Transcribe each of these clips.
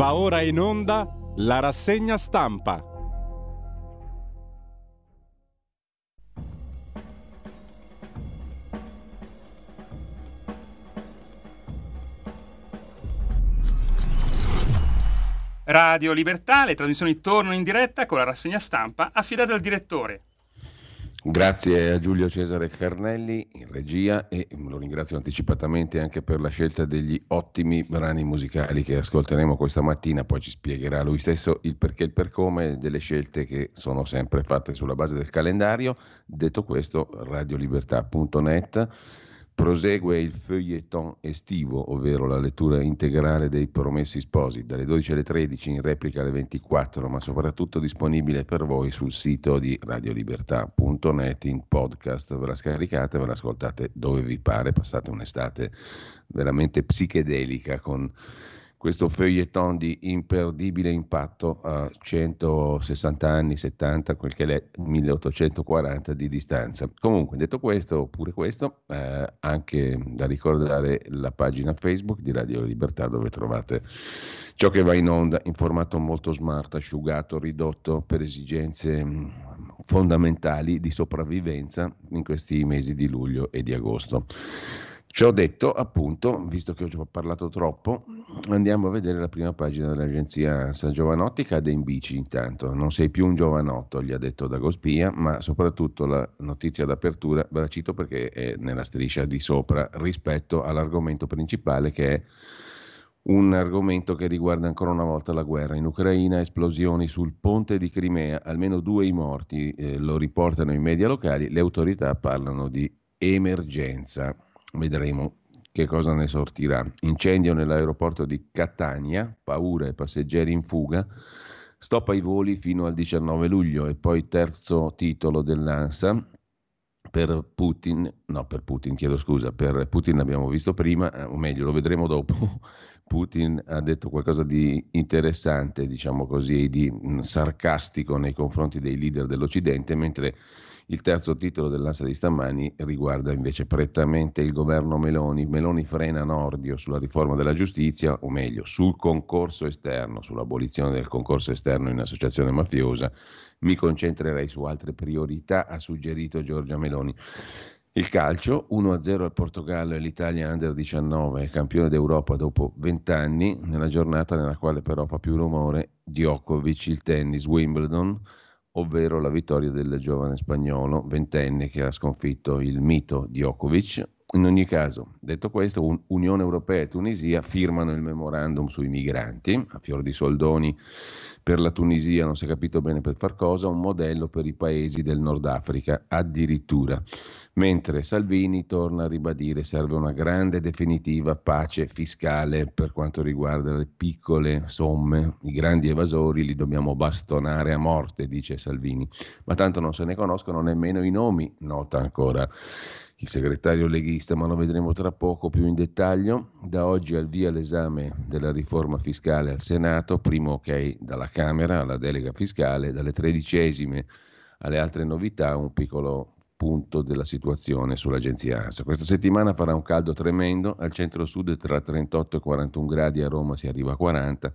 Va ora in onda la rassegna stampa. Radio Libertà, le trasmissioni tornano in diretta con la rassegna stampa affidata al direttore. Grazie a Giulio Cesare Carnelli in regia e lo ringrazio anticipatamente anche per la scelta degli ottimi brani musicali che ascolteremo questa mattina, poi ci spiegherà lui stesso il perché e il per come delle scelte che sono sempre fatte sulla base del calendario. Detto questo, radiolibertà.net Prosegue il feuilleton estivo, ovvero la lettura integrale dei Promessi Sposi, dalle 12 alle 13 in replica alle 24, ma soprattutto disponibile per voi sul sito di radiolibertà.net in podcast. Ve la scaricate, ve la ascoltate dove vi pare, passate un'estate veramente psichedelica con questo feuilleton di imperdibile impatto a 160 anni, 70, quel che è 1840 di distanza. Comunque, detto questo, pure questo, eh, anche da ricordare la pagina Facebook di Radio Libertà dove trovate ciò che va in onda in formato molto smart, asciugato, ridotto per esigenze mm, fondamentali di sopravvivenza in questi mesi di luglio e di agosto. Ciò detto, appunto, visto che ho parlato troppo, andiamo a vedere la prima pagina dell'agenzia San Giovanotti. Cade in bici intanto. Non sei più un giovanotto, gli ha detto Dagospia, ma soprattutto la notizia d'apertura ve la cito perché è nella striscia di sopra rispetto all'argomento principale che è un argomento che riguarda ancora una volta la guerra in Ucraina, esplosioni sul ponte di Crimea, almeno due i morti, eh, lo riportano i media locali, le autorità parlano di emergenza. Vedremo che cosa ne sortirà. Incendio nell'aeroporto di Catania, paura e passeggeri in fuga. Stop ai voli fino al 19 luglio e poi terzo titolo dell'ANSA per Putin, no per Putin chiedo scusa, per Putin l'abbiamo visto prima, eh, o meglio lo vedremo dopo. Putin ha detto qualcosa di interessante, diciamo così, di mm, sarcastico nei confronti dei leader dell'Occidente, mentre il terzo titolo dell'Ansa di stamani riguarda invece prettamente il governo Meloni. Meloni frena Nordio sulla riforma della giustizia, o meglio, sul concorso esterno, sull'abolizione del concorso esterno in associazione mafiosa. Mi concentrerei su altre priorità, ha suggerito Giorgia Meloni. Il calcio 1-0 al Portogallo e l'Italia under 19, campione d'Europa dopo 20 anni, nella giornata nella quale però fa più rumore Djokovic, il tennis, Wimbledon, ovvero la vittoria del giovane spagnolo ventenne che ha sconfitto il mito Djokovic. In ogni caso, detto questo, un, Unione Europea e Tunisia firmano il memorandum sui migranti, a fior di soldoni per la Tunisia, non si è capito bene per far cosa, un modello per i paesi del Nord Africa addirittura. Mentre Salvini torna a ribadire serve una grande definitiva pace fiscale per quanto riguarda le piccole somme, i grandi evasori li dobbiamo bastonare a morte, dice Salvini, ma tanto non se ne conoscono nemmeno i nomi, nota ancora il segretario leghista, ma lo vedremo tra poco più in dettaglio. Da oggi al via l'esame della riforma fiscale al Senato, primo ok dalla Camera alla delega fiscale, dalle tredicesime alle altre novità, un piccolo punto della situazione sull'agenzia ANSA. Questa settimana farà un caldo tremendo, al centro-sud tra 38 e 41 gradi, a Roma si arriva a 40.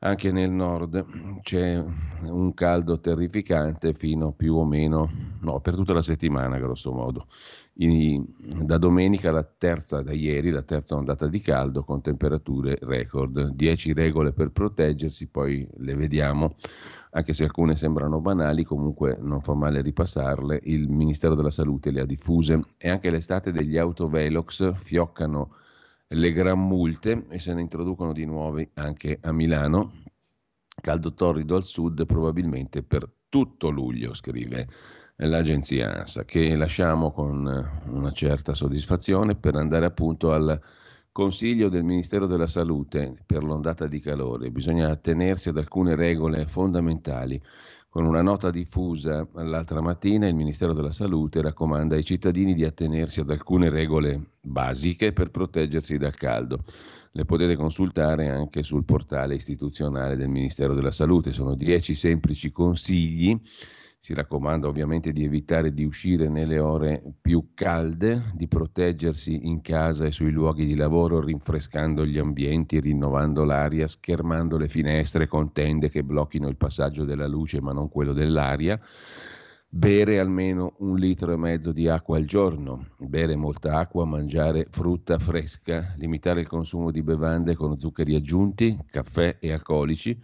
Anche nel nord c'è un caldo terrificante fino più o meno, no, per tutta la settimana grosso modo. In, da domenica la terza, da ieri, la terza ondata di caldo con temperature record. 10 regole per proteggersi, poi le vediamo anche se alcune sembrano banali, comunque non fa male ripassarle. Il Ministero della Salute le ha diffuse e anche l'estate degli autovelox fioccano le gran multe e se ne introducono di nuovi anche a Milano. Caldo torrido al sud probabilmente per tutto luglio, scrive l'agenzia ANSA, che lasciamo con una certa soddisfazione per andare appunto al Consiglio del Ministero della Salute per l'ondata di calore. Bisogna attenersi ad alcune regole fondamentali. Con una nota diffusa l'altra mattina il Ministero della Salute raccomanda ai cittadini di attenersi ad alcune regole basiche per proteggersi dal caldo. Le potete consultare anche sul portale istituzionale del Ministero della Salute. Sono dieci semplici consigli Si raccomanda ovviamente di evitare di uscire nelle ore più calde, di proteggersi in casa e sui luoghi di lavoro rinfrescando gli ambienti, rinnovando l'aria, schermando le finestre con tende che blocchino il passaggio della luce ma non quello dell'aria. Bere almeno un litro e mezzo di acqua al giorno, bere molta acqua, mangiare frutta fresca, limitare il consumo di bevande con zuccheri aggiunti, caffè e alcolici,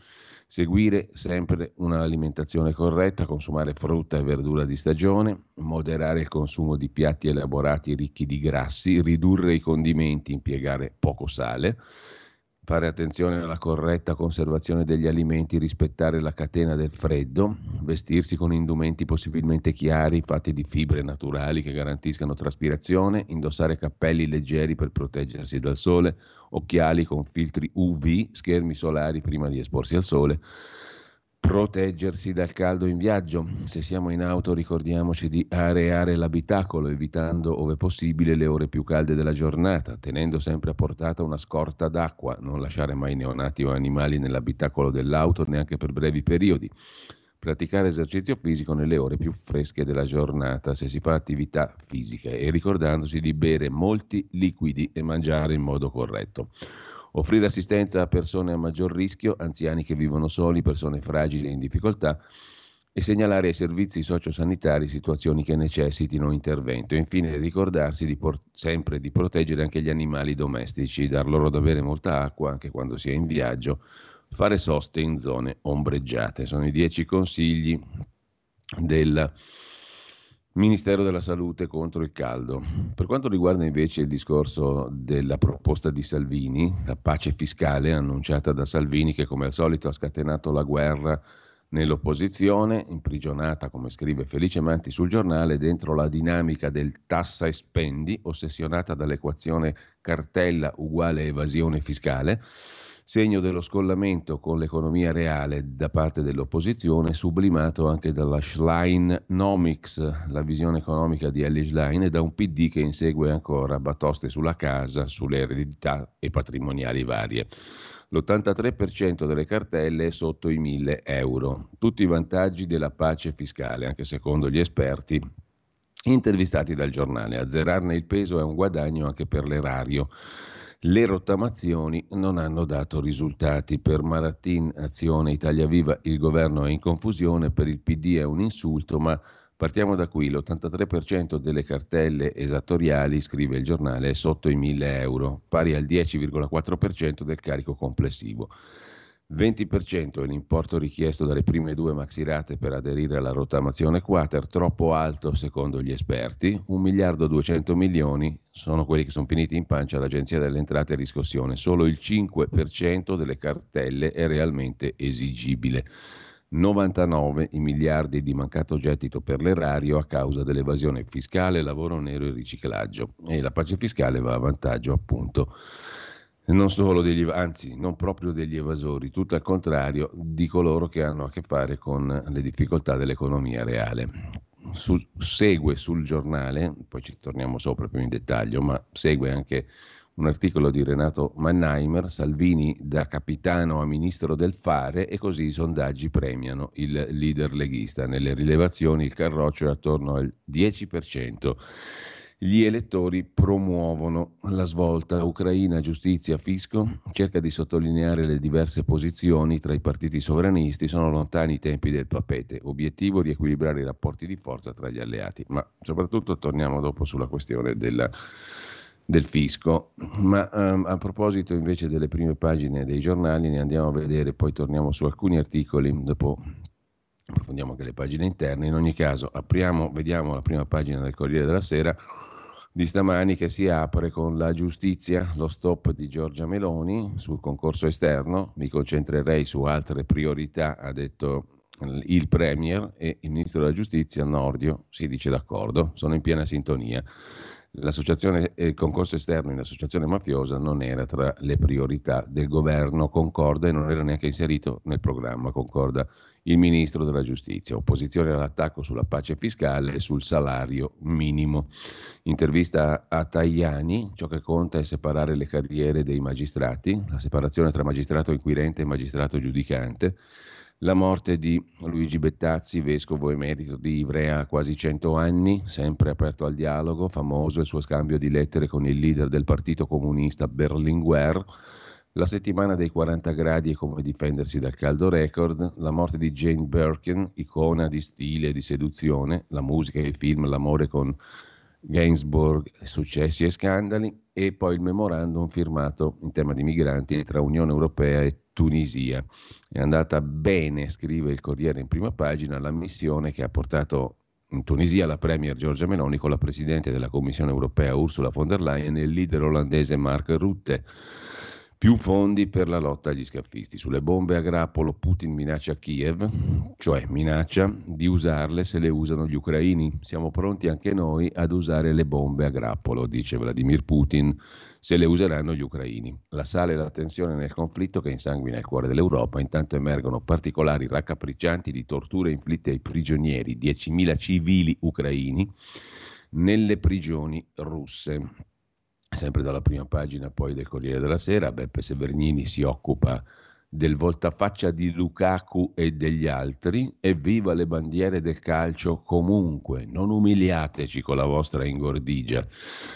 seguire sempre un'alimentazione corretta, consumare frutta e verdura di stagione, moderare il consumo di piatti elaborati ricchi di grassi, ridurre i condimenti, impiegare poco sale, fare attenzione alla corretta conservazione degli alimenti, rispettare la catena del freddo, vestirsi con indumenti possibilmente chiari, fatti di fibre naturali che garantiscano traspirazione, indossare cappelli leggeri per proteggersi dal sole, occhiali con filtri UV, schermi solari prima di esporsi al sole proteggersi dal caldo in viaggio. Se siamo in auto ricordiamoci di areare l'abitacolo, evitando ove possibile le ore più calde della giornata, tenendo sempre a portata una scorta d'acqua, non lasciare mai neonati o animali nell'abitacolo dell'auto neanche per brevi periodi. Praticare esercizio fisico nelle ore più fresche della giornata se si fa attività fisica e ricordandosi di bere molti liquidi e mangiare in modo corretto offrire assistenza a persone a maggior rischio, anziani che vivono soli, persone fragili e in difficoltà e segnalare ai servizi sociosanitari situazioni che necessitino intervento. Infine ricordarsi di por- sempre di proteggere anche gli animali domestici, dar loro da bere molta acqua anche quando si è in viaggio, fare soste in zone ombreggiate. Sono i dieci consigli del Ministero della Salute contro il caldo. Per quanto riguarda invece il discorso della proposta di Salvini, la pace fiscale annunciata da Salvini che come al solito ha scatenato la guerra nell'opposizione, imprigionata, come scrive Felice Manti sul giornale, dentro la dinamica del tassa e spendi, ossessionata dall'equazione cartella uguale evasione fiscale segno dello scollamento con l'economia reale da parte dell'opposizione, sublimato anche dalla Schlein-Nomics, la visione economica di Ellie Schlein, e da un PD che insegue ancora batoste sulla casa, sulle eredità e patrimoniali varie. L'83% delle cartelle è sotto i 1000 euro. Tutti i vantaggi della pace fiscale, anche secondo gli esperti intervistati dal giornale. Azzerarne il peso è un guadagno anche per l'erario. Le rottamazioni non hanno dato risultati. Per Marattin, Azione Italia Viva, il governo è in confusione, per il PD è un insulto, ma partiamo da qui. L'83% delle cartelle esattoriali, scrive il giornale, è sotto i 1000 euro, pari al 10,4% del carico complessivo. 20% è l'importo richiesto dalle prime due maxirate per aderire alla rottamazione quater, troppo alto secondo gli esperti. 1 miliardo 200 milioni sono quelli che sono finiti in pancia all'Agenzia delle Entrate e Riscossione. Solo il 5% delle cartelle è realmente esigibile. 99 i miliardi di mancato gettito per l'erario a causa dell'evasione fiscale, lavoro nero e riciclaggio. E la pace fiscale va a vantaggio appunto non solo degli, anzi non proprio degli evasori, tutto al contrario di coloro che hanno a che fare con le difficoltà dell'economia reale. Su, segue sul giornale, poi ci torniamo sopra più in dettaglio, ma segue anche un articolo di Renato Mannheimer, Salvini da capitano a ministro del fare e così i sondaggi premiano il leader leghista. Nelle rilevazioni il carroccio è attorno al 10% gli elettori promuovono la svolta. Ucraina, giustizia, fisco, cerca di sottolineare le diverse posizioni tra i partiti sovranisti, sono lontani i tempi del papete, obiettivo di equilibrare i rapporti di forza tra gli alleati, ma soprattutto torniamo dopo sulla questione della, del fisco. Ma um, a proposito invece delle prime pagine dei giornali, ne andiamo a vedere, poi torniamo su alcuni articoli, dopo approfondiamo anche le pagine interne. In ogni caso, apriamo, vediamo la prima pagina del Corriere della Sera di stamani che si apre con la giustizia, lo stop di Giorgia Meloni sul concorso esterno. Mi concentrerei su altre priorità, ha detto il Premier e il Ministro della Giustizia Nordio si dice d'accordo, sono in piena sintonia. L'associazione, il concorso esterno in associazione mafiosa non era tra le priorità del governo Concorda e non era neanche inserito nel programma Concorda il ministro della giustizia. Opposizione all'attacco sulla pace fiscale e sul salario minimo. Intervista a Tajani, ciò che conta è separare le carriere dei magistrati, la separazione tra magistrato inquirente e magistrato giudicante. La morte di Luigi Bettazzi, vescovo emerito di Ivrea a quasi 100 anni, sempre aperto al dialogo, famoso il suo scambio di lettere con il leader del Partito Comunista Berlinguer, la settimana dei 40 gradi e come difendersi dal caldo record, la morte di Jane Birkin, icona di stile e di seduzione, la musica e il film L'amore con Gainsbourg, successi e scandali, e poi il memorandum firmato in tema di migranti tra Unione Europea e Tunisia. È andata bene, scrive il Corriere in prima pagina, la missione che ha portato in Tunisia la Premier Giorgia Meloni con la Presidente della Commissione Europea Ursula von der Leyen e il leader olandese Mark Rutte più fondi per la lotta agli scafisti. Sulle bombe a grappolo Putin minaccia Kiev, cioè minaccia di usarle se le usano gli ucraini. Siamo pronti anche noi ad usare le bombe a grappolo, dice Vladimir Putin, se le useranno gli ucraini. La sale la tensione nel conflitto che insanguina il cuore dell'Europa, intanto emergono particolari raccapriccianti di torture inflitte ai prigionieri, 10.000 civili ucraini, nelle prigioni russe. Sempre dalla prima pagina poi del Corriere della Sera, Beppe Severnini si occupa del voltafaccia di Lukaku e degli altri. Evviva le bandiere del calcio comunque, non umiliateci con la vostra ingordigia.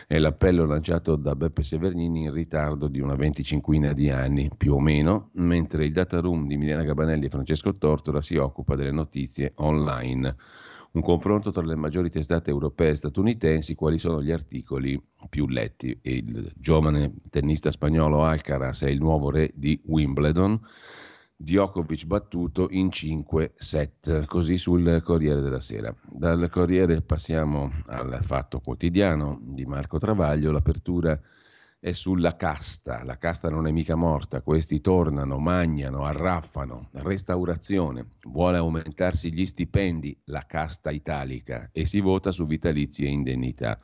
È l'appello lanciato da Beppe Severnini in ritardo di una venticinquina di anni, più o meno, mentre il data room di Milena Gabanelli e Francesco Tortora si occupa delle notizie online un confronto tra le maggiori testate europee e statunitensi, quali sono gli articoli più letti. Il giovane tennista spagnolo Alcaraz è il nuovo re di Wimbledon, Djokovic battuto in 5 set, così sul Corriere della Sera. Dal Corriere passiamo al Fatto Quotidiano di Marco Travaglio, l'apertura è sulla casta. La casta non è mica morta, questi tornano, mangiano, arraffano. Restaurazione, vuole aumentarsi gli stipendi, la casta italica, e si vota su vitalizi e indennità.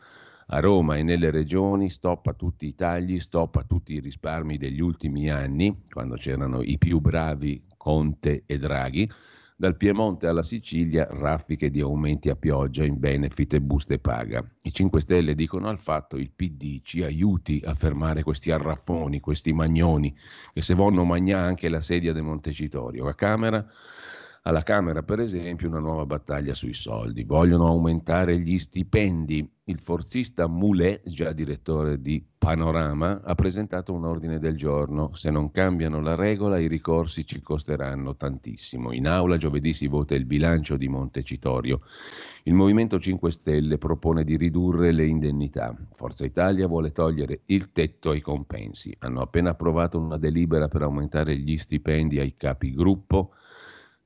A Roma e nelle regioni stop a tutti i tagli, stop a tutti i risparmi degli ultimi anni, quando c'erano i più bravi Conte e Draghi dal Piemonte alla Sicilia, raffiche di aumenti a pioggia in benefit e buste paga. I 5 Stelle dicono al fatto il PD ci aiuti a fermare questi arraffoni, questi magnoni, che se vogliono mangiare anche la sedia del Montecitorio. A Camera alla Camera, per esempio, una nuova battaglia sui soldi. Vogliono aumentare gli stipendi. Il forzista Moulet, già direttore di Panorama, ha presentato un ordine del giorno. Se non cambiano la regola, i ricorsi ci costeranno tantissimo. In aula giovedì si vota il bilancio di Montecitorio. Il Movimento 5 Stelle propone di ridurre le indennità. Forza Italia vuole togliere il tetto ai compensi. Hanno appena approvato una delibera per aumentare gli stipendi ai capi gruppo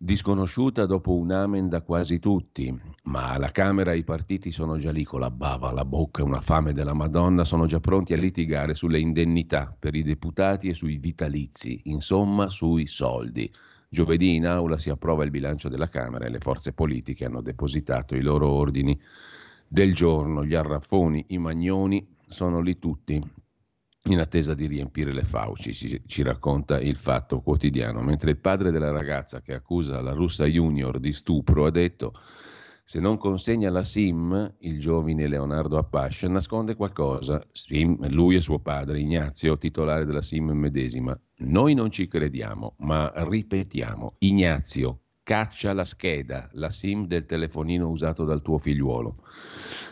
disconosciuta dopo un amen da quasi tutti, ma alla Camera i partiti sono già lì con la bava alla bocca una fame della Madonna, sono già pronti a litigare sulle indennità per i deputati e sui vitalizi, insomma sui soldi. Giovedì in aula si approva il bilancio della Camera e le forze politiche hanno depositato i loro ordini del giorno. Gli arraffoni, i magnoni sono lì tutti in attesa di riempire le fauci, ci, ci, racconta il fatto quotidiano, mentre il padre della ragazza che accusa la russa junior di stupro ha detto se non consegna la SIM, il giovane Leonardo Apache nasconde qualcosa. SIM, lui e suo padre, Ignazio, titolare della SIM medesima. Noi non ci crediamo, ma ripetiamo, Ignazio, caccia la scheda, la SIM del telefonino usato dal tuo figliuolo.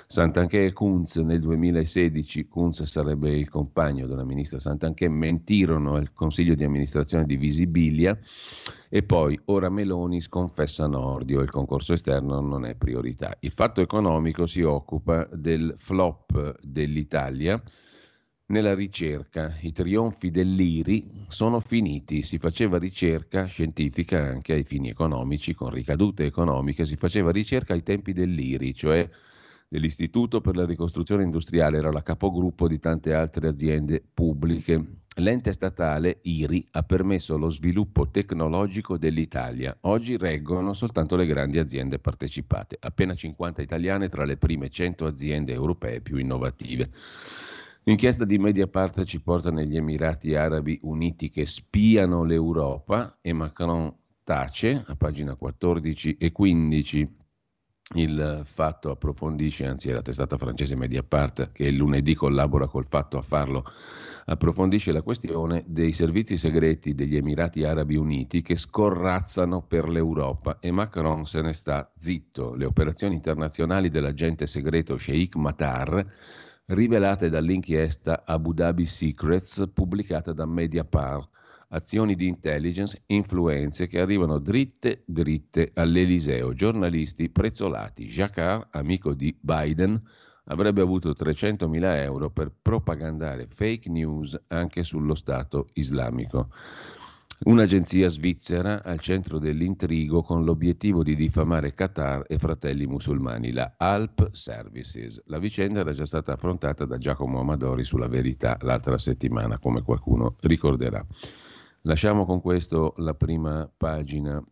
Sant'Anché e Kunz nel 2016, Kunz sarebbe il compagno della ministra Sant'Anché, mentirono al consiglio di amministrazione di Visibilia e poi ora Meloni sconfessa Nordio, il concorso esterno non è priorità. Il fatto economico si occupa del flop dell'Italia nella ricerca. I trionfi dell'IRI sono finiti, si faceva ricerca scientifica anche ai fini economici, con ricadute economiche, si faceva ricerca ai tempi dell'IRI, cioè dell'Istituto per la ricostruzione industriale, era la capogruppo di tante altre aziende pubbliche. L'ente statale IRI ha permesso lo sviluppo tecnologico dell'Italia. Oggi reggono soltanto le grandi aziende partecipate, appena 50 italiane tra le prime 100 aziende europee più innovative. L'inchiesta di Mediapart ci porta negli Emirati Arabi Uniti che spiano l'Europa e Macron tace a pagina 14 e 15 Il fatto approfondisce, anzi è la testata francese Mediapart che il lunedì collabora col fatto a farlo, approfondisce la questione dei servizi segreti degli Emirati Arabi Uniti che scorrazzano per l'Europa e Macron se ne sta zitto. Le operazioni internazionali dell'agente segreto Sheikh Matar rivelate dall'inchiesta Abu Dhabi Secrets pubblicata da Mediapart azioni di intelligence, influenze che arrivano dritte dritte all'Eliseo. Giornalisti prezzolati. Jacquard, amico di Biden, avrebbe avuto 300.000 euro per propagandare fake news anche sullo Stato islamico. Un'agenzia svizzera al centro dell'intrigo con l'obiettivo di diffamare Qatar e fratelli musulmani, la Alp Services. La vicenda era già stata affrontata da Giacomo Amadori sulla verità l'altra settimana, come qualcuno ricorderà. Lasciamo con questo la prima pagina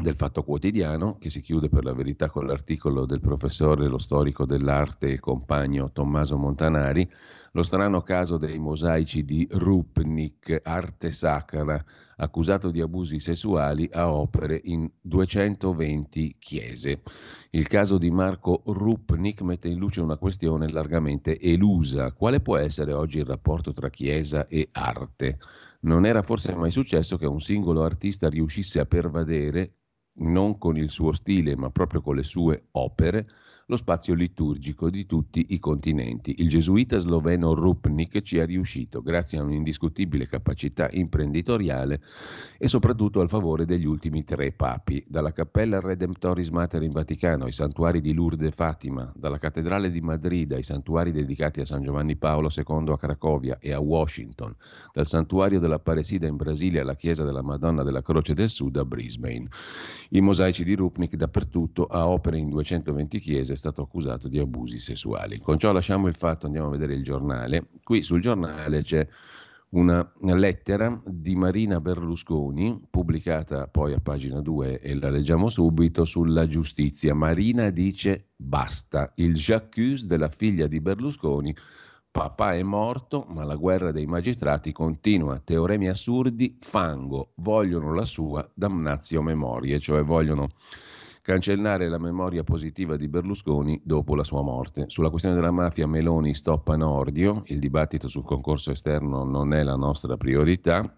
del Fatto Quotidiano, che si chiude per la verità con l'articolo del professore, lo storico dell'arte e compagno Tommaso Montanari, lo strano caso dei mosaici di Rupnik, arte sacra, accusato di abusi sessuali a opere in 220 chiese. Il caso di Marco Rupnik mette in luce una questione largamente elusa. Quale può essere oggi il rapporto tra chiesa e arte? Non era forse mai successo che un singolo artista riuscisse a pervadere, non con il suo stile, ma proprio con le sue opere, lo spazio liturgico di tutti i continenti. Il gesuita sloveno Rupnik ci è riuscito grazie a un'indiscutibile capacità imprenditoriale e soprattutto al favore degli ultimi tre papi, dalla Cappella Redemptoris Mater in Vaticano ai santuari di Lourdes Fatima, dalla Cattedrale di Madrid ai santuari dedicati a San Giovanni Paolo II a Cracovia e a Washington, dal santuario dell'Apparecida in Brasile alla chiesa della Madonna della Croce del Sud a Brisbane. I mosaici di Rupnik dappertutto a opere in 220 chiese stato accusato di abusi sessuali. Con ciò lasciamo il fatto, andiamo a vedere il giornale. Qui sul giornale c'è una lettera di Marina Berlusconi, pubblicata poi a pagina 2 e la leggiamo subito, sulla giustizia. Marina dice basta, il j'accuse della figlia di Berlusconi, papà è morto, ma la guerra dei magistrati continua, teoremi assurdi, fango, vogliono la sua damnatio memorie, cioè vogliono cancellare la memoria positiva di Berlusconi dopo la sua morte. Sulla questione della mafia Meloni stoppa Nordio, il dibattito sul concorso esterno non è la nostra priorità.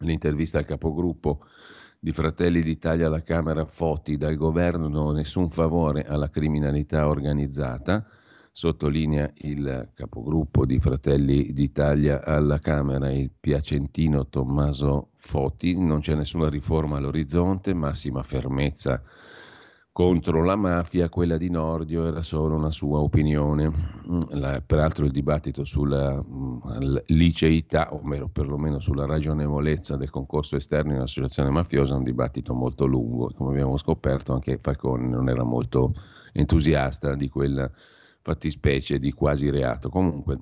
L'intervista al capogruppo di Fratelli d'Italia alla Camera Foti dal governo nessun favore alla criminalità organizzata. Sottolinea il capogruppo di Fratelli d'Italia alla Camera, il piacentino Tommaso Foti. Non c'è nessuna riforma all'orizzonte, massima fermezza contro la mafia, quella di Nordio era solo una sua opinione. Mm, la, peraltro il dibattito sulla mm, liceità, o meno, perlomeno sulla ragionevolezza del concorso esterno in associazione mafiosa è un dibattito molto lungo. Come abbiamo scoperto anche Falcone non era molto entusiasta di quella fattispecie di quasi reato. Comunque,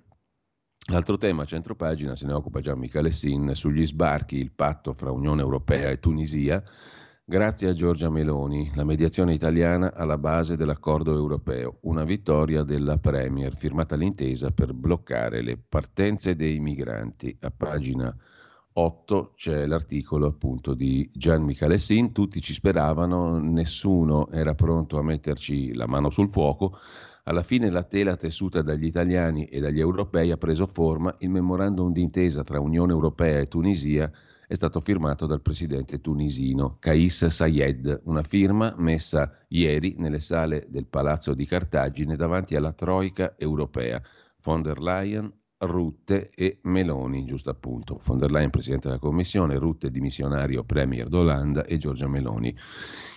L'altro tema, centropagina, se ne occupa già Michele Sin, sugli sbarchi, il patto fra Unione Europea e Tunisia, Grazie a Giorgia Meloni, la mediazione italiana alla base dell'accordo europeo, una vittoria della Premier, firmata l'intesa per bloccare le partenze dei migranti. A pagina 8 c'è l'articolo appunto di Gian Michalessin, tutti ci speravano, nessuno era pronto a metterci la mano sul fuoco. Alla fine la tela tessuta dagli italiani e dagli europei ha preso forma, il memorandum d'intesa tra Unione Europea e Tunisia è stato firmato dal presidente tunisino Kais Sayed, una firma messa ieri nelle sale del Palazzo di Cartagine davanti alla Troica europea. Von der Leyen, Rutte e Meloni, giusto appunto. Von der Leyen, presidente della Commissione, Rutte, dimissionario premier d'Olanda e Giorgia Meloni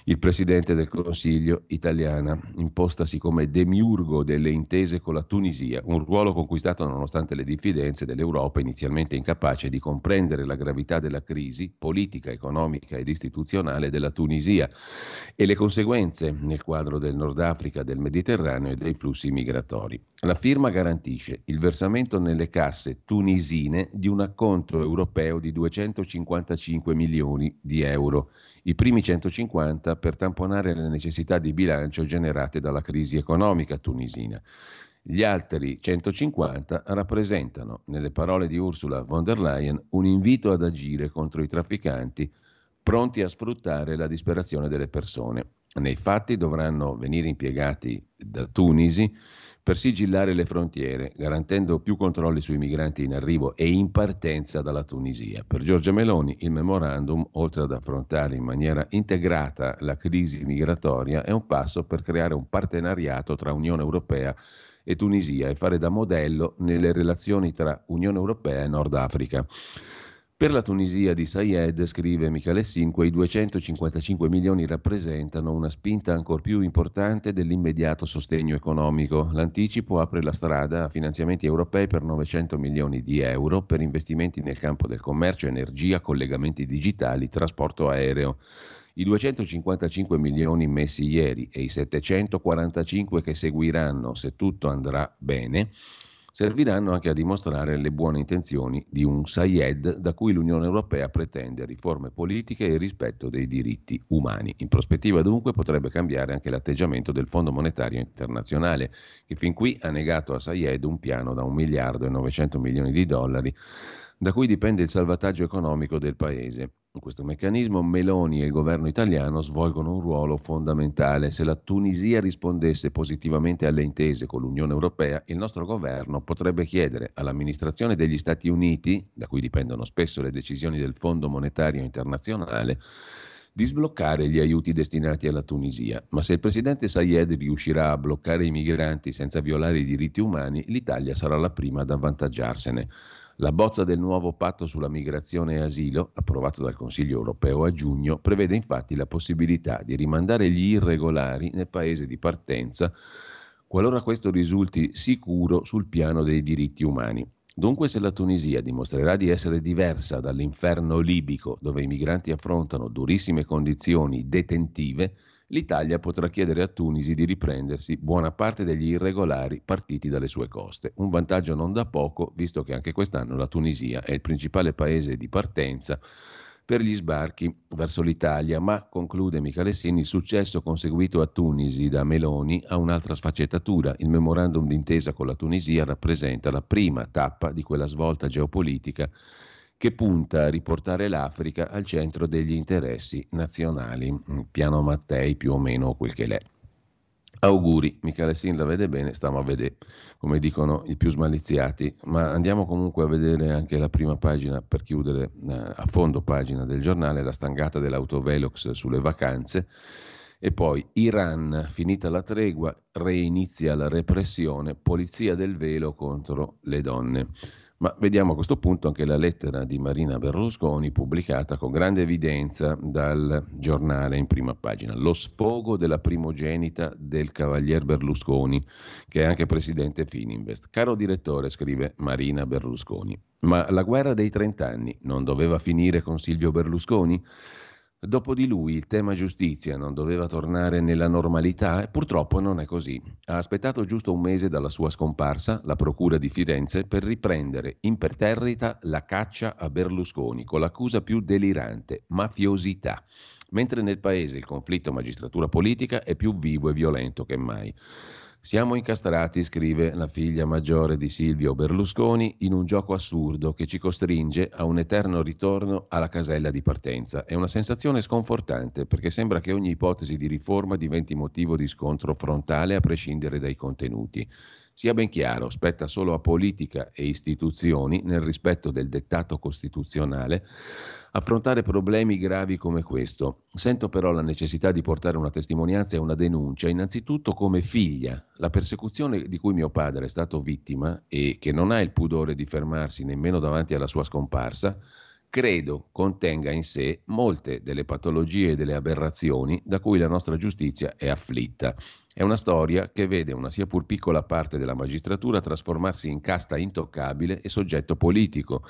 il presidente del Consiglio italiana, impostasi come demiurgo delle intese con la Tunisia, un ruolo conquistato nonostante le diffidenze dell'Europa inizialmente incapace di comprendere la gravità della crisi politica, economica ed istituzionale della Tunisia e le conseguenze nel quadro del Nord Africa, del Mediterraneo e dei flussi migratori. La firma garantisce il versamento nelle casse tunisine di un acconto europeo di 255 milioni di euro i primi 150 per tamponare le necessità di bilancio generate dalla crisi economica tunisina. Gli altri 150 rappresentano, nelle parole di Ursula von der Leyen, un invito ad agire contro i trafficanti pronti a sfruttare la disperazione delle persone. Nei fatti dovranno venire impiegati da Tunisi per sigillare le frontiere, garantendo più controlli sui migranti in arrivo e in partenza dalla Tunisia. Per Giorgia Meloni il memorandum, oltre ad affrontare in maniera integrata la crisi migratoria, è un passo per creare un partenariato tra Unione Europea e Tunisia e fare da modello nelle relazioni tra Unione Europea e Nord Africa. Per la Tunisia di Sayed, scrive Michele Sin, quei 255 milioni rappresentano una spinta ancora più importante dell'immediato sostegno economico. L'anticipo apre la strada a finanziamenti europei per 900 milioni di euro per investimenti nel campo del commercio, energia, collegamenti digitali, trasporto aereo. I 255 milioni messi ieri e i 745 che seguiranno se tutto andrà bene serviranno anche a dimostrare le buone intenzioni di un Sayed da cui l'Unione Europea pretende riforme politiche e rispetto dei diritti umani. In prospettiva dunque potrebbe cambiare anche l'atteggiamento del Fondo Monetario Internazionale, che fin qui ha negato a Sayed un piano da 1 miliardo e 900 milioni di dollari da cui dipende il salvataggio economico del paese. In questo meccanismo Meloni e il governo italiano svolgono un ruolo fondamentale. Se la Tunisia rispondesse positivamente alle intese con l'Unione Europea, il nostro governo potrebbe chiedere all'amministrazione degli Stati Uniti, da cui dipendono spesso le decisioni del Fondo Monetario Internazionale, di sbloccare gli aiuti destinati alla Tunisia. Ma se il presidente Sayed riuscirà a bloccare i migranti senza violare i diritti umani, l'Italia sarà la prima ad avvantaggiarsene. La bozza del nuovo patto sulla migrazione e asilo, approvato dal Consiglio europeo a giugno, prevede infatti la possibilità di rimandare gli irregolari nel paese di partenza qualora questo risulti sicuro sul piano dei diritti umani. Dunque se la Tunisia dimostrerà di essere diversa dall'inferno libico, dove i migranti affrontano durissime condizioni detentive, l'Italia potrà chiedere a Tunisi di riprendersi buona parte degli irregolari partiti dalle sue coste. Un vantaggio non da poco, visto che anche quest'anno la Tunisia è il principale paese di partenza per gli sbarchi verso l'Italia, ma, conclude Michalessini, il successo conseguito a Tunisi da Meloni ha un'altra sfaccettatura. Il memorandum d'intesa con la Tunisia rappresenta la prima tappa di quella svolta geopolitica che punta a riportare l'Africa al centro degli interessi nazionali. Mm, piano Mattei più o meno quel che l'è. Auguri, Michele Sin la vede bene, stiamo a vedere, come dicono i più smaliziati, ma andiamo comunque a vedere anche la prima pagina per chiudere eh, a fondo pagina del giornale, la stangata dell'autovelox sulle vacanze e poi Iran, finita la tregua, reinizia la repressione, polizia del velo contro le donne. Ma vediamo a questo punto anche la lettera di Marina Berlusconi pubblicata con grande evidenza dal giornale in prima pagina. Lo sfogo della primogenita del cavalier Berlusconi, che è anche presidente Fininvest. Caro direttore, scrive Marina Berlusconi, ma la guerra dei trent'anni non doveva finire con Silvio Berlusconi? Dopo di lui il tema giustizia non doveva tornare nella normalità e purtroppo non è così. Ha aspettato giusto un mese dalla sua scomparsa, la Procura di Firenze, per riprendere imperterrita la caccia a Berlusconi con l'accusa più delirante, mafiosità. Mentre nel paese il conflitto magistratura politica è più vivo e violento che mai. Siamo incastrati, scrive la figlia maggiore di Silvio Berlusconi, in un gioco assurdo che ci costringe a un eterno ritorno alla casella di partenza. È una sensazione sconfortante perché sembra che ogni ipotesi di riforma diventi motivo di scontro frontale a prescindere dai contenuti. Sia ben chiaro, spetta solo a politica e istituzioni, nel rispetto del dettato costituzionale, affrontare problemi gravi come questo. Sento però la necessità di portare una testimonianza e una denuncia, innanzitutto come figlia. La persecuzione di cui mio padre è stato vittima e che non ha il pudore di fermarsi nemmeno davanti alla sua scomparsa, credo contenga in sé molte delle patologie e delle aberrazioni da cui la nostra giustizia è afflitta. È una storia che vede una sia pur piccola parte della magistratura trasformarsi in casta intoccabile e soggetto politico,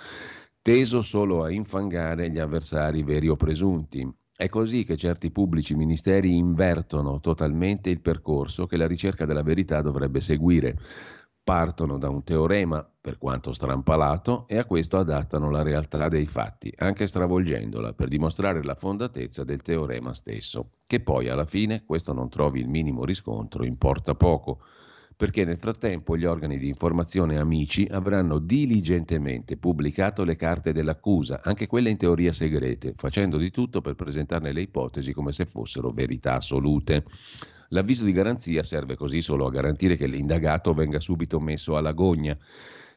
teso solo a infangare gli avversari veri o presunti. È così che certi pubblici ministeri invertono totalmente il percorso che la ricerca della verità dovrebbe seguire. Partono da un teorema, per quanto strampalato, e a questo adattano la realtà dei fatti, anche stravolgendola, per dimostrare la fondatezza del teorema stesso. Che poi alla fine questo non trovi il minimo riscontro importa poco perché nel frattempo gli organi di informazione amici avranno diligentemente pubblicato le carte dell'accusa, anche quelle in teoria segrete, facendo di tutto per presentarne le ipotesi come se fossero verità assolute. L'avviso di garanzia serve così solo a garantire che l'indagato venga subito messo alla gogna.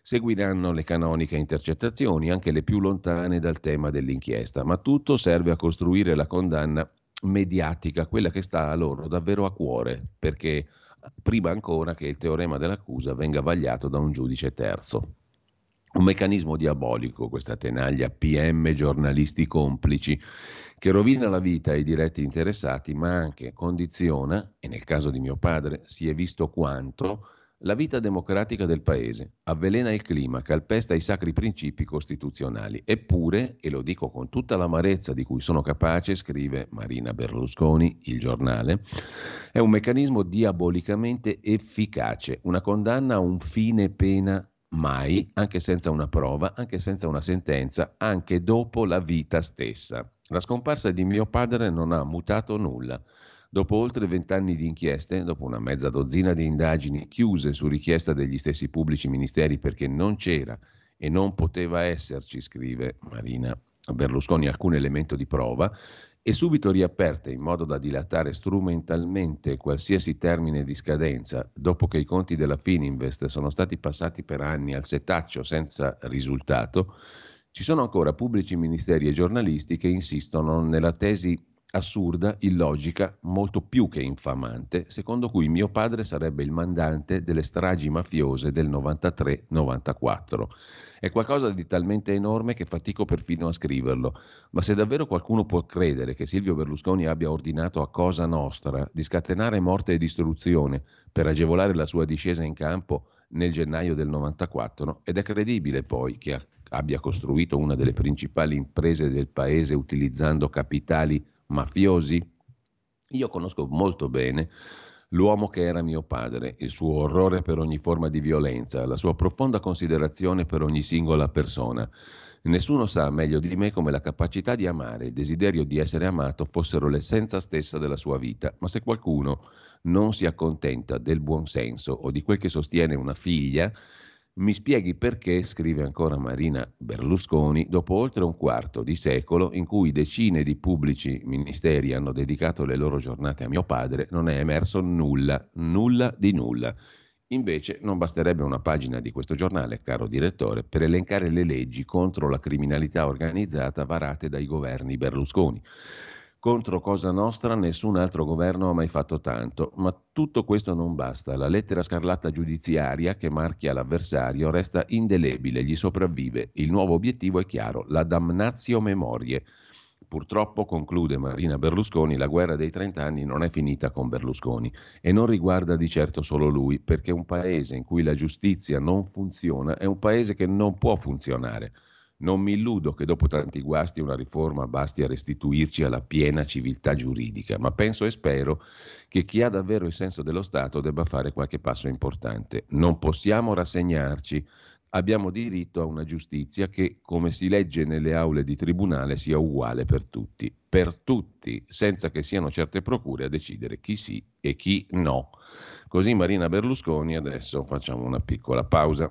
Seguiranno le canoniche intercettazioni, anche le più lontane dal tema dell'inchiesta, ma tutto serve a costruire la condanna mediatica, quella che sta a loro davvero a cuore, perché prima ancora che il teorema dell'accusa venga vagliato da un giudice terzo. Un meccanismo diabolico, questa tenaglia PM giornalisti complici, che rovina la vita ai diretti interessati, ma anche condiziona, e nel caso di mio padre si è visto quanto, la vita democratica del Paese avvelena il clima, calpesta i sacri principi costituzionali. Eppure, e lo dico con tutta l'amarezza di cui sono capace, scrive Marina Berlusconi, il giornale, è un meccanismo diabolicamente efficace, una condanna a un fine pena mai, anche senza una prova, anche senza una sentenza, anche dopo la vita stessa. La scomparsa di mio padre non ha mutato nulla. Dopo oltre vent'anni di inchieste, dopo una mezza dozzina di indagini chiuse su richiesta degli stessi pubblici ministeri perché non c'era e non poteva esserci, scrive Marina Berlusconi, alcun elemento di prova, e subito riaperte in modo da dilatare strumentalmente qualsiasi termine di scadenza, dopo che i conti della Fininvest sono stati passati per anni al setaccio senza risultato, ci sono ancora pubblici ministeri e giornalisti che insistono nella tesi assurda, illogica, molto più che infamante, secondo cui mio padre sarebbe il mandante delle stragi mafiose del 93-94. È qualcosa di talmente enorme che fatico perfino a scriverlo, ma se davvero qualcuno può credere che Silvio Berlusconi abbia ordinato a Cosa Nostra di scatenare morte e distruzione per agevolare la sua discesa in campo nel gennaio del 94, ed è credibile poi che abbia costruito una delle principali imprese del paese utilizzando capitali mafiosi? Io conosco molto bene l'uomo che era mio padre, il suo orrore per ogni forma di violenza, la sua profonda considerazione per ogni singola persona. Nessuno sa meglio di me come la capacità di amare e il desiderio di essere amato fossero l'essenza stessa della sua vita, ma se qualcuno non si accontenta del buon senso o di quel che sostiene una figlia, mi spieghi perché, scrive ancora Marina Berlusconi, dopo oltre un quarto di secolo in cui decine di pubblici ministeri hanno dedicato le loro giornate a mio padre, non è emerso nulla, nulla di nulla. Invece non basterebbe una pagina di questo giornale, caro direttore, per elencare le leggi contro la criminalità organizzata varate dai governi Berlusconi. Contro Cosa Nostra nessun altro governo ha mai fatto tanto, ma tutto questo non basta. La lettera scarlatta giudiziaria che marchia l'avversario resta indelebile, gli sopravvive. Il nuovo obiettivo è chiaro, la damnatio memorie. Purtroppo, conclude Marina Berlusconi, la guerra dei 30 anni non è finita con Berlusconi e non riguarda di certo solo lui, perché un paese in cui la giustizia non funziona è un paese che non può funzionare. Non mi illudo che dopo tanti guasti una riforma basti a restituirci alla piena civiltà giuridica, ma penso e spero che chi ha davvero il senso dello Stato debba fare qualche passo importante. Non possiamo rassegnarci. Abbiamo diritto a una giustizia che, come si legge nelle aule di tribunale, sia uguale per tutti. Per tutti, senza che siano certe procure a decidere chi sì e chi no. Così Marina Berlusconi, adesso facciamo una piccola pausa.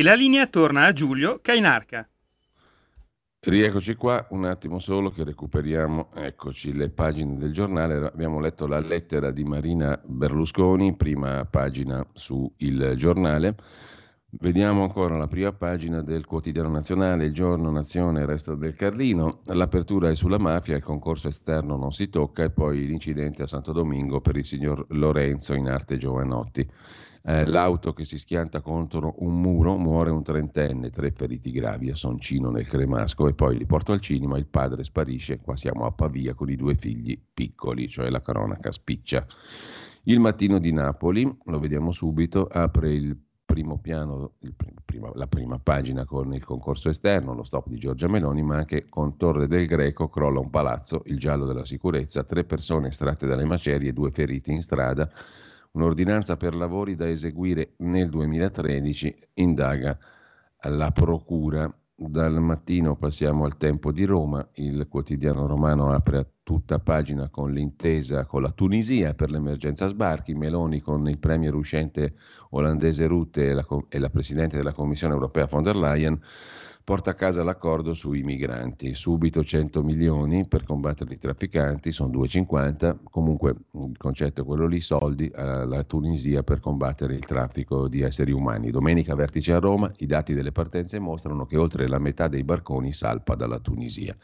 E la linea torna a Giulio Cainarca. Rieccoci qua, un attimo solo che recuperiamo, eccoci le pagine del giornale, abbiamo letto la lettera di Marina Berlusconi, prima pagina su Il Giornale, Vediamo ancora la prima pagina del quotidiano nazionale, il giorno, nazione, resto del Carlino. L'apertura è sulla mafia, il concorso esterno non si tocca e poi l'incidente a Santo Domingo per il signor Lorenzo in arte Giovanotti. Eh, l'auto che si schianta contro un muro, muore un trentenne, tre feriti gravi a Soncino nel Cremasco e poi li porto al cinema, il padre sparisce, qua siamo a Pavia con i due figli piccoli, cioè la cronaca spiccia. Il mattino di Napoli, lo vediamo subito, apre il primo piano, prima, la prima pagina con il concorso esterno, lo stop di Giorgia Meloni, ma anche con Torre del Greco, crolla un palazzo, il giallo della sicurezza, tre persone estratte dalle macerie, due feriti in strada, un'ordinanza per lavori da eseguire nel 2013, indaga la Procura. Dal mattino passiamo al tempo di Roma, il quotidiano romano apre a tutta pagina con l'intesa con la Tunisia per l'emergenza sbarchi, Meloni con il premier uscente olandese Rutte e la, e la Presidente della Commissione europea von der Leyen porta a casa l'accordo sui migranti. Subito 100 milioni per combattere i trafficanti, sono 2,50, comunque il concetto è quello lì, soldi alla Tunisia per combattere il traffico di esseri umani. Domenica vertice a Roma, i dati delle partenze mostrano che oltre la metà dei barconi salpa dalla Tunisia.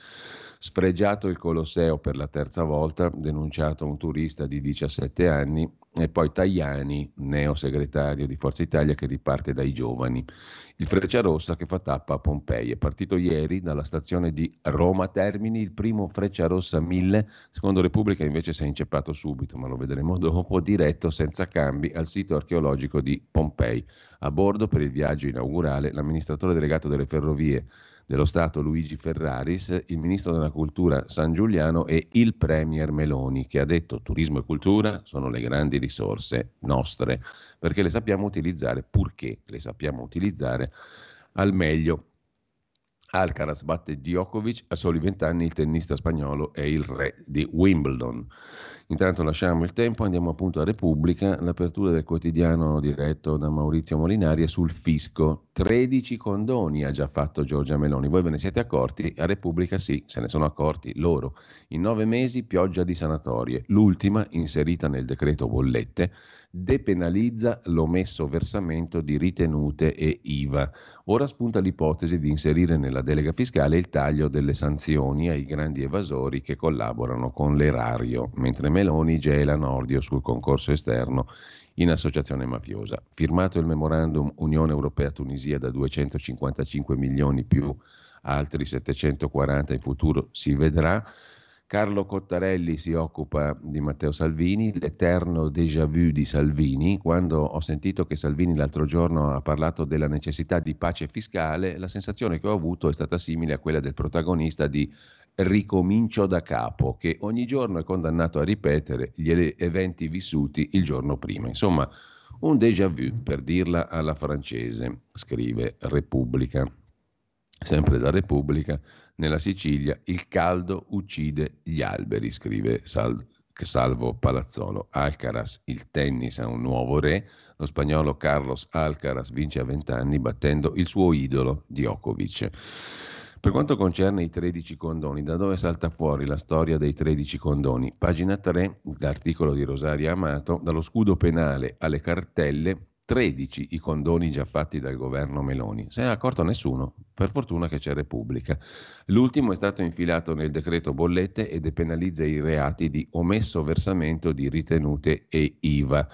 Sfregiato il Colosseo per la terza volta, denunciato un turista di 17 anni e poi Tajani, neo segretario di Forza Italia che riparte dai giovani. Il Freccia Rossa che fa tappa a Pompei. È partito ieri dalla stazione di Roma Termini il primo Freccia Rossa 1000, secondo Repubblica invece si è inceppato subito, ma lo vedremo dopo, diretto senza cambi al sito archeologico di Pompei. A bordo per il viaggio inaugurale l'amministratore delegato delle ferrovie dello Stato Luigi Ferraris, il ministro della cultura San Giuliano e il premier Meloni che ha detto turismo e cultura sono le grandi risorse nostre perché le sappiamo utilizzare purché le sappiamo utilizzare al meglio. Alcaraz batte Djokovic, a soli 20 anni il tennista spagnolo è il re di Wimbledon. Intanto lasciamo il tempo, andiamo appunto a Repubblica, l'apertura del quotidiano diretto da Maurizio Molinari è sul fisco. 13 condoni ha già fatto Giorgia Meloni. Voi ve ne siete accorti? A Repubblica sì, se ne sono accorti loro. In nove mesi pioggia di sanatorie. L'ultima, inserita nel decreto bollette, depenalizza l'omesso versamento di ritenute e IVA. Ora spunta l'ipotesi di inserire nella delega fiscale il taglio delle sanzioni ai grandi evasori che collaborano con l'erario, mentre Meloni gela Nordio sul concorso esterno in associazione mafiosa. Firmato il memorandum Unione Europea-Tunisia da 255 milioni più altri 740 in futuro si vedrà. Carlo Cottarelli si occupa di Matteo Salvini, l'eterno déjà vu di Salvini. Quando ho sentito che Salvini l'altro giorno ha parlato della necessità di pace fiscale, la sensazione che ho avuto è stata simile a quella del protagonista di Ricomincio da capo, che ogni giorno è condannato a ripetere gli eventi vissuti il giorno prima. Insomma, un déjà vu, per dirla alla francese, scrive Repubblica. Sempre da Repubblica nella Sicilia il caldo uccide gli alberi, scrive Sal- Salvo Palazzolo. Alcaraz, il tennis ha un nuovo re. Lo spagnolo Carlos Alcaraz vince a 20 anni battendo il suo idolo Djokovic. Per quanto concerne i 13 condoni, da dove salta fuori la storia dei 13 condoni? Pagina 3, l'articolo di Rosaria Amato, dallo scudo penale alle cartelle 13 i condoni già fatti dal governo Meloni. Se ne è accorto nessuno, per fortuna che c'è Repubblica. L'ultimo è stato infilato nel decreto bollette e depenalizza i reati di omesso versamento di ritenute e IVA.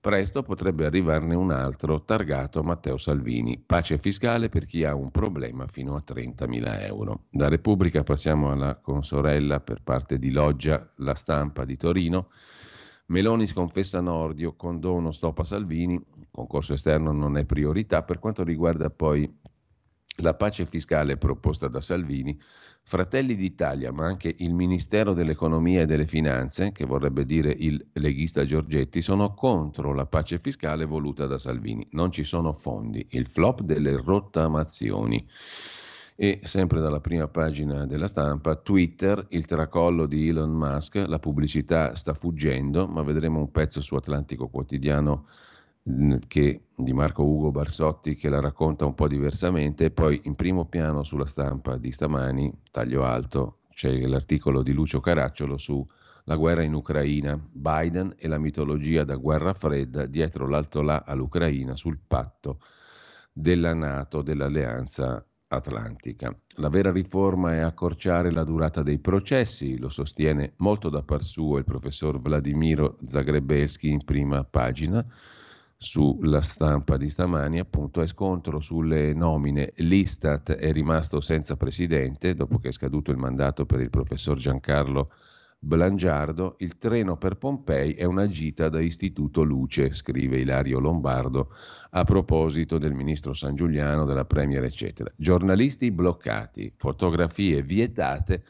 Presto potrebbe arrivarne un altro targato Matteo Salvini. Pace fiscale per chi ha un problema fino a 30.000 euro. Da Repubblica passiamo alla consorella per parte di Loggia, la stampa di Torino. Meloni sconfessa Nordio, condono stop a Salvini, concorso esterno non è priorità. Per quanto riguarda poi la pace fiscale proposta da Salvini, Fratelli d'Italia, ma anche il Ministero dell'Economia e delle Finanze, che vorrebbe dire il leghista Giorgetti, sono contro la pace fiscale voluta da Salvini. Non ci sono fondi, il flop delle rottamazioni. E sempre dalla prima pagina della stampa, Twitter, il tracollo di Elon Musk, la pubblicità sta fuggendo, ma vedremo un pezzo su Atlantico Quotidiano che, di Marco Ugo Barsotti che la racconta un po' diversamente poi in primo piano sulla stampa di stamani, taglio alto, c'è l'articolo di Lucio Caracciolo su la guerra in Ucraina, Biden e la mitologia da guerra fredda dietro l'alto là all'Ucraina sul patto della Nato, dell'Alleanza Atlantica. La vera riforma è accorciare la durata dei processi, lo sostiene molto da par suo il professor Vladimiro Zagrebelski in prima pagina sulla stampa di stamani, appunto, è scontro sulle nomine. L'Istat è rimasto senza presidente dopo che è scaduto il mandato per il professor Giancarlo Blangiardo. Il treno per Pompei è una gita da Istituto Luce, scrive Ilario Lombardo a proposito del ministro San Giuliano, della Premier, eccetera. Giornalisti bloccati, fotografie vietate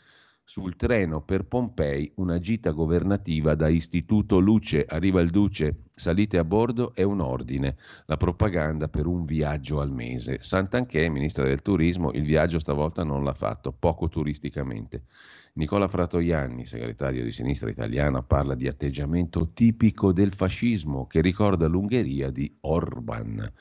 sul treno per Pompei una gita governativa da Istituto Luce. Arriva il Duce, salite a bordo, è un ordine. La propaganda per un viaggio al mese. Sant'Anché, ministra del turismo, il viaggio stavolta non l'ha fatto, poco turisticamente. Nicola Fratoianni, segretario di sinistra italiana, parla di atteggiamento tipico del fascismo che ricorda l'Ungheria di Orban.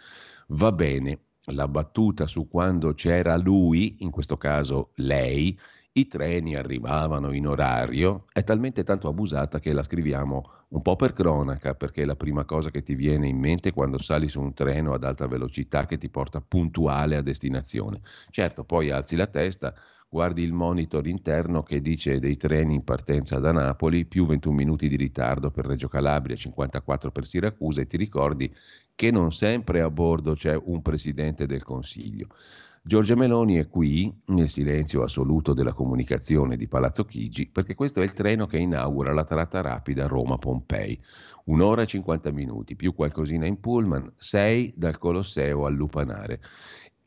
Va bene, la battuta su quando c'era lui, in questo caso lei, i treni arrivavano in orario, è talmente tanto abusata che la scriviamo un po' per cronaca, perché è la prima cosa che ti viene in mente quando sali su un treno ad alta velocità che ti porta puntuale a destinazione. Certo, poi alzi la testa, guardi il monitor interno che dice dei treni in partenza da Napoli, più 21 minuti di ritardo per Reggio Calabria, 54 per Siracusa e ti ricordi che non sempre a bordo c'è un presidente del Consiglio. Giorgia Meloni è qui, nel silenzio assoluto della comunicazione di Palazzo Chigi, perché questo è il treno che inaugura la tratta rapida Roma-Pompei. Un'ora e 50 minuti, più qualcosina in pullman, sei dal Colosseo al Lupanare.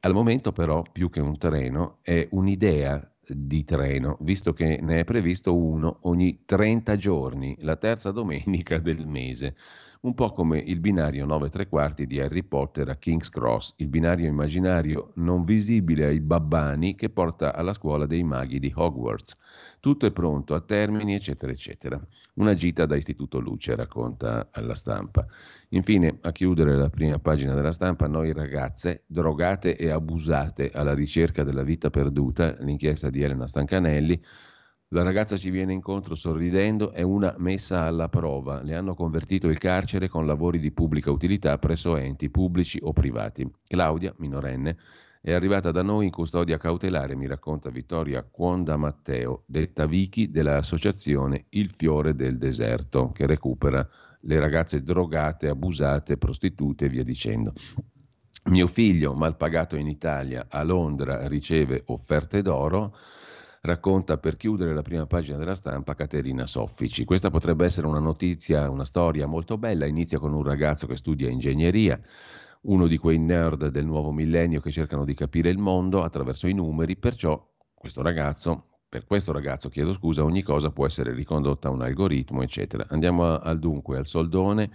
Al momento però, più che un treno, è un'idea di treno, visto che ne è previsto uno ogni 30 giorni, la terza domenica del mese un po' come il binario 9 3 quarti di Harry Potter a King's Cross, il binario immaginario non visibile ai babbani che porta alla scuola dei maghi di Hogwarts. Tutto è pronto a termini, eccetera, eccetera. Una gita da Istituto Luce, racconta alla stampa. Infine, a chiudere la prima pagina della stampa, noi ragazze drogate e abusate alla ricerca della vita perduta, l'inchiesta di Elena Stancanelli, la ragazza ci viene incontro sorridendo, è una messa alla prova. Le hanno convertito il carcere con lavori di pubblica utilità presso enti pubblici o privati. Claudia, minorenne, è arrivata da noi in custodia cautelare, mi racconta Vittoria Quonda Matteo, detta Vicky dell'associazione Il Fiore del Deserto, che recupera le ragazze drogate, abusate, prostitute e via dicendo. Mio figlio, mal pagato in Italia, a Londra riceve offerte d'oro racconta per chiudere la prima pagina della stampa Caterina Soffici. Questa potrebbe essere una notizia, una storia molto bella, inizia con un ragazzo che studia ingegneria, uno di quei nerd del nuovo millennio che cercano di capire il mondo attraverso i numeri, perciò questo ragazzo per questo ragazzo, chiedo scusa, ogni cosa può essere ricondotta a un algoritmo, eccetera. Andiamo al dunque, al soldone,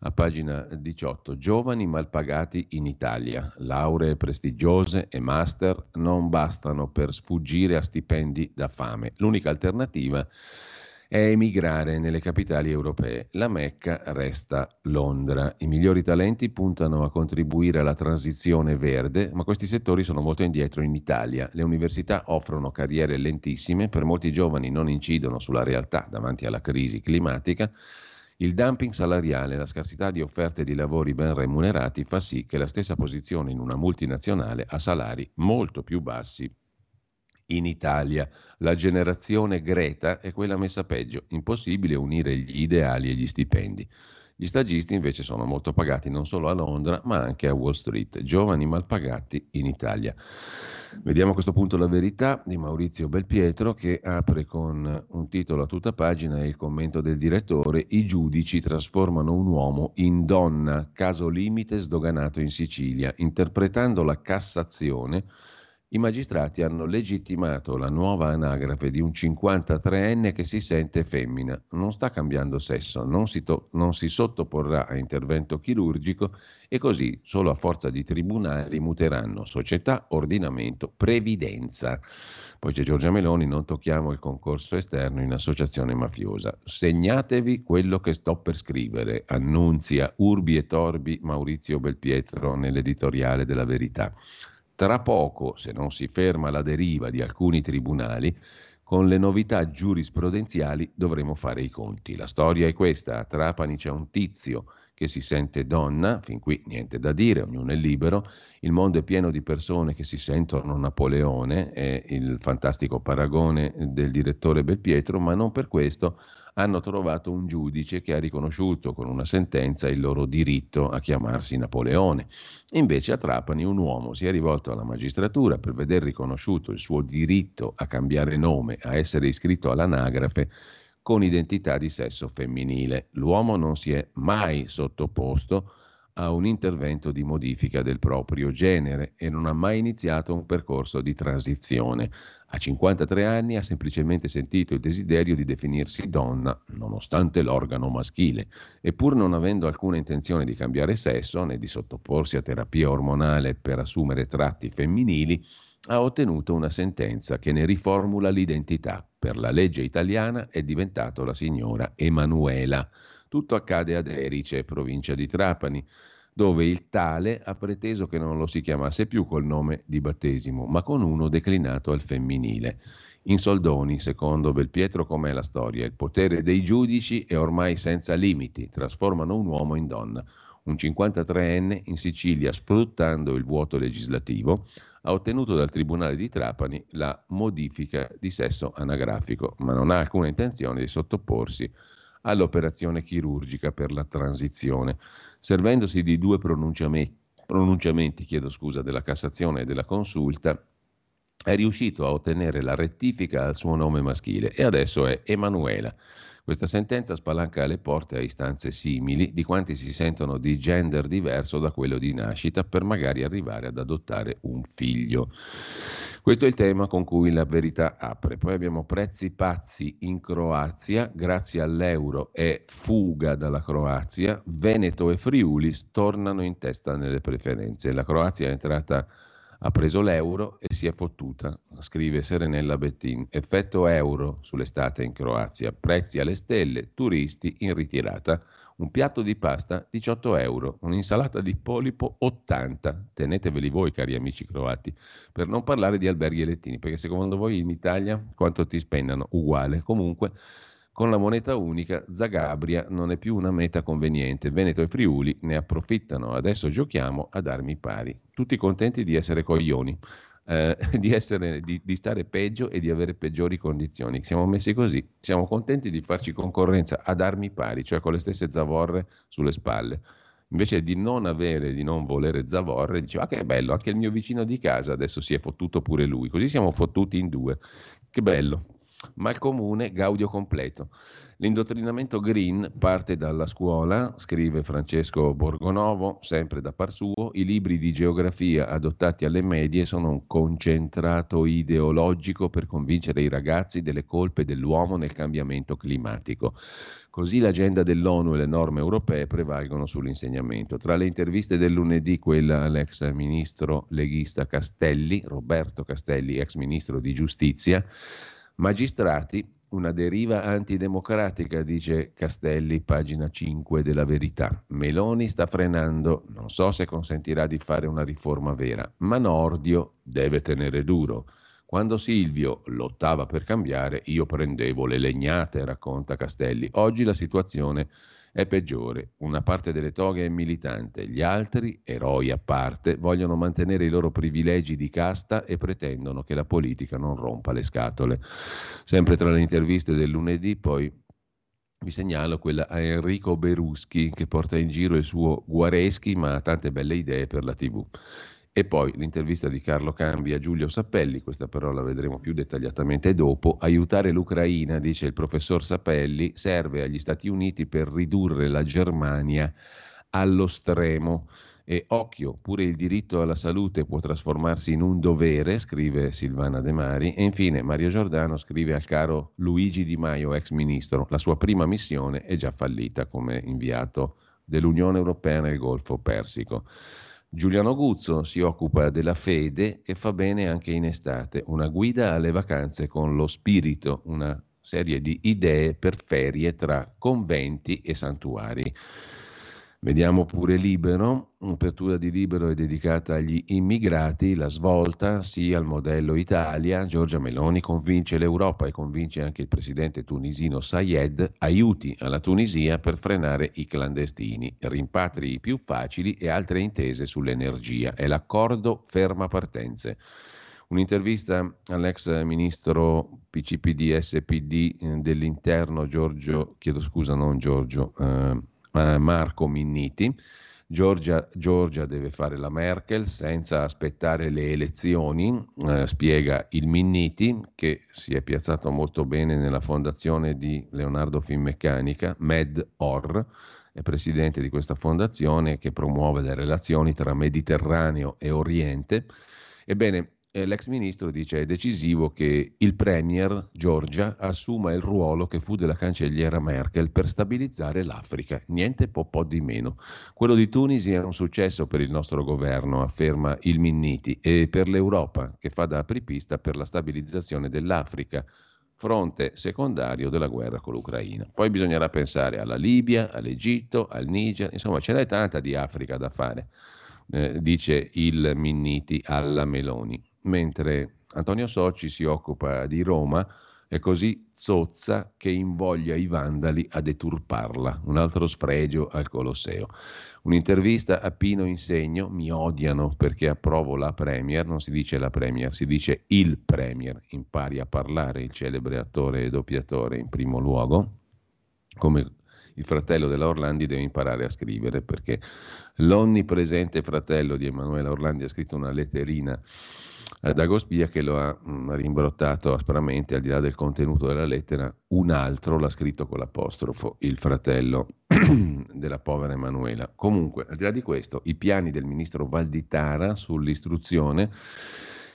a pagina 18. Giovani malpagati in Italia. Lauree prestigiose e master non bastano per sfuggire a stipendi da fame. L'unica alternativa è è emigrare nelle capitali europee. La Mecca resta Londra. I migliori talenti puntano a contribuire alla transizione verde, ma questi settori sono molto indietro in Italia. Le università offrono carriere lentissime, per molti giovani non incidono sulla realtà davanti alla crisi climatica. Il dumping salariale e la scarsità di offerte di lavori ben remunerati fa sì che la stessa posizione in una multinazionale ha salari molto più bassi in Italia. La generazione Greta è quella messa peggio, impossibile unire gli ideali e gli stipendi. Gli stagisti invece sono molto pagati non solo a Londra ma anche a Wall Street, giovani mal pagati in Italia. Vediamo a questo punto la verità di Maurizio Belpietro che apre con un titolo a tutta pagina e il commento del direttore I giudici trasformano un uomo in donna, caso limite sdoganato in Sicilia, interpretando la Cassazione i magistrati hanno legittimato la nuova anagrafe di un 53enne che si sente femmina, non sta cambiando sesso, non si, to- non si, sottoporrà a intervento chirurgico e così, solo a forza di tribunali, muteranno società, ordinamento, previdenza. Poi c'è Giorgia Meloni, non tocchiamo il concorso esterno in associazione mafiosa. Segnatevi quello che sto per scrivere, annunzia Urbi e Torbi Maurizio Belpietro nell'editoriale della Verità. Tra poco, se non si ferma la deriva di alcuni tribunali, con le novità giurisprudenziali dovremo fare i conti. La storia è questa, a Trapani c'è un tizio che si sente donna, fin qui niente da dire, ognuno è libero, il mondo è pieno di persone che si sentono Napoleone, è il fantastico paragone del direttore Belpietro, ma non per questo hanno trovato un giudice che ha riconosciuto con una sentenza il loro diritto a chiamarsi Napoleone. Invece a Trapani un uomo si è rivolto alla magistratura per veder riconosciuto il suo diritto a cambiare nome, a essere iscritto all'anagrafe con identità di sesso femminile. L'uomo non si è mai sottoposto a un intervento di modifica del proprio genere e non ha mai iniziato un percorso di transizione. A 53 anni ha semplicemente sentito il desiderio di definirsi donna, nonostante l'organo maschile, e pur non avendo alcuna intenzione di cambiare sesso né di sottoporsi a terapia ormonale per assumere tratti femminili, ha ottenuto una sentenza che ne riformula l'identità. Per la legge italiana è diventato la signora Emanuela. Tutto accade ad Erice, provincia di Trapani, dove il tale ha preteso che non lo si chiamasse più col nome di battesimo, ma con uno declinato al femminile. In soldoni, secondo Belpietro, com'è la storia? Il potere dei giudici è ormai senza limiti, trasformano un uomo in donna. Un 53enne in Sicilia, sfruttando il vuoto legislativo, ha ottenuto dal Tribunale di Trapani la modifica di sesso anagrafico, ma non ha alcuna intenzione di sottoporsi all'operazione chirurgica per la transizione, servendosi di due pronunciamenti, pronunciamenti scusa, della Cassazione e della Consulta, è riuscito a ottenere la rettifica al suo nome maschile e adesso è Emanuela. Questa sentenza spalanca le porte a istanze simili di quanti si sentono di gender diverso da quello di nascita per magari arrivare ad adottare un figlio. Questo è il tema con cui la verità apre. Poi abbiamo prezzi pazzi in Croazia, grazie all'euro e fuga dalla Croazia, Veneto e Friuli tornano in testa nelle preferenze. La Croazia è entrata ha preso l'euro e si è fottuta, scrive Serenella Bettin. Effetto euro sull'estate in Croazia, prezzi alle stelle, turisti in ritirata. Un piatto di pasta 18 euro, un'insalata di polipo 80. Teneteveli voi, cari amici croati, per non parlare di alberghi e lettini, perché secondo voi in Italia quanto ti spennano? Uguale. Comunque con la moneta unica Zagabria non è più una meta conveniente, Veneto e Friuli ne approfittano, adesso giochiamo ad armi pari, tutti contenti di essere coglioni, eh, di, essere, di, di stare peggio e di avere peggiori condizioni, siamo messi così, siamo contenti di farci concorrenza ad armi pari, cioè con le stesse zavorre sulle spalle. Invece di non avere, di non volere zavorre, diceva ah, che bello, anche il mio vicino di casa adesso si è fottuto pure lui, così siamo fottuti in due, che bello ma il comune gaudio completo. L'indottrinamento green parte dalla scuola, scrive Francesco Borgonovo, sempre da par suo, i libri di geografia adottati alle medie sono un concentrato ideologico per convincere i ragazzi delle colpe dell'uomo nel cambiamento climatico. Così l'agenda dell'ONU e le norme europee prevalgono sull'insegnamento. Tra le interviste del lunedì, quella all'ex ministro leghista Castelli, Roberto Castelli, ex ministro di giustizia, Magistrati, una deriva antidemocratica, dice Castelli, pagina 5 della verità. Meloni sta frenando, non so se consentirà di fare una riforma vera, ma Nordio deve tenere duro. Quando Silvio lottava per cambiare, io prendevo le legnate, racconta Castelli. Oggi la situazione è è peggiore. Una parte delle toghe è militante, gli altri, eroi a parte, vogliono mantenere i loro privilegi di casta e pretendono che la politica non rompa le scatole. Sempre tra le interviste del lunedì, poi vi segnalo quella a Enrico Beruschi che porta in giro il suo Guareschi, ma ha tante belle idee per la TV. E poi l'intervista di Carlo Cambi a Giulio Sappelli, questa però la vedremo più dettagliatamente dopo. Aiutare l'Ucraina, dice il professor Sappelli, serve agli Stati Uniti per ridurre la Germania allo stremo. E occhio, pure il diritto alla salute può trasformarsi in un dovere, scrive Silvana De Mari. E infine Mario Giordano scrive al caro Luigi Di Maio, ex ministro, la sua prima missione è già fallita come inviato dell'Unione Europea nel Golfo Persico. Giuliano Guzzo si occupa della fede che fa bene anche in estate, una guida alle vacanze con lo spirito, una serie di idee per ferie tra conventi e santuari. Vediamo pure Libero, l'apertura di Libero è dedicata agli immigrati, la svolta sia al modello Italia, Giorgia Meloni convince l'Europa e convince anche il presidente tunisino Sayed, aiuti alla Tunisia per frenare i clandestini, rimpatri più facili e altre intese sull'energia. È l'accordo ferma partenze. Un'intervista all'ex ministro PCPD SPD eh, dell'interno Giorgio, chiedo scusa, non Giorgio, eh, eh, Marco Minniti. Giorgia, Giorgia, deve fare la Merkel senza aspettare le elezioni, eh, spiega il Minniti, che si è piazzato molto bene nella fondazione di Leonardo Finmeccanica, MedOr, è presidente di questa fondazione che promuove le relazioni tra Mediterraneo e Oriente. Ebbene, eh, l'ex ministro dice è decisivo che il premier Giorgia assuma il ruolo che fu della cancelliera Merkel per stabilizzare l'Africa, niente po', po' di meno. Quello di Tunisi è un successo per il nostro governo, afferma il Minniti, e per l'Europa che fa da apripista per la stabilizzazione dell'Africa fronte secondario della guerra con l'Ucraina. Poi bisognerà pensare alla Libia, all'Egitto, al Niger, insomma ce n'è tanta di Africa da fare, eh, dice il Minniti alla Meloni mentre Antonio Soci si occupa di Roma, è così zozza che invoglia i vandali a deturparla, un altro sfregio al Colosseo. Un'intervista a Pino Insegno, mi odiano perché approvo la Premier, non si dice la Premier, si dice il Premier, impari a parlare il celebre attore e doppiatore in primo luogo, come il fratello della Orlandi deve imparare a scrivere perché l'onnipresente fratello di Emanuela Orlandi ha scritto una letterina ad Agospia che lo ha mm, rimbrottato aspramente al di là del contenuto della lettera, un altro l'ha scritto con l'apostrofo, il fratello della povera Emanuela. Comunque, al di là di questo, i piani del ministro Valditara sull'istruzione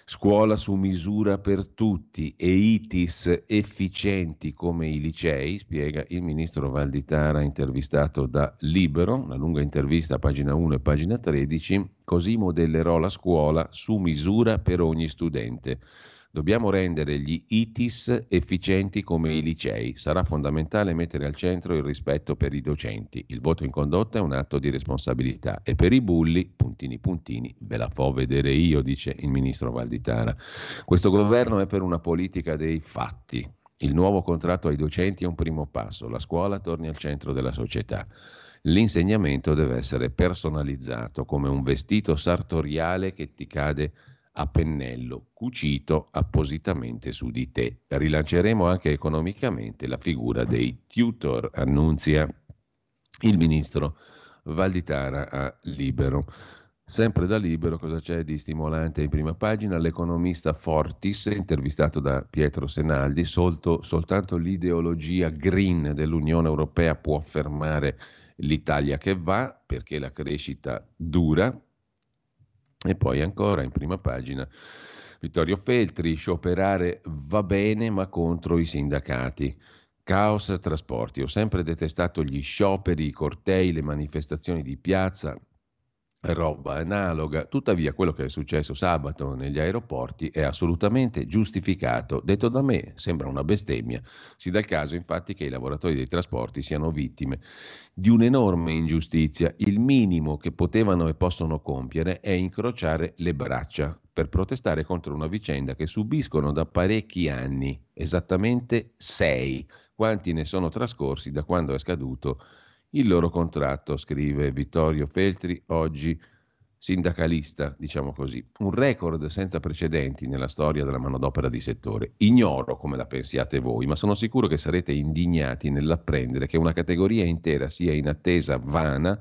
scuola su misura per tutti e ITIS efficienti come i licei, spiega il ministro Valditara intervistato da Libero, una lunga intervista a pagina 1 e pagina 13, così modellerò la scuola su misura per ogni studente. Dobbiamo rendere gli ITIS efficienti come i licei. Sarà fondamentale mettere al centro il rispetto per i docenti. Il voto in condotta è un atto di responsabilità e per i bulli, puntini puntini, ve la fo vedere io, dice il ministro Valditara. Questo governo è per una politica dei fatti. Il nuovo contratto ai docenti è un primo passo. La scuola torni al centro della società. L'insegnamento deve essere personalizzato come un vestito sartoriale che ti cade a pennello, cucito appositamente su di te. Rilanceremo anche economicamente la figura dei tutor, annunzia il ministro Valditara a Libero. Sempre da Libero, cosa c'è di stimolante in prima pagina? L'economista Fortis, intervistato da Pietro Senaldi, solto, soltanto l'ideologia green dell'Unione Europea può fermare l'Italia che va, perché la crescita dura, e poi ancora in prima pagina Vittorio Feltri, scioperare va bene ma contro i sindacati. Caos trasporti. Ho sempre detestato gli scioperi, i cortei, le manifestazioni di piazza, roba analoga. Tuttavia quello che è successo sabato negli aeroporti è assolutamente giustificato. Detto da me sembra una bestemmia. Si dà il caso infatti che i lavoratori dei trasporti siano vittime di un'enorme ingiustizia. Il minimo che potevano e possono compiere è incrociare le braccia per protestare contro una vicenda che subiscono da parecchi anni, esattamente sei. Quanti ne sono trascorsi da quando è scaduto il loro contratto, scrive Vittorio Feltri, oggi sindacalista, diciamo così. Un record senza precedenti nella storia della manodopera di settore. Ignoro come la pensiate voi, ma sono sicuro che sarete indignati nell'apprendere che una categoria intera sia in attesa vana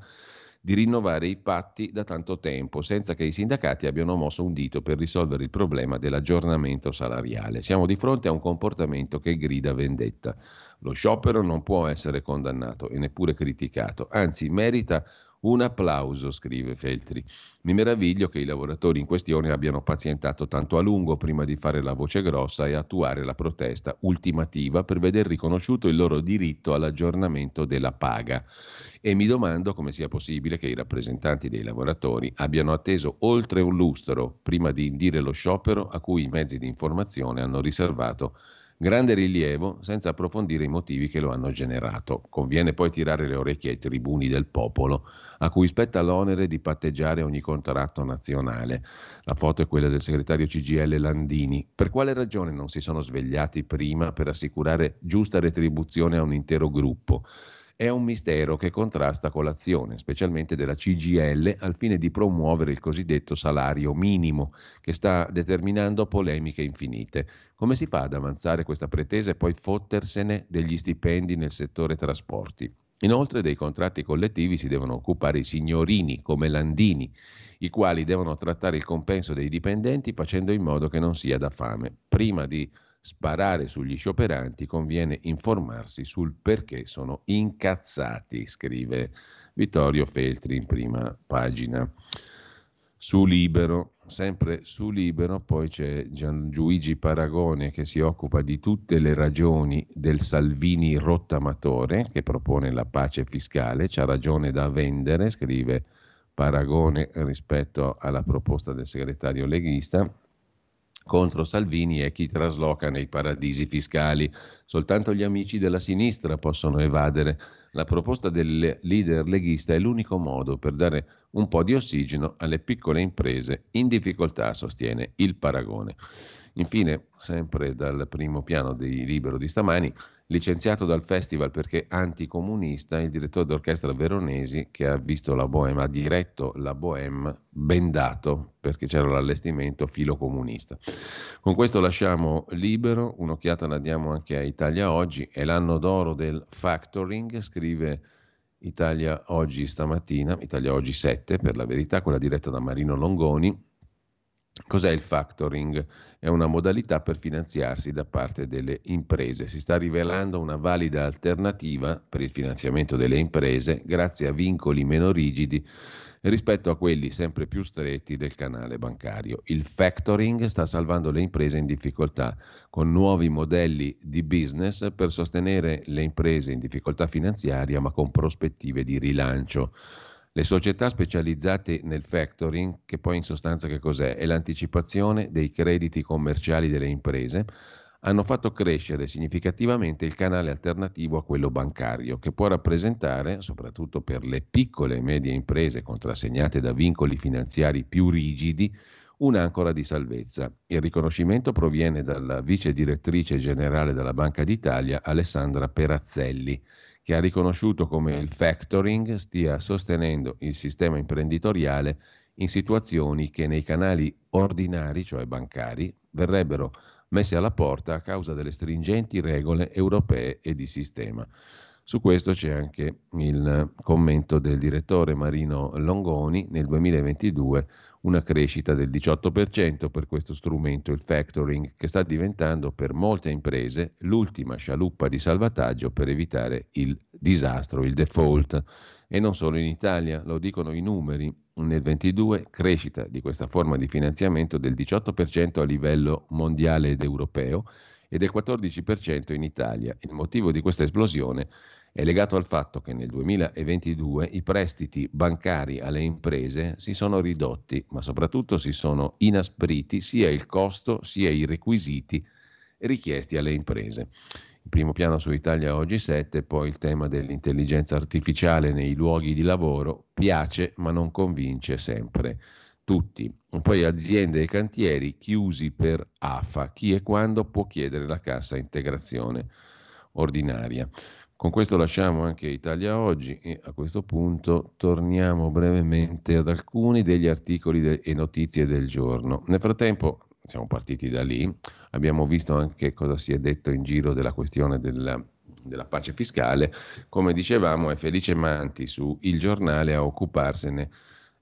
di rinnovare i patti da tanto tempo, senza che i sindacati abbiano mosso un dito per risolvere il problema dell'aggiornamento salariale. Siamo di fronte a un comportamento che grida vendetta. Lo sciopero non può essere condannato e neppure criticato, anzi merita un applauso, scrive Feltri. Mi meraviglio che i lavoratori in questione abbiano pazientato tanto a lungo prima di fare la voce grossa e attuare la protesta ultimativa per veder riconosciuto il loro diritto all'aggiornamento della paga. E mi domando come sia possibile che i rappresentanti dei lavoratori abbiano atteso oltre un lustro prima di indire lo sciopero a cui i mezzi di informazione hanno riservato grande rilievo senza approfondire i motivi che lo hanno generato. Conviene poi tirare le orecchie ai tribuni del popolo, a cui spetta l'onere di patteggiare ogni contratto nazionale. La foto è quella del segretario CGL Landini. Per quale ragione non si sono svegliati prima per assicurare giusta retribuzione a un intero gruppo? È un mistero che contrasta con l'azione, specialmente della CGL, al fine di promuovere il cosiddetto salario minimo, che sta determinando polemiche infinite. Come si fa ad avanzare questa pretesa e poi fottersene degli stipendi nel settore trasporti? Inoltre dei contratti collettivi si devono occupare i signorini come Landini, i quali devono trattare il compenso dei dipendenti facendo in modo che non sia da fame. Prima di sparare sugli scioperanti conviene informarsi sul perché sono incazzati, scrive Vittorio Feltri in prima pagina. Su Libero, sempre su Libero, poi c'è Gianluigi Paragone che si occupa di tutte le ragioni del Salvini rottamatore che propone la pace fiscale, c'ha ragione da vendere, scrive Paragone rispetto alla proposta del segretario leghista contro Salvini è chi trasloca nei paradisi fiscali. Soltanto gli amici della sinistra possono evadere. La proposta del leader leghista è l'unico modo per dare un po' di ossigeno alle piccole imprese in difficoltà, sostiene il paragone. Infine, sempre dal primo piano di Libero di stamani, licenziato dal festival perché anticomunista, il direttore d'orchestra Veronesi che ha visto la Bohème, ha diretto la Bohème bendato perché c'era l'allestimento filo comunista. Con questo lasciamo libero, un'occhiata la diamo anche a Italia Oggi, è l'anno d'oro del factoring, scrive Italia Oggi stamattina, Italia Oggi 7 per la verità, quella diretta da Marino Longoni, Cos'è il factoring? È una modalità per finanziarsi da parte delle imprese. Si sta rivelando una valida alternativa per il finanziamento delle imprese grazie a vincoli meno rigidi rispetto a quelli sempre più stretti del canale bancario. Il factoring sta salvando le imprese in difficoltà con nuovi modelli di business per sostenere le imprese in difficoltà finanziaria ma con prospettive di rilancio. Le società specializzate nel factoring, che poi in sostanza che cos'è? È l'anticipazione dei crediti commerciali delle imprese, hanno fatto crescere significativamente il canale alternativo a quello bancario, che può rappresentare, soprattutto per le piccole e medie imprese contrassegnate da vincoli finanziari più rigidi, un'ancora di salvezza. Il riconoscimento proviene dalla vice direttrice generale della Banca d'Italia, Alessandra Perazzelli che ha riconosciuto come il factoring stia sostenendo il sistema imprenditoriale in situazioni che nei canali ordinari, cioè bancari, verrebbero messe alla porta a causa delle stringenti regole europee e di sistema. Su questo c'è anche il commento del direttore Marino Longoni nel 2022 una crescita del 18% per questo strumento, il factoring, che sta diventando per molte imprese l'ultima scialuppa di salvataggio per evitare il disastro, il default. E non solo in Italia, lo dicono i numeri. Nel 2022 crescita di questa forma di finanziamento del 18% a livello mondiale ed europeo e del 14% in Italia. Il motivo di questa esplosione è legato al fatto che nel 2022 i prestiti bancari alle imprese si sono ridotti, ma soprattutto si sono inaspriti sia il costo sia i requisiti richiesti alle imprese. Il primo piano su Italia Oggi 7, poi il tema dell'intelligenza artificiale nei luoghi di lavoro, piace ma non convince sempre tutti. Poi aziende e cantieri chiusi per AFA, chi e quando può chiedere la cassa integrazione ordinaria. Con questo lasciamo anche Italia Oggi e a questo punto torniamo brevemente ad alcuni degli articoli de- e notizie del giorno. Nel frattempo siamo partiti da lì, abbiamo visto anche cosa si è detto in giro della questione della, della pace fiscale. Come dicevamo è Felice Manti su Il Giornale a occuparsene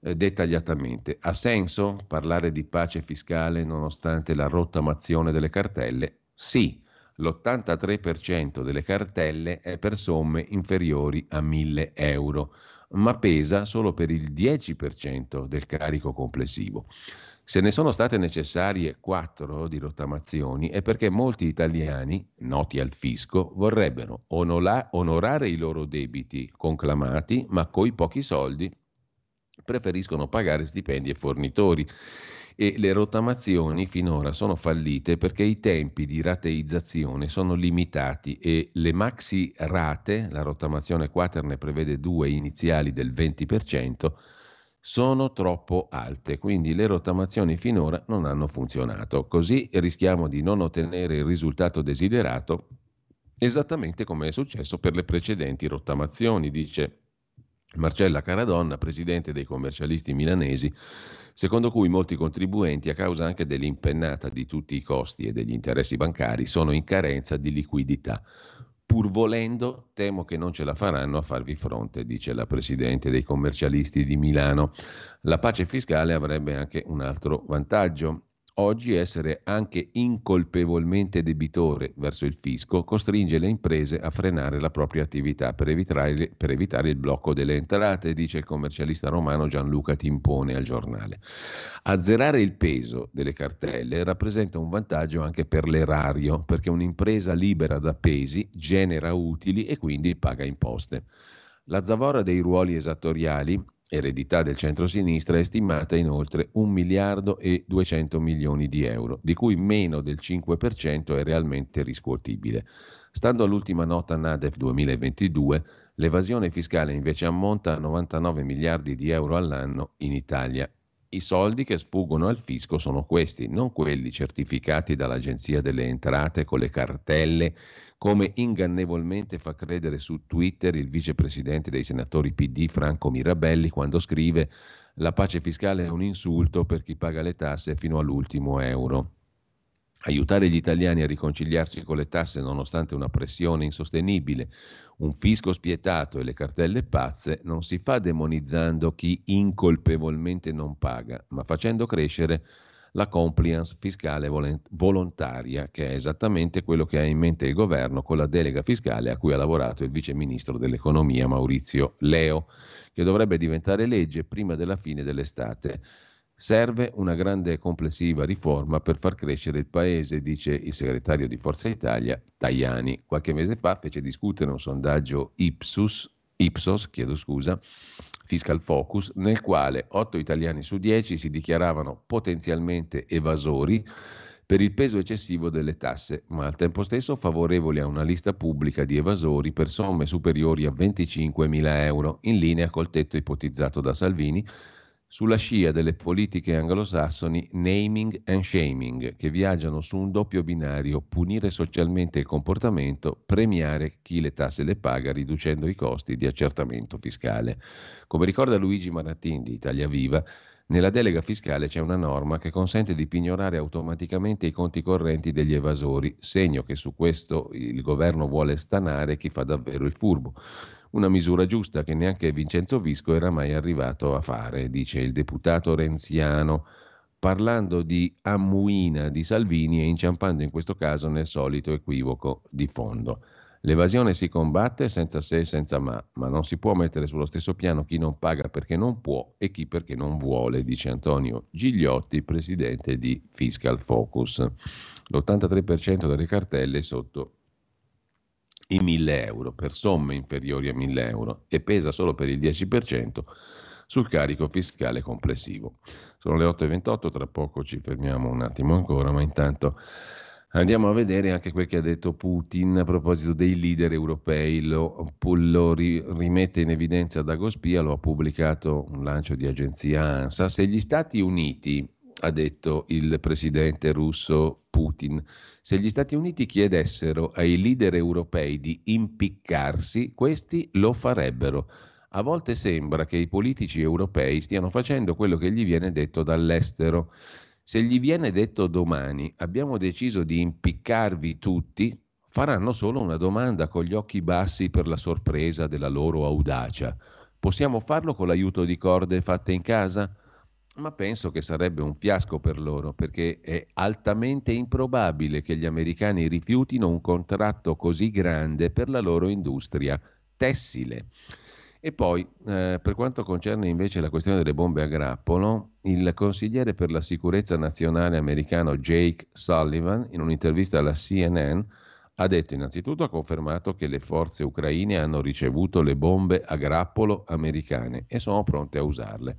eh, dettagliatamente. Ha senso parlare di pace fiscale nonostante la rottamazione delle cartelle? Sì l'83% delle cartelle è per somme inferiori a 1000 euro, ma pesa solo per il 10% del carico complessivo. Se ne sono state necessarie 4 di rottamazioni è perché molti italiani, noti al fisco, vorrebbero onorare i loro debiti conclamati, ma coi pochi soldi preferiscono pagare stipendi e fornitori e le rottamazioni finora sono fallite perché i tempi di rateizzazione sono limitati e le maxi rate, la rottamazione quater ne prevede due iniziali del 20%, sono troppo alte, quindi le rottamazioni finora non hanno funzionato. Così rischiamo di non ottenere il risultato desiderato, esattamente come è successo per le precedenti rottamazioni, dice Marcella Caradonna, presidente dei commercialisti milanesi, secondo cui molti contribuenti, a causa anche dell'impennata di tutti i costi e degli interessi bancari, sono in carenza di liquidità. Pur volendo, temo che non ce la faranno a farvi fronte, dice la Presidente dei commercialisti di Milano. La pace fiscale avrebbe anche un altro vantaggio. Oggi essere anche incolpevolmente debitore verso il fisco costringe le imprese a frenare la propria attività per evitare, per evitare, il blocco delle entrate, dice il commercialista romano Gianluca Timpone al giornale. Azzerare il peso delle cartelle rappresenta un vantaggio anche per l'erario, perché un'impresa libera da pesi genera utili e quindi paga imposte. La zavorra dei ruoli esattoriali eredità del centro-sinistra è stimata in oltre 1 miliardo e 200 milioni di euro, di cui meno del 5% è realmente riscuotibile. Stando all'ultima nota NADEF 2022, l'evasione fiscale invece ammonta a 99 miliardi di euro all'anno in Italia i soldi che sfuggono al fisco sono questi, non quelli certificati dall'Agenzia delle Entrate con le cartelle, come ingannevolmente fa credere su Twitter il vicepresidente dei senatori PD Franco Mirabelli quando scrive la pace fiscale è un insulto per chi paga le tasse fino all'ultimo euro. Aiutare gli italiani a riconciliarsi con le tasse nonostante una pressione insostenibile, un fisco spietato e le cartelle pazze non si fa demonizzando chi incolpevolmente non paga, ma facendo crescere la compliance fiscale volontaria, che è esattamente quello che ha in mente il governo con la delega fiscale a cui ha lavorato il vice ministro dell'economia Maurizio Leo, che dovrebbe diventare legge prima della fine dell'estate. Serve una grande e complessiva riforma per far crescere il paese, dice il segretario di Forza Italia Tajani. Qualche mese fa fece discutere un sondaggio Ipsos, Ipsos chiedo scusa, Fiscal Focus, nel quale 8 italiani su 10 si dichiaravano potenzialmente evasori per il peso eccessivo delle tasse, ma al tempo stesso favorevoli a una lista pubblica di evasori per somme superiori a 25.000 euro, in linea col tetto ipotizzato da Salvini, sulla scia delle politiche anglosassoni naming and shaming, che viaggiano su un doppio binario, punire socialmente il comportamento, premiare chi le tasse le paga, riducendo i costi di accertamento fiscale. Come ricorda Luigi Marattin di Italia Viva, nella delega fiscale c'è una norma che consente di pignorare automaticamente i conti correnti degli evasori, segno che su questo il governo vuole stanare chi fa davvero il furbo. Una misura giusta che neanche Vincenzo Visco era mai arrivato a fare, dice il deputato renziano, parlando di ammuina di Salvini e inciampando in questo caso nel solito equivoco di fondo. L'evasione si combatte senza se e senza ma, ma non si può mettere sullo stesso piano chi non paga perché non può e chi perché non vuole, dice Antonio Gigliotti, presidente di Fiscal Focus. L'83% delle cartelle sotto i 1000 euro per somme inferiori a 1000 euro e pesa solo per il 10% sul carico fiscale complessivo. Sono le 8.28, tra poco ci fermiamo un attimo ancora, ma intanto andiamo a vedere anche quel che ha detto Putin a proposito dei leader europei. Lo, lo rimette in evidenza Dagospia, lo ha pubblicato un lancio di agenzia ANSA. Se gli Stati Uniti ha detto il presidente russo Putin. Se gli Stati Uniti chiedessero ai leader europei di impiccarsi, questi lo farebbero. A volte sembra che i politici europei stiano facendo quello che gli viene detto dall'estero. Se gli viene detto domani abbiamo deciso di impiccarvi tutti, faranno solo una domanda con gli occhi bassi per la sorpresa della loro audacia. Possiamo farlo con l'aiuto di corde fatte in casa? Ma penso che sarebbe un fiasco per loro perché è altamente improbabile che gli americani rifiutino un contratto così grande per la loro industria tessile. E poi, eh, per quanto concerne invece la questione delle bombe a grappolo, il consigliere per la sicurezza nazionale americano Jake Sullivan, in un'intervista alla CNN, ha detto innanzitutto ha confermato che le forze ucraine hanno ricevuto le bombe a grappolo americane e sono pronte a usarle.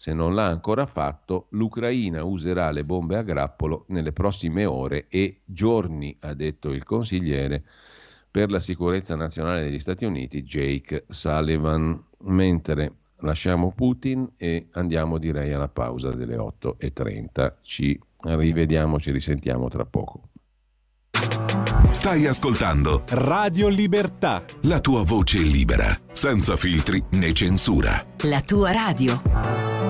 Se non l'ha ancora fatto, l'Ucraina userà le bombe a grappolo nelle prossime ore e giorni, ha detto il consigliere per la sicurezza nazionale degli Stati Uniti, Jake Sullivan. Mentre lasciamo Putin e andiamo direi alla pausa delle 8.30. Ci rivediamo, ci risentiamo tra poco. Stai ascoltando Radio Libertà. la tua voce libera, senza filtri né censura. La tua radio.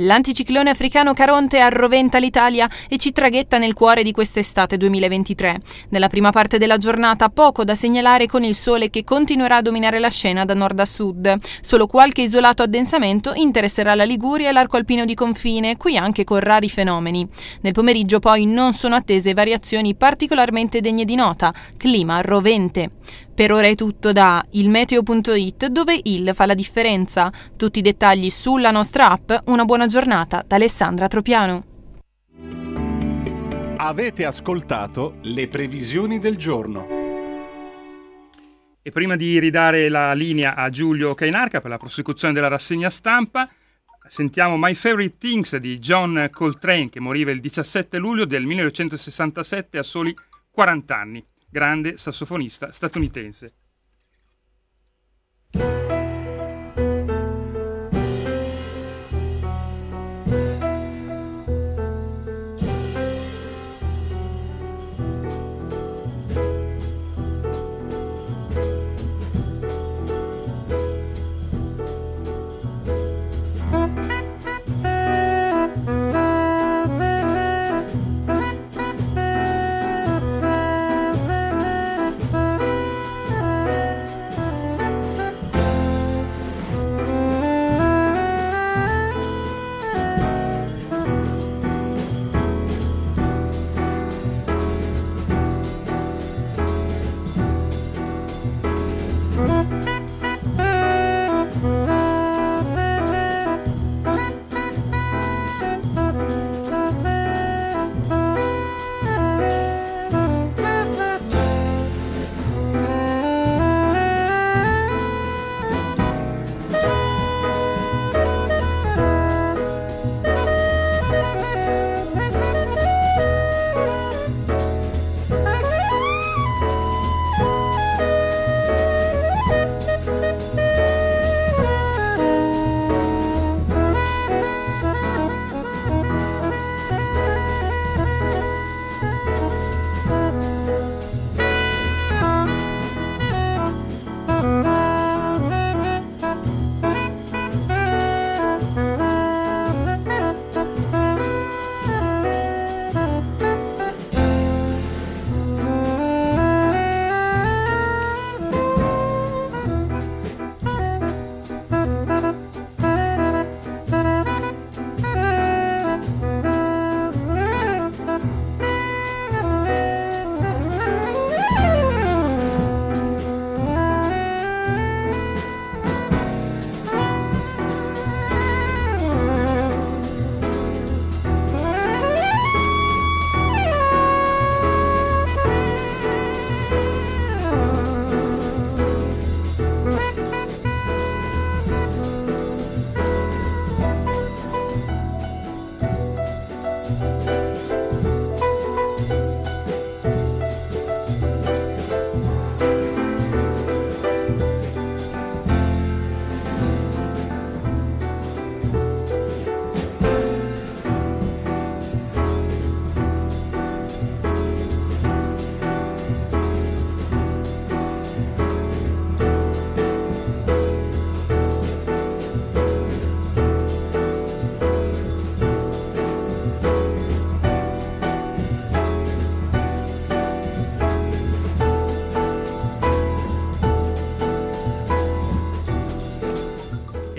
L'anticiclone africano Caronte arroventa l'Italia e ci traghetta nel cuore di quest'estate 2023. Nella prima parte della giornata poco da segnalare con il sole che continuerà a dominare la scena da nord a sud. Solo qualche isolato addensamento interesserà la Liguria e l'arco alpino di confine, qui anche con rari fenomeni. Nel pomeriggio poi non sono attese variazioni particolarmente degne di nota. Clima rovente. Per ora è tutto da ilmeteo.it dove il fa la differenza. Tutti i dettagli sulla nostra app. Una buona giornata da Alessandra Tropiano. Avete ascoltato le previsioni del giorno. E prima di ridare la linea a Giulio Cainarca per la prosecuzione della rassegna stampa, sentiamo My Favorite Things di John Coltrane che moriva il 17 luglio del 1967 a soli 40 anni grande sassofonista statunitense.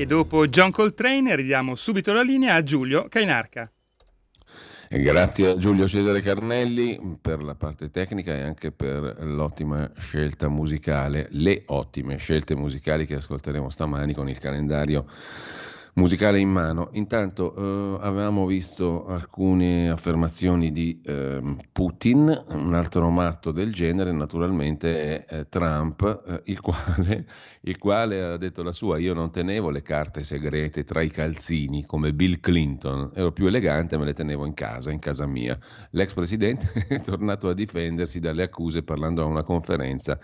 Dopo John Coltrane ridiamo subito la linea a Giulio Cainarca. Grazie a Giulio Cesare Carnelli per la parte tecnica e anche per l'ottima scelta musicale, le ottime scelte musicali che ascolteremo stamani con il calendario musicale in mano. Intanto eh, avevamo visto alcune affermazioni di eh, Putin, un altro matto del genere naturalmente è eh, Trump, eh, il quale, il, quale, ha detto la sua, io non tenevo le carte segrete tra i calzini come Bill Clinton, ero più elegante, me le tenevo in casa, in casa mia. L'ex presidente è tornato a difendersi dalle accuse parlando a una conferenza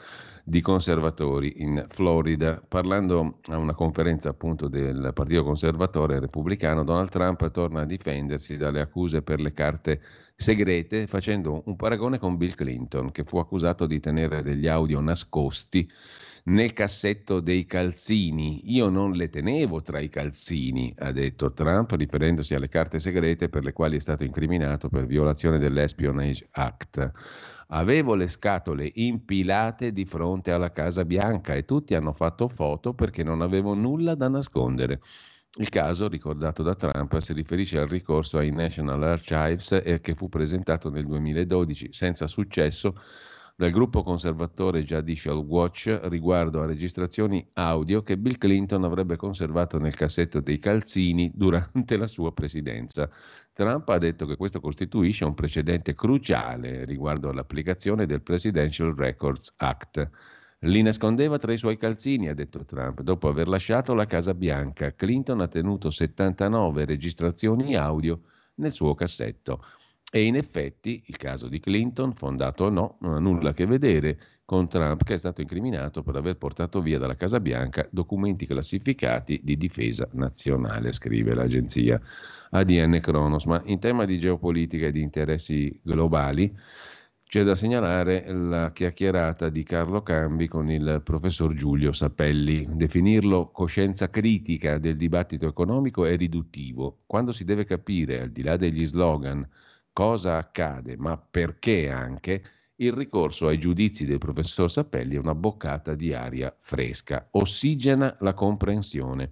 di conservatori in Florida. Parlando a una conferenza appunto del Partito Conservatore Repubblicano, Donald Trump torna a difendersi dalle accuse per le carte segrete facendo un paragone con Bill Clinton che fu accusato di tenere degli audio nascosti nel cassetto dei calzini. Io non le tenevo tra i calzini, ha detto Trump, riferendosi alle carte segrete per le quali è stato incriminato per violazione dell'Espionage Act. Avevo le scatole impilate di fronte alla Casa Bianca e tutti hanno fatto foto perché non avevo nulla da nascondere. Il caso, ricordato da Trump, si riferisce al ricorso ai National Archives eh, che fu presentato nel 2012 senza successo dal gruppo conservatore Judicial Watch riguardo a registrazioni audio che Bill Clinton avrebbe conservato nel cassetto dei calzini durante la sua presidenza. Trump ha detto che questo costituisce un precedente cruciale riguardo all'applicazione del Presidential Records Act. Li nascondeva tra i suoi calzini, ha detto Trump. Dopo aver lasciato la Casa Bianca, Clinton ha tenuto 79 registrazioni audio nel suo cassetto. E in effetti il caso di Clinton, fondato o no, non ha nulla a che vedere con Trump che è stato incriminato per aver portato via dalla Casa Bianca documenti classificati di difesa nazionale, scrive l'agenzia ADN Kronos. Ma in tema di geopolitica e di interessi globali c'è da segnalare la chiacchierata di Carlo Cambi con il professor Giulio Sapelli. Definirlo coscienza critica del dibattito economico è riduttivo. Quando si deve capire, al di là degli slogan, cosa accade, ma perché anche, il ricorso ai giudizi del professor Sapelli è una boccata di aria fresca, ossigena la comprensione.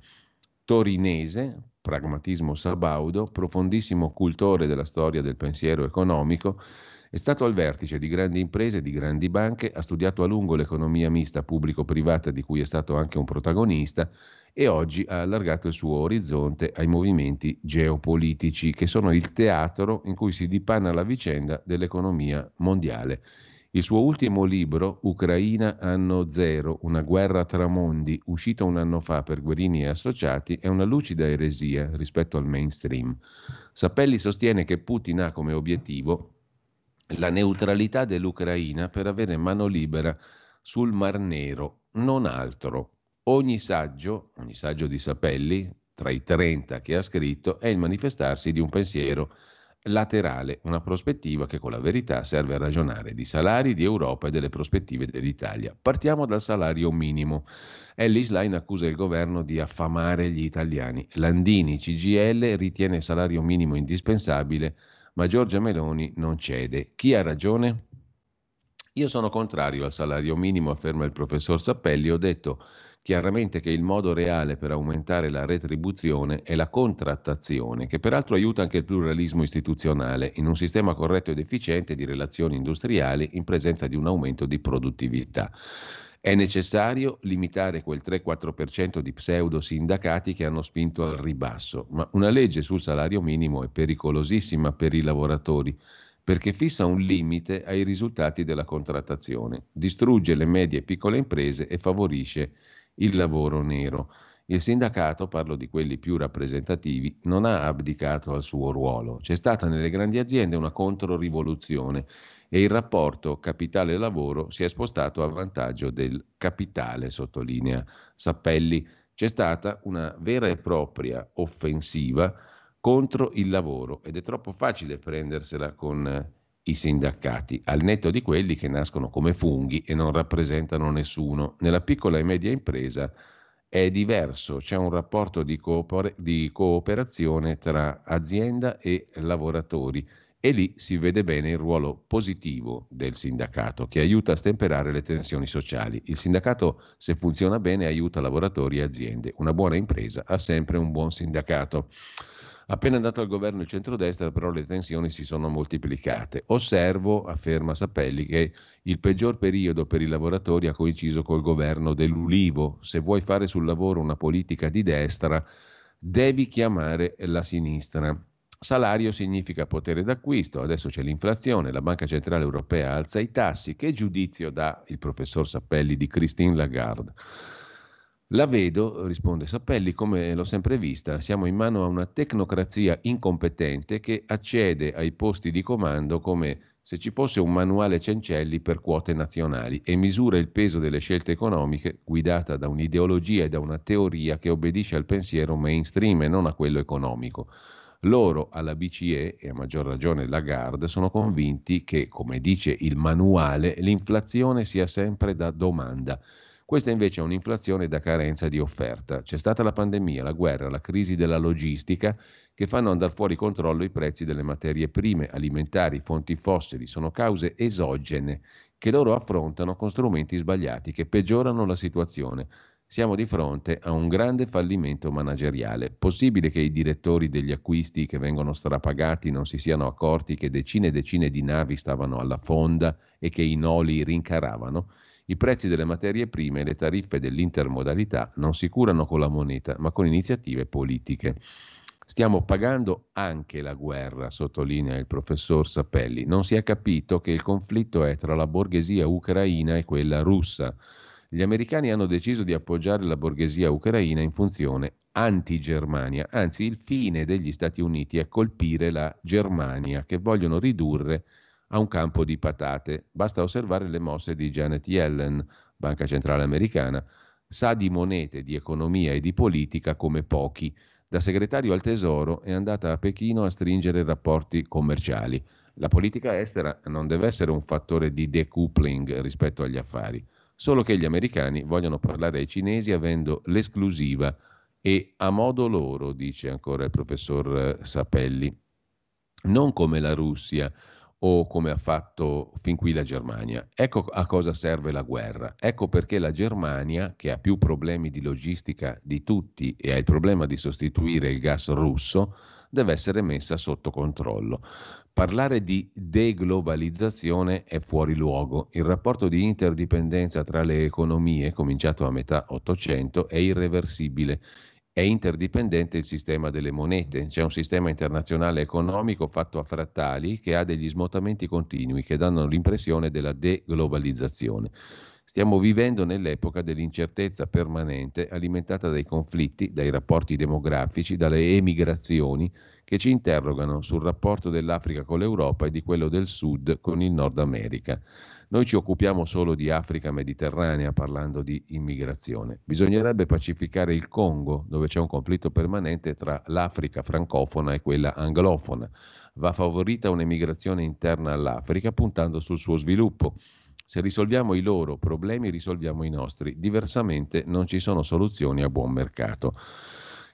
Torinese, pragmatismo sabaudo, profondissimo cultore della storia del pensiero economico, è stato al vertice di grandi imprese di grandi banche, ha studiato a lungo l'economia mista pubblico-privata di cui è stato anche un protagonista e oggi ha allargato il suo orizzonte ai movimenti geopolitici che sono il teatro in cui si dipanna la vicenda dell'economia mondiale. Il suo ultimo libro, Ucraina anno zero, una guerra tra mondi, uscito un anno fa per Guerini e Associati, è una lucida eresia rispetto al mainstream. Sapelli sostiene che Putin ha come obiettivo la neutralità dell'Ucraina per avere mano libera sul Mar Nero, non altro. Ogni saggio, ogni saggio di Sapelli, tra i 30 che ha scritto, è il manifestarsi di un pensiero laterale, una prospettiva che con la verità serve a ragionare di salari di Europa e delle prospettive dell'Italia. Partiamo dal salario minimo. Ellis Line accusa il governo di affamare gli italiani. Landini, CGL, ritiene il salario minimo indispensabile, ma Giorgia Meloni non cede. Chi ha ragione? Io sono contrario al salario minimo, afferma il professor Sappelli. Ho detto chiaramente che il modo reale per aumentare la retribuzione è la contrattazione, che peraltro aiuta anche il pluralismo istituzionale in un sistema corretto ed efficiente di relazioni industriali in presenza di un aumento di produttività. È necessario limitare quel 3-4% di pseudo sindacati che hanno spinto al ribasso, ma una legge sul salario minimo è pericolosissima per i lavoratori perché fissa un limite ai risultati della contrattazione, distrugge le medie e piccole imprese e favorisce il lavoro nero. Il sindacato, parlo di quelli più rappresentativi, non ha abdicato al suo ruolo. C'è stata nelle grandi aziende una controrivoluzione e il rapporto capitale-lavoro si è spostato a vantaggio del capitale, sottolinea Sappelli. C'è stata una vera e propria offensiva contro il lavoro ed è troppo facile prendersela con i sindacati, al netto di quelli che nascono come funghi e non rappresentano nessuno. Nella piccola e media impresa è diverso, c'è un rapporto di, cooper- di cooperazione tra azienda e lavoratori e lì si vede bene il ruolo positivo del sindacato che aiuta a stemperare le tensioni sociali. Il sindacato, se funziona bene, aiuta lavoratori e aziende. Una buona impresa ha sempre un buon sindacato. Appena andato al governo il centrodestra, però le tensioni si sono moltiplicate. Osservo, afferma Sapelli, che il peggior periodo per i lavoratori ha coinciso col governo dell'Ulivo. Se vuoi fare sul lavoro una politica di destra, devi chiamare la sinistra. Salario significa potere d'acquisto, adesso c'è l'inflazione, la Banca Centrale Europea alza i tassi. Che giudizio dà il professor Sappelli di Christine Lagarde? La vedo, risponde Sappelli, come l'ho sempre vista, siamo in mano a una tecnocrazia incompetente che accede ai posti di comando come se ci fosse un manuale Cencelli per quote nazionali e misura il peso delle scelte economiche guidata da un'ideologia e da una teoria che obbedisce al pensiero mainstream e non a quello economico. Loro alla BCE e a maggior ragione Lagarde sono convinti che, come dice il manuale, l'inflazione sia sempre da domanda. Questa invece è un'inflazione da carenza di offerta. C'è stata la pandemia, la guerra, la crisi della logistica che fanno andare fuori controllo i prezzi delle materie prime, alimentari, fonti fossili. Sono cause esogene che loro affrontano con strumenti sbagliati che peggiorano la situazione. Siamo di fronte a un grande fallimento manageriale. Possibile che i direttori degli acquisti che vengono strapagati non si siano accorti che decine e decine di navi stavano alla fonda e che i noli rincaravano? I prezzi delle materie prime e le tariffe dell'intermodalità non si curano con la moneta, ma con iniziative politiche. Stiamo pagando anche la guerra, sottolinea il professor Sapelli. Non si è capito che il conflitto è tra la borghesia ucraina e quella russa. Gli americani hanno deciso di appoggiare la borghesia ucraina in funzione anti-Germania, anzi il fine degli Stati Uniti è colpire la Germania che vogliono ridurre a un campo di patate. Basta osservare le mosse di Janet Yellen, Banca Centrale Americana, sa di monete, di economia e di politica come pochi. Da segretario al Tesoro è andata a Pechino a stringere rapporti commerciali. La politica estera non deve essere un fattore di decoupling rispetto agli affari solo che gli americani vogliono parlare ai cinesi avendo l'esclusiva e a modo loro, dice ancora il professor eh, Sapelli, non come la Russia o come ha fatto fin qui la Germania. Ecco a cosa serve la guerra. Ecco perché la Germania, che ha più problemi di logistica di tutti e ha il problema di sostituire il gas russo, deve essere messa sotto controllo. Parlare di deglobalizzazione è fuori luogo. Il rapporto di interdipendenza tra le economie, cominciato a metà Ottocento, è irreversibile. È interdipendente il sistema delle monete. C'è un sistema internazionale economico fatto a frattali che ha degli smotamenti continui che danno l'impressione della deglobalizzazione. Stiamo vivendo nell'epoca dell'incertezza permanente alimentata dai conflitti, dai rapporti demografici, dalle emigrazioni che ci interrogano sul rapporto dell'Africa con l'Europa e di quello del Sud con il Nord America. Noi ci occupiamo solo di Africa mediterranea parlando di immigrazione. Bisognerebbe pacificare il Congo, dove c'è un conflitto permanente tra l'Africa francofona e quella anglofona. Va favorita un'emigrazione interna all'Africa puntando sul suo sviluppo. Se risolviamo i loro problemi, risolviamo i nostri. Diversamente non ci sono soluzioni a buon mercato.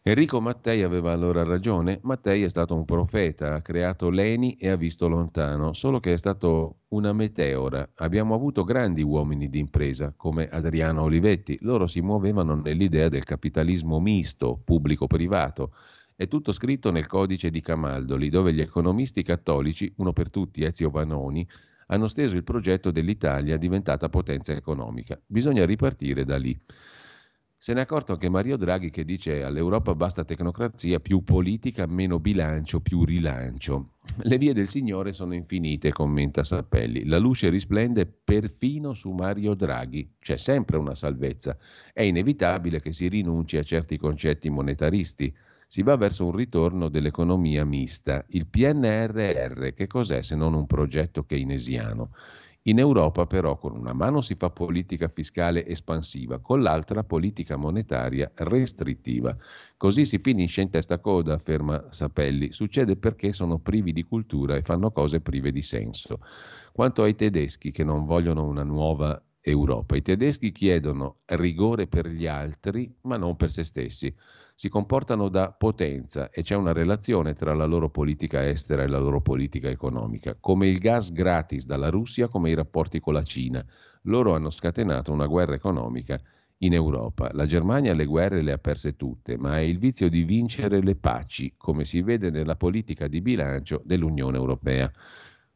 Enrico Mattei aveva allora ragione, Mattei è stato un profeta, ha creato Leni e ha visto lontano, solo che è stato una meteora. Abbiamo avuto grandi uomini di impresa come Adriano Olivetti, loro si muovevano nell'idea del capitalismo misto, pubblico-privato. È tutto scritto nel codice di Camaldoli, dove gli economisti cattolici, uno per tutti Ezio Vanoni, hanno steso il progetto dell'Italia diventata potenza economica. Bisogna ripartire da lì. Se ne è accorto anche Mario Draghi che dice all'Europa basta tecnocrazia, più politica, meno bilancio, più rilancio. Le vie del Signore sono infinite, commenta Sappelli. La luce risplende perfino su Mario Draghi. C'è sempre una salvezza. È inevitabile che si rinunci a certi concetti monetaristi. Si va verso un ritorno dell'economia mista. Il PNRR, che cos'è se non un progetto keynesiano? In Europa però con una mano si fa politica fiscale espansiva, con l'altra politica monetaria restrittiva. Così si finisce in testa coda, afferma Sapelli. Succede perché sono privi di cultura e fanno cose prive di senso. Quanto ai tedeschi che non vogliono una nuova Europa, i tedeschi chiedono rigore per gli altri, ma non per se stessi si comportano da potenza e c'è una relazione tra la loro politica estera e la loro politica economica, come il gas gratis dalla Russia, come i rapporti con la Cina. Loro hanno scatenato una guerra economica in Europa. La Germania le guerre le ha perse tutte, ma è il vizio di vincere le paci, come si vede nella politica di bilancio dell'Unione Europea.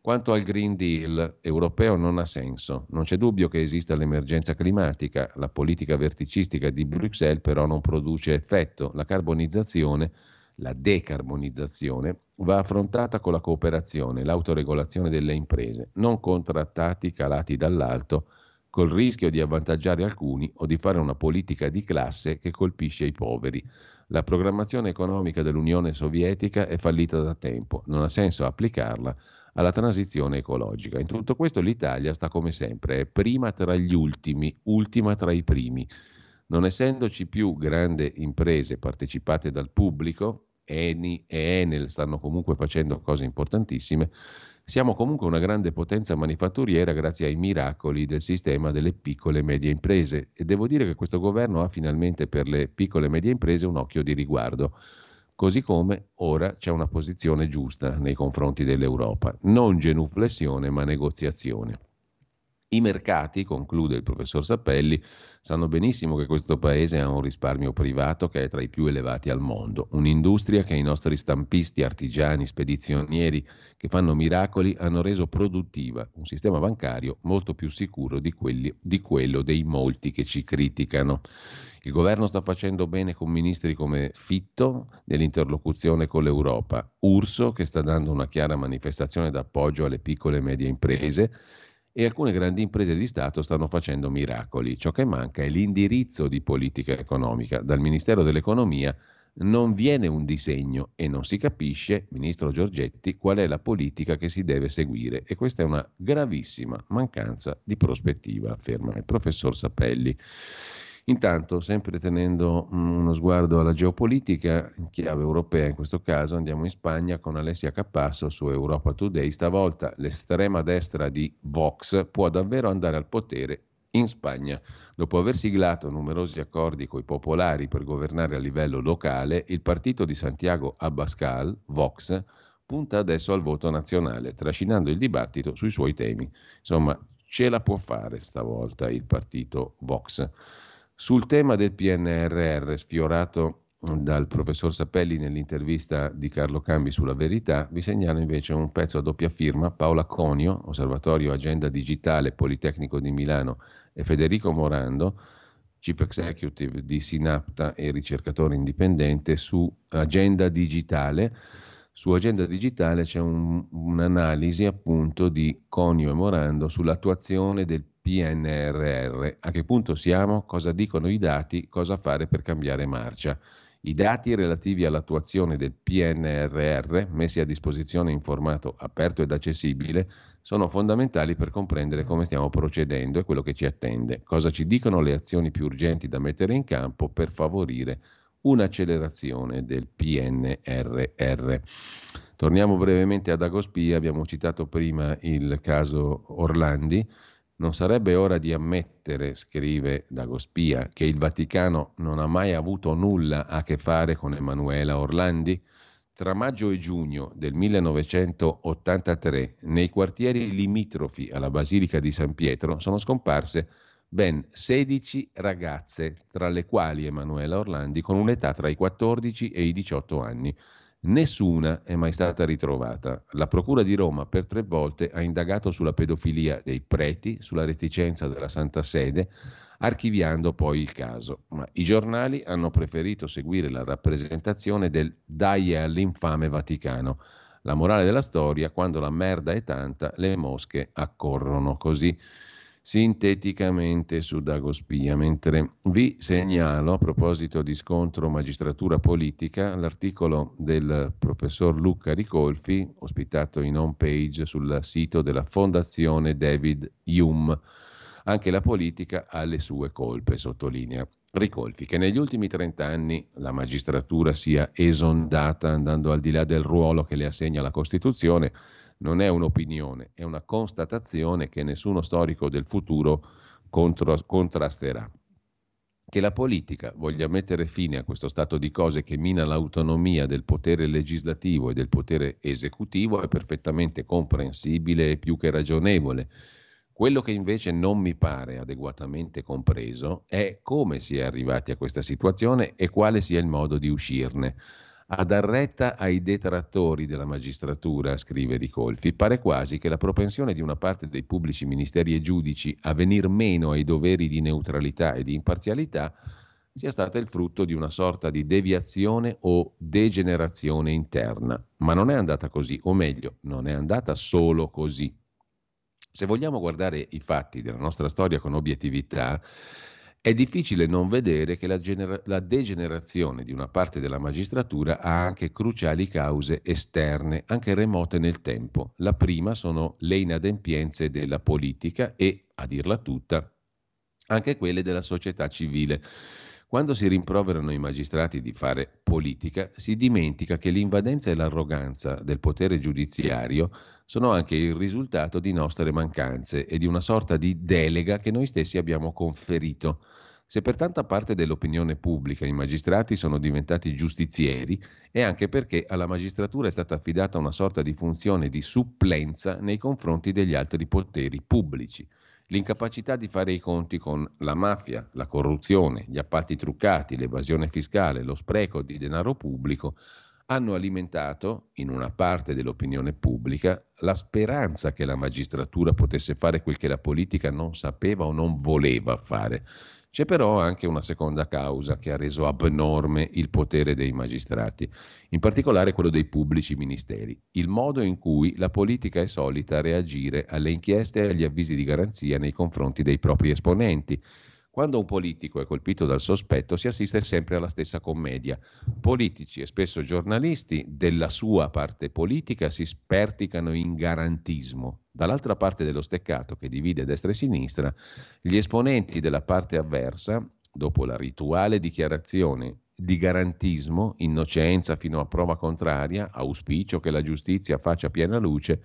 Quanto al Green Deal europeo non ha senso. Non c'è dubbio che esista l'emergenza climatica, la politica verticistica di Bruxelles però non produce effetto. La carbonizzazione, la decarbonizzazione va affrontata con la cooperazione, l'autoregolazione delle imprese, non con trattati calati dall'alto col rischio di avvantaggiare alcuni o di fare una politica di classe che colpisce i poveri. La programmazione economica dell'Unione Sovietica è fallita da tempo, non ha senso applicarla alla transizione ecologica. In tutto questo l'Italia sta come sempre, è prima tra gli ultimi, ultima tra i primi. Non essendoci più grandi imprese partecipate dal pubblico, Eni e Enel stanno comunque facendo cose importantissime, siamo comunque una grande potenza manifatturiera grazie ai miracoli del sistema delle piccole e medie imprese e devo dire che questo governo ha finalmente per le piccole e medie imprese un occhio di riguardo così come ora c'è una posizione giusta nei confronti dell'Europa, non genuflessione ma negoziazione. I mercati, conclude il professor Sappelli, sanno benissimo che questo paese ha un risparmio privato che è tra i più elevati al mondo, un'industria che i nostri stampisti, artigiani, spedizionieri che fanno miracoli hanno reso produttiva, un sistema bancario molto più sicuro di, quelli, di quello dei molti che ci criticano. Il governo sta facendo bene con ministri come Fitto nell'interlocuzione con l'Europa, Urso che sta dando una chiara manifestazione d'appoggio alle piccole e medie imprese e alcune grandi imprese di Stato stanno facendo miracoli. Ciò che manca è l'indirizzo di politica economica. Dal Ministero dell'Economia non viene un disegno e non si capisce, ministro Giorgetti, qual è la politica che si deve seguire e questa è una gravissima mancanza di prospettiva, afferma il professor Sapelli. Intanto, sempre tenendo mm, uno sguardo alla geopolitica, in chiave europea in questo caso, andiamo in Spagna con Alessia Capasso su Europa Today. Stavolta l'estrema destra di Vox può davvero andare al potere in Spagna. Dopo aver siglato numerosi accordi coi popolari per governare a livello locale, il partito di Santiago Abascal, Vox, punta adesso al voto nazionale, trascinando il dibattito sui suoi temi. Insomma, ce la può fare stavolta il partito Vox. Sul tema del PNRR, sfiorato dal professor Sapelli nell'intervista di Carlo Cambi sulla Verità, vi segnalo invece un pezzo a doppia firma, Paola Conio, Osservatorio Agenda Digitale Politecnico di Milano e Federico Morando, Chief Executive di Sinapta e ricercatore indipendente su Agenda Digitale. Su Agenda Digitale c'è un, un'analisi appunto di Conio e Morando sull'attuazione del PNRR. A che punto siamo? Cosa dicono i dati? Cosa fare per cambiare marcia? I dati relativi all'attuazione del PNRR, messi a disposizione in formato aperto ed accessibile, sono fondamentali per comprendere come stiamo procedendo e quello che ci attende. Cosa ci dicono le azioni più urgenti da mettere in campo per favorire un'accelerazione del PNRR. Torniamo brevemente ad Agospia, abbiamo citato prima il caso Orlandi. Non sarebbe ora di ammettere, scrive Dagospia, che il Vaticano non ha mai avuto nulla a che fare con Emanuela Orlandi? Tra maggio e giugno del 1983, nei quartieri limitrofi alla Basilica di San Pietro, sono scomparse ben 16 ragazze, tra le quali Emanuela Orlandi, con un'età tra i 14 e i 18 anni. Nessuna è mai stata ritrovata. La Procura di Roma per tre volte ha indagato sulla pedofilia dei preti, sulla reticenza della Santa Sede, archiviando poi il caso. Ma i giornali hanno preferito seguire la rappresentazione del dai all'infame Vaticano. La morale della storia, quando la merda è tanta, le mosche accorrono così sinteticamente su Dagospia, mentre vi segnalo a proposito di scontro magistratura politica l'articolo del professor Luca Ricolfi, ospitato in home page sul sito della Fondazione David Hume. Anche la politica ha le sue colpe, sottolinea. Ricolfi, che negli ultimi 30 anni la magistratura sia esondata andando al di là del ruolo che le assegna la Costituzione, non è un'opinione, è una constatazione che nessuno storico del futuro contro, contrasterà. Che la politica voglia mettere fine a questo stato di cose che mina l'autonomia del potere legislativo e del potere esecutivo è perfettamente comprensibile e più che ragionevole. Quello che invece non mi pare adeguatamente compreso è come si è arrivati a questa situazione e quale sia il modo di uscirne. A dar retta ai detrattori della magistratura, scrive Ricolfi, pare quasi che la propensione di una parte dei pubblici ministeri e giudici a venir meno ai doveri di neutralità e di imparzialità sia stata il frutto di una sorta di deviazione o degenerazione interna. Ma non è andata così, o meglio, non è andata solo così. Se vogliamo guardare i fatti della nostra storia con obiettività, è difficile non vedere che la, genera- la, degenerazione di una parte della magistratura ha anche cruciali cause esterne, anche remote nel tempo. La prima sono le inadempienze della politica e, a dirla tutta, anche quelle della società civile. Quando si rimproverano i magistrati di fare politica, si dimentica che l'invadenza e l'arroganza del potere giudiziario sono anche il risultato di nostre mancanze e di una sorta di delega che noi stessi abbiamo conferito. Se per tanta parte dell'opinione pubblica i magistrati sono diventati giustizieri, è anche perché alla magistratura è stata affidata una sorta di funzione di supplenza nei confronti degli altri poteri pubblici. L'incapacità di fare i conti con la mafia, la corruzione, gli appalti truccati, l'evasione fiscale, lo spreco di denaro pubblico hanno alimentato, in una parte dell'opinione pubblica, la speranza che la magistratura potesse fare quel che la politica non sapeva o non voleva fare, c'è però anche una seconda causa che ha reso abnorme il potere dei magistrati, in particolare quello dei pubblici ministeri, il modo in cui la politica è solita reagire alle inchieste e agli avvisi di garanzia nei confronti dei propri esponenti. Quando un politico è colpito dal sospetto si assiste sempre alla stessa commedia. Politici e spesso giornalisti della sua parte politica si sperticano in garantismo. Dall'altra parte dello steccato che divide destra e sinistra, gli esponenti della parte avversa, dopo la rituale dichiarazione di garantismo, innocenza fino a prova contraria, auspicio che la giustizia faccia piena luce,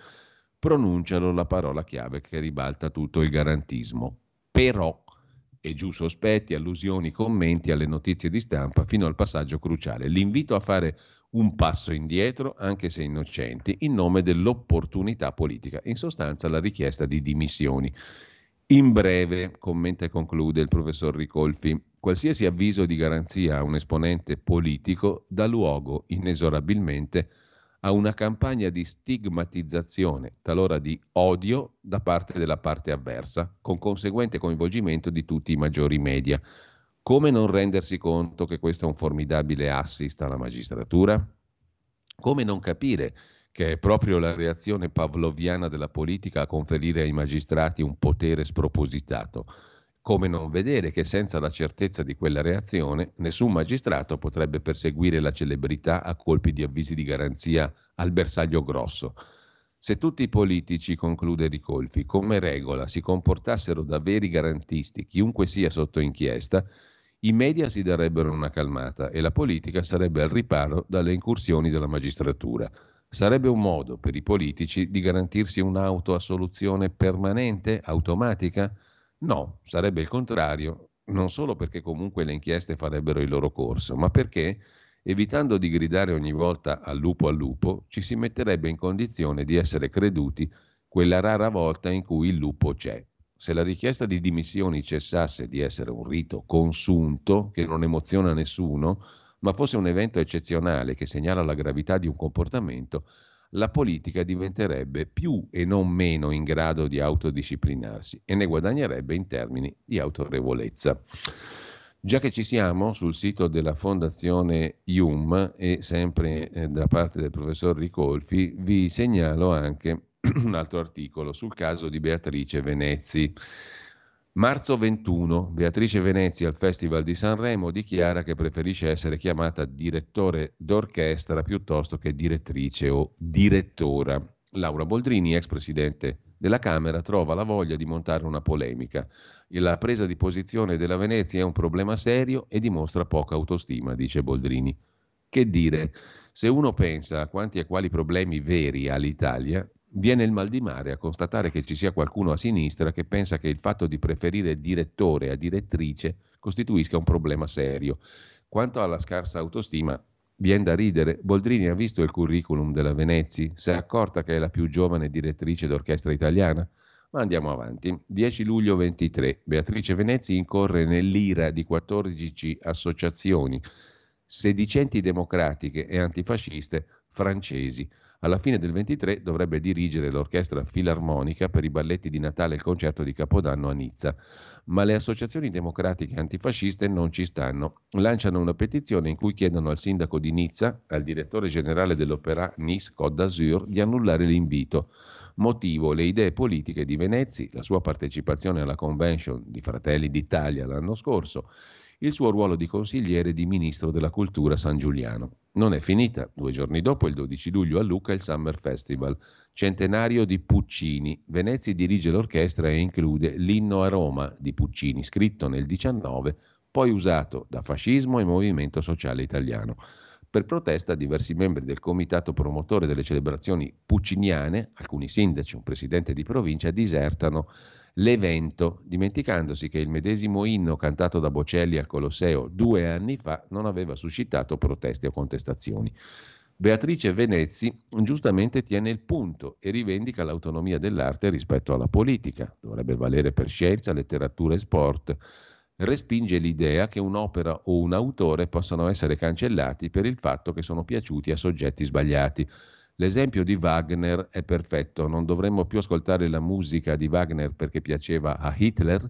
pronunciano la parola chiave che ribalta tutto il garantismo. Però e giù sospetti, allusioni, commenti alle notizie di stampa fino al passaggio cruciale. L'invito a fare un passo indietro, anche se innocenti, in nome dell'opportunità politica, in sostanza la richiesta di dimissioni. In breve, commenta e conclude il professor Ricolfi, qualsiasi avviso di garanzia a un esponente politico dà luogo inesorabilmente a a una campagna di stigmatizzazione, talora di odio da parte della parte avversa, con conseguente coinvolgimento di tutti i maggiori media. Come non rendersi conto che questo è un formidabile assist alla magistratura? Come non capire che è proprio la reazione pavloviana della politica a conferire ai magistrati un potere spropositato? Come non vedere che senza la certezza di quella reazione nessun magistrato potrebbe perseguire la celebrità a colpi di avvisi di garanzia al bersaglio grosso. Se tutti i politici, conclude Ricolfi, come regola si comportassero da veri garantisti, chiunque sia sotto inchiesta, i media si darebbero una calmata e la politica sarebbe al riparo dalle incursioni della magistratura. Sarebbe un modo per i politici di garantirsi un'autoassoluzione permanente, automatica? No, sarebbe il contrario, non solo perché comunque le inchieste farebbero il loro corso, ma perché, evitando di gridare ogni volta al lupo al lupo, ci si metterebbe in condizione di essere creduti quella rara volta in cui il lupo c'è. Se la richiesta di dimissioni cessasse di essere un rito consunto che non emoziona nessuno, ma fosse un evento eccezionale che segnala la gravità di un comportamento, la politica diventerebbe più e non meno in grado di autodisciplinarsi e ne guadagnerebbe in termini di autorevolezza. Già che ci siamo sul sito della Fondazione IUM e sempre eh, da parte del professor Ricolfi, vi segnalo anche un altro articolo sul caso di Beatrice Venezzi. Marzo 21, Beatrice Venezia al Festival di Sanremo dichiara che preferisce essere chiamata direttore d'orchestra piuttosto che direttrice o direttora. Laura Boldrini, ex presidente della Camera, trova la voglia di montare una polemica. La presa di posizione della Venezia è un problema serio e dimostra poca autostima, dice Boldrini. Che dire? Se uno pensa a quanti e quali problemi veri ha l'Italia, Viene il mal di mare a constatare che ci sia qualcuno a sinistra che pensa che il fatto di preferire direttore a direttrice costituisca un problema serio. Quanto alla scarsa autostima, viene da ridere. Boldrini ha visto il curriculum della Venezi? Si è accorta che è la più giovane direttrice d'orchestra italiana? Ma andiamo avanti. 10 luglio 23. Beatrice Venezi incorre nell'ira di 14 associazioni sedicenti democratiche e antifasciste francesi. Alla fine del 23 dovrebbe dirigere l'orchestra filarmonica per i balletti di Natale e il concerto di Capodanno a Nizza. Ma le associazioni democratiche antifasciste non ci stanno. Lanciano una petizione in cui chiedono al sindaco di Nizza, al direttore generale dell'Opera Nice Côte d'Azur, di annullare l'invito. Motivo le idee politiche di Venezzi, la sua partecipazione alla convention di Fratelli d'Italia l'anno scorso il suo ruolo di consigliere di ministro della cultura San Giuliano. Non è finita. Due giorni dopo, il 12 luglio, a Lucca il Summer Festival, centenario di Puccini. Venezia dirige l'orchestra e include l'inno a Roma di Puccini, scritto nel 19, poi usato da fascismo e movimento sociale italiano. Per protesta, diversi membri del comitato promotore delle celebrazioni pucciniane, alcuni sindaci, un presidente di provincia, disertano l'evento, dimenticandosi che il medesimo inno cantato da Bocelli al Colosseo due anni fa non aveva suscitato proteste o contestazioni. Beatrice Venezzi giustamente tiene il punto e rivendica l'autonomia dell'arte rispetto alla politica, dovrebbe valere per scienza, letteratura e sport. Respinge l'idea che un'opera o un autore possano essere cancellati per il fatto che sono piaciuti a soggetti sbagliati. L'esempio di Wagner è perfetto, non dovremmo più ascoltare la musica di Wagner perché piaceva a Hitler,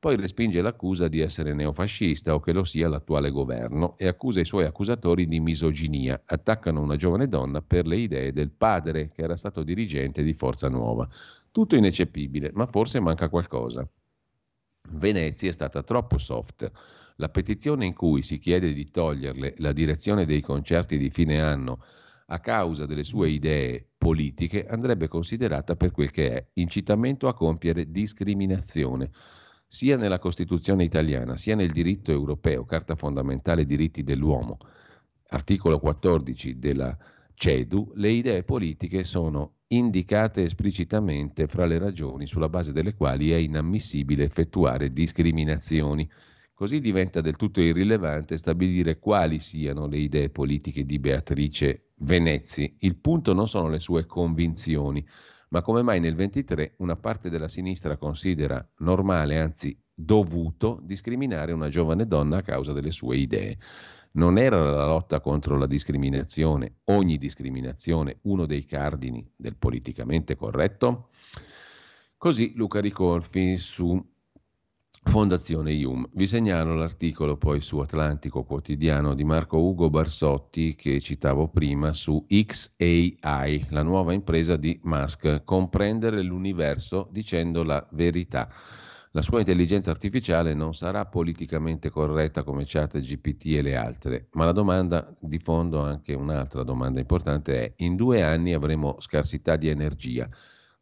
poi respinge l'accusa di essere neofascista o che lo sia l'attuale governo e accusa i suoi accusatori di misoginia. Attaccano una giovane donna per le idee del padre che era stato dirigente di Forza Nuova. Tutto ineccepibile, ma forse manca qualcosa. Venezia è stata troppo soft. La petizione in cui si chiede di toglierle la direzione dei concerti di fine anno a causa delle sue idee politiche andrebbe considerata per quel che è incitamento a compiere discriminazione sia nella Costituzione italiana sia nel diritto europeo, Carta fondamentale diritti dell'uomo, articolo 14 della CEDU, le idee politiche sono indicate esplicitamente fra le ragioni sulla base delle quali è inammissibile effettuare discriminazioni. Così diventa del tutto irrilevante stabilire quali siano le idee politiche di Beatrice Venezzi. Il punto non sono le sue convinzioni, ma come mai nel 23 una parte della sinistra considera normale, anzi dovuto, discriminare una giovane donna a causa delle sue idee. Non era la lotta contro la discriminazione, ogni discriminazione, uno dei cardini del politicamente corretto? Così Luca Ricolfi su Fondazione IUM. Vi segnalo l'articolo poi su Atlantico Quotidiano di Marco Ugo Barsotti che citavo prima su XAI, la nuova impresa di Musk, comprendere l'universo dicendo la verità. La sua intelligenza artificiale non sarà politicamente corretta come chat GPT e le altre, ma la domanda di fondo, anche un'altra domanda importante è, in due anni avremo scarsità di energia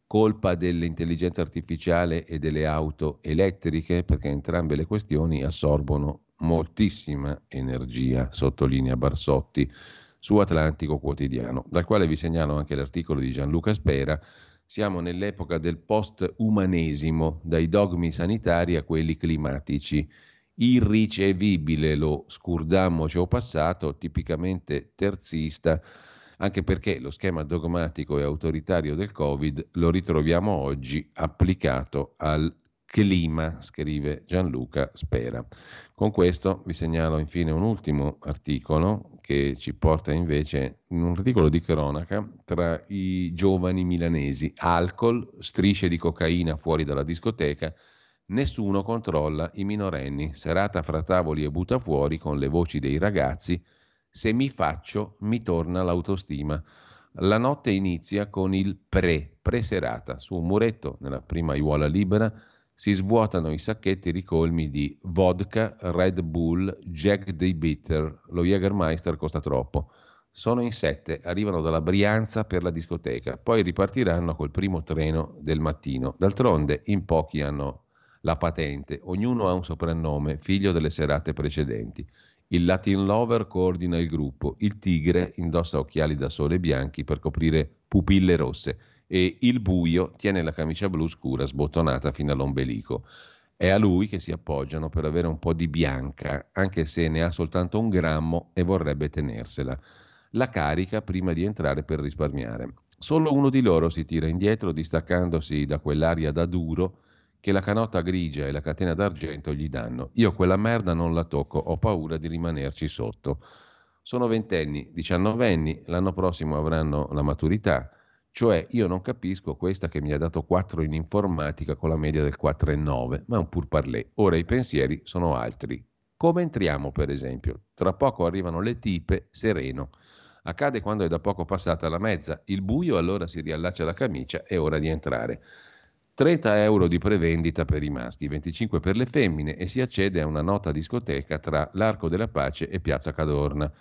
colpa dell'intelligenza artificiale e delle auto elettriche, perché entrambe le questioni assorbono moltissima energia, sottolinea Barsotti su Atlantico Quotidiano, dal quale vi segnalo anche l'articolo di Gianluca Spera. Siamo nell'epoca del post-umanesimo, dai dogmi sanitari a quelli climatici. Irricevibile lo scurdammocio passato, tipicamente terzista, anche perché lo schema dogmatico e autoritario del Covid lo ritroviamo oggi applicato al clima, scrive Gianluca Spera. Con questo vi segnalo infine un ultimo articolo che ci porta invece in un articolo di cronaca tra i giovani milanesi. Alcol, strisce di cocaina fuori dalla discoteca, nessuno controlla i minorenni. Serata fra tavoli e butta fuori con le voci dei ragazzi se mi faccio, mi torna l'autostima. La notte inizia con il pre, pre-serata. Su un muretto, nella prima aiuola libera, si svuotano i sacchetti ricolmi di vodka, Red Bull, Jack the Bitter. Lo Jägermeister costa troppo. Sono in sette, arrivano dalla Brianza per la discoteca, poi ripartiranno col primo treno del mattino. D'altronde, in pochi hanno la patente, ognuno ha un soprannome, figlio delle serate precedenti. Il Latin Lover coordina il gruppo, il Tigre indossa occhiali da sole bianchi per coprire pupille rosse e il Buio tiene la camicia blu scura sbottonata fino all'ombelico. È a lui che si appoggiano per avere un po' di bianca, anche se ne ha soltanto un grammo e vorrebbe tenersela. La carica prima di entrare per risparmiare. Solo uno di loro si tira indietro distaccandosi da quell'aria da duro che la canotta grigia e la catena d'argento gli danno. Io quella merda non la tocco, ho paura di rimanerci sotto. Sono ventenni, diciannovenni, l'anno prossimo avranno la maturità, cioè io non capisco questa che mi ha dato 4 in informatica con la media del 4,9, ma è un pur parlé. Ora i pensieri sono altri. Come entriamo, per esempio? Tra poco arrivano le tipe, sereno. Accade quando è da poco passata la mezza, il buio allora si riallaccia la camicia, è ora di entrare. 30 euro di prevendita per i maschi, 25 per le femmine e si accede a una nota discoteca tra l'Arco della Pace e Piazza Cadorna.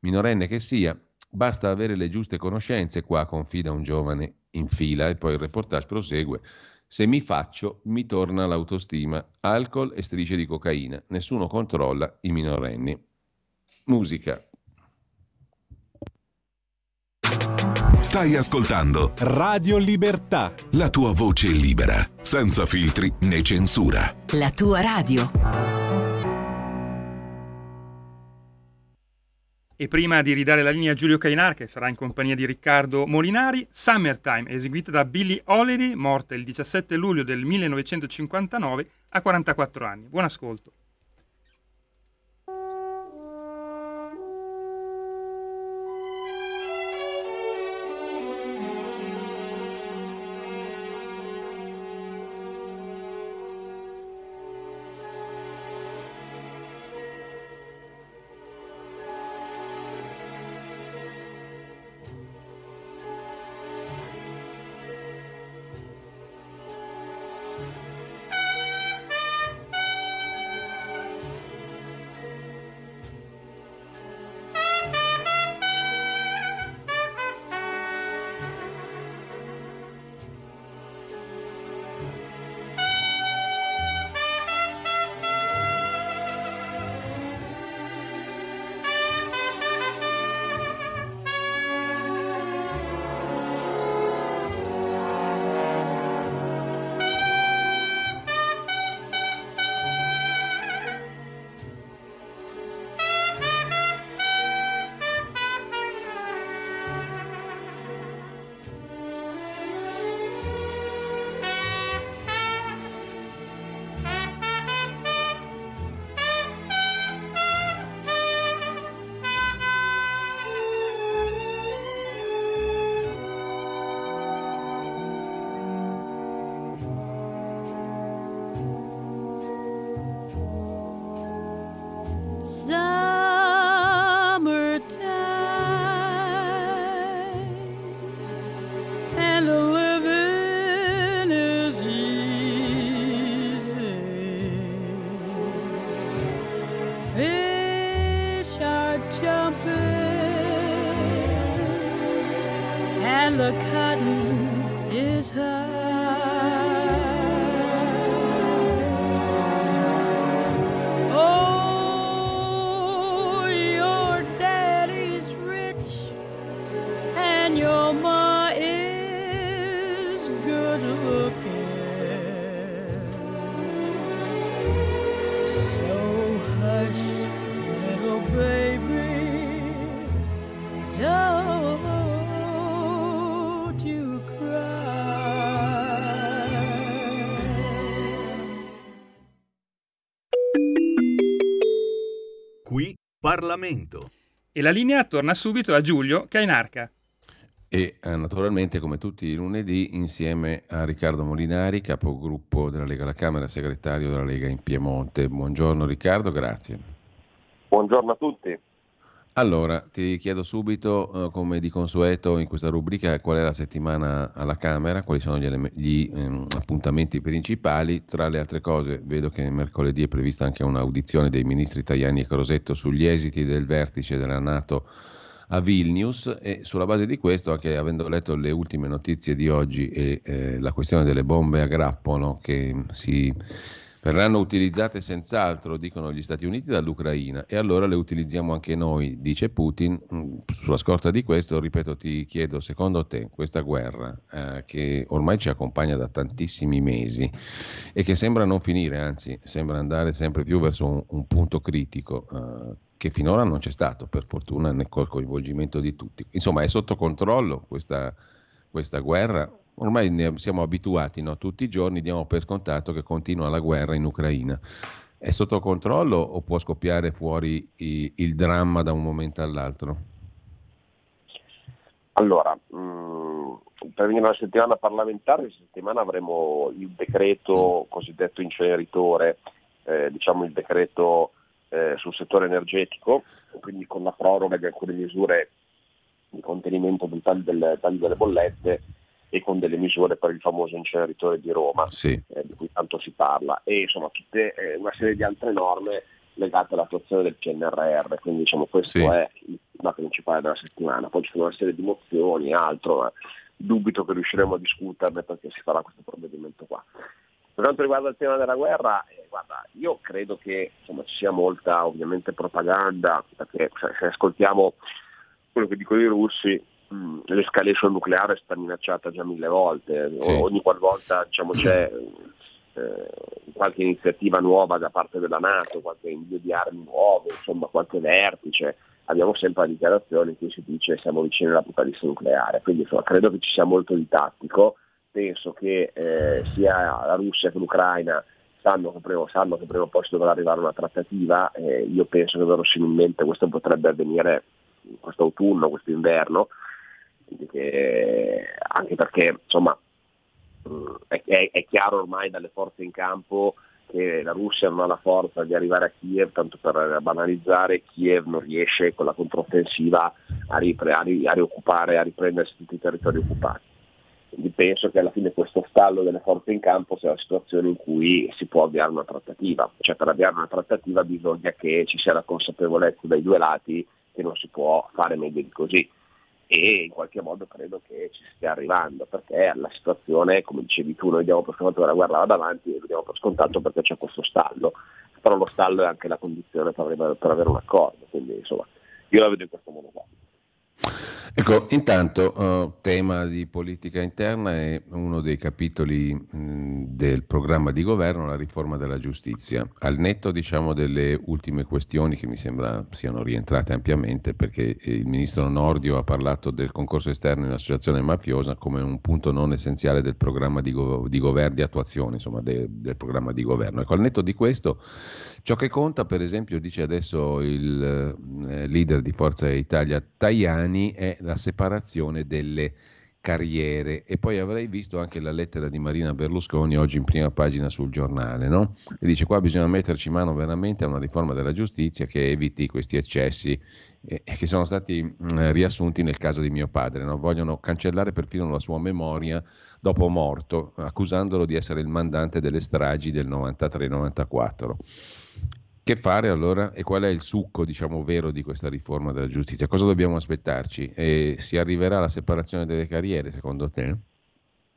Minorenne che sia, basta avere le giuste conoscenze, qua confida un giovane in fila e poi il reportage prosegue. Se mi faccio, mi torna l'autostima, alcol e strisce di cocaina, nessuno controlla i minorenni. Musica. Stai ascoltando Radio Libertà. la tua voce libera, senza filtri né censura. La tua radio. E prima di ridare la linea a Giulio Cainar, che sarà in compagnia di Riccardo Molinari, Summertime, eseguita da Billie Holiday, morta il 17 luglio del 1959 a 44 anni. Buon ascolto. Parlamento. E la linea torna subito a Giulio Cainarca. E eh, naturalmente, come tutti i lunedì, insieme a Riccardo Molinari, capogruppo della Lega alla Camera, segretario della Lega in Piemonte. Buongiorno Riccardo, grazie. Buongiorno a tutti. Allora, ti chiedo subito, eh, come di consueto in questa rubrica, qual è la settimana alla Camera, quali sono gli, eleme- gli, ehm, appuntamenti principali. Tra le altre cose, vedo che mercoledì è prevista anche un'audizione dei ministri Tajani e Crosetto sugli esiti del vertice della Nato a Vilnius e sulla base di questo, anche avendo letto le ultime notizie di oggi e eh, la questione delle bombe a grappolo che si verranno utilizzate senz'altro, dicono gli Stati Uniti, dall'Ucraina e allora le utilizziamo anche noi, dice Putin. Mm, Sulla scorta di questo, ripeto, ti chiedo, secondo te questa guerra eh, che ormai ci accompagna da tantissimi mesi e che sembra non finire, anzi sembra andare sempre più verso un, un punto critico, eh, che finora non c'è stato, per fortuna, né col coinvolgimento di tutti. Insomma, è sotto controllo questa, questa guerra. Ormai ne siamo abituati, no? tutti i giorni diamo per scontato che continua la guerra in Ucraina. È sotto controllo o può scoppiare fuori i- il dramma da un momento all'altro? Allora, mh, per venire una settimana parlamentare, questa settimana avremo il decreto cosiddetto inceneritore, eh, diciamo il decreto eh, sul settore energetico, quindi con la proroga di alcune misure di contenimento del taglio delle, taglio delle bollette e con delle misure per il famoso inceneritore di Roma, Sì. eh, di cui tanto si parla, e insomma tutte eh, una serie di altre norme legate all'attuazione del PNRR, quindi diciamo questo Sì. è il tema principale della settimana. Poi ci sono una serie di mozioni e altro, ma dubito che riusciremo a discuterne perché si farà questo provvedimento qua. Per quanto riguarda il tema della guerra, eh, guarda, io credo che insomma, ci sia molta ovviamente propaganda, perché se, se ascoltiamo quello che dicono i russi, l'escalation nucleare è stata minacciata già mille volte, Sì. ogni qualvolta diciamo, c'è eh, qualche iniziativa nuova da parte della Nato, qualche invio di armi nuove, insomma qualche vertice, abbiamo sempre la dichiarazione in cui si dice siamo vicini all'apocalisse nucleare, quindi insomma, credo che ci sia molto di tattico, penso che eh, sia la Russia che l'Ucraina sanno che prima, sanno che prima o poi si dovrà arrivare una trattativa, eh, io penso che verosimilmente questo potrebbe avvenire questo autunno, questo inverno, quindi che- anche perché insomma mh, è, è- è chiaro ormai dalle forze in campo che la Russia non ha la forza di arrivare a Kiev, tanto per banalizzare, Kiev non riesce con la controffensiva a, ripre- a ri- a rioccupare, a riprendersi tutti i territori occupati. Quindi penso che alla fine questo stallo delle forze in campo sia la situazione in cui si può avviare una trattativa, cioè per avviare una trattativa bisogna che ci sia la consapevolezza dai due lati che non si può fare meglio di così e in qualche modo credo che ci stia arrivando perché la situazione, come dicevi tu, noi diamo per scontato la guerra vada avanti e lo diamo per scontato perché c'è questo stallo, però lo stallo è anche la condizione per avere un accordo, quindi insomma io la vedo in questo modo qua. Ecco, intanto, eh, tema di politica interna è uno dei capitoli mh, del programma di governo, la riforma della giustizia. Al netto, diciamo, delle ultime questioni che mi sembra siano rientrate ampiamente, perché eh, il ministro Nordio ha parlato del concorso esterno in associazione mafiosa come un punto non essenziale del programma di, go- di governo, di attuazione, insomma, de- del programma di governo. Ecco, al netto di questo, ciò che conta, per esempio, dice adesso il eh, leader di Forza Italia Tajani, è la separazione delle carriere e poi avrei visto anche la lettera di Marina Berlusconi oggi in prima pagina sul giornale, no? E dice qua bisogna metterci mano veramente a una riforma della giustizia che eviti questi eccessi eh, che sono stati mh, riassunti nel caso di mio padre, no? vogliono cancellare perfino la sua memoria dopo morto, accusandolo di essere il mandante delle stragi del 93-94. Che fare allora e qual è il succo, diciamo, vero di questa riforma della giustizia? Cosa dobbiamo aspettarci? E si arriverà alla separazione delle carriere, secondo te?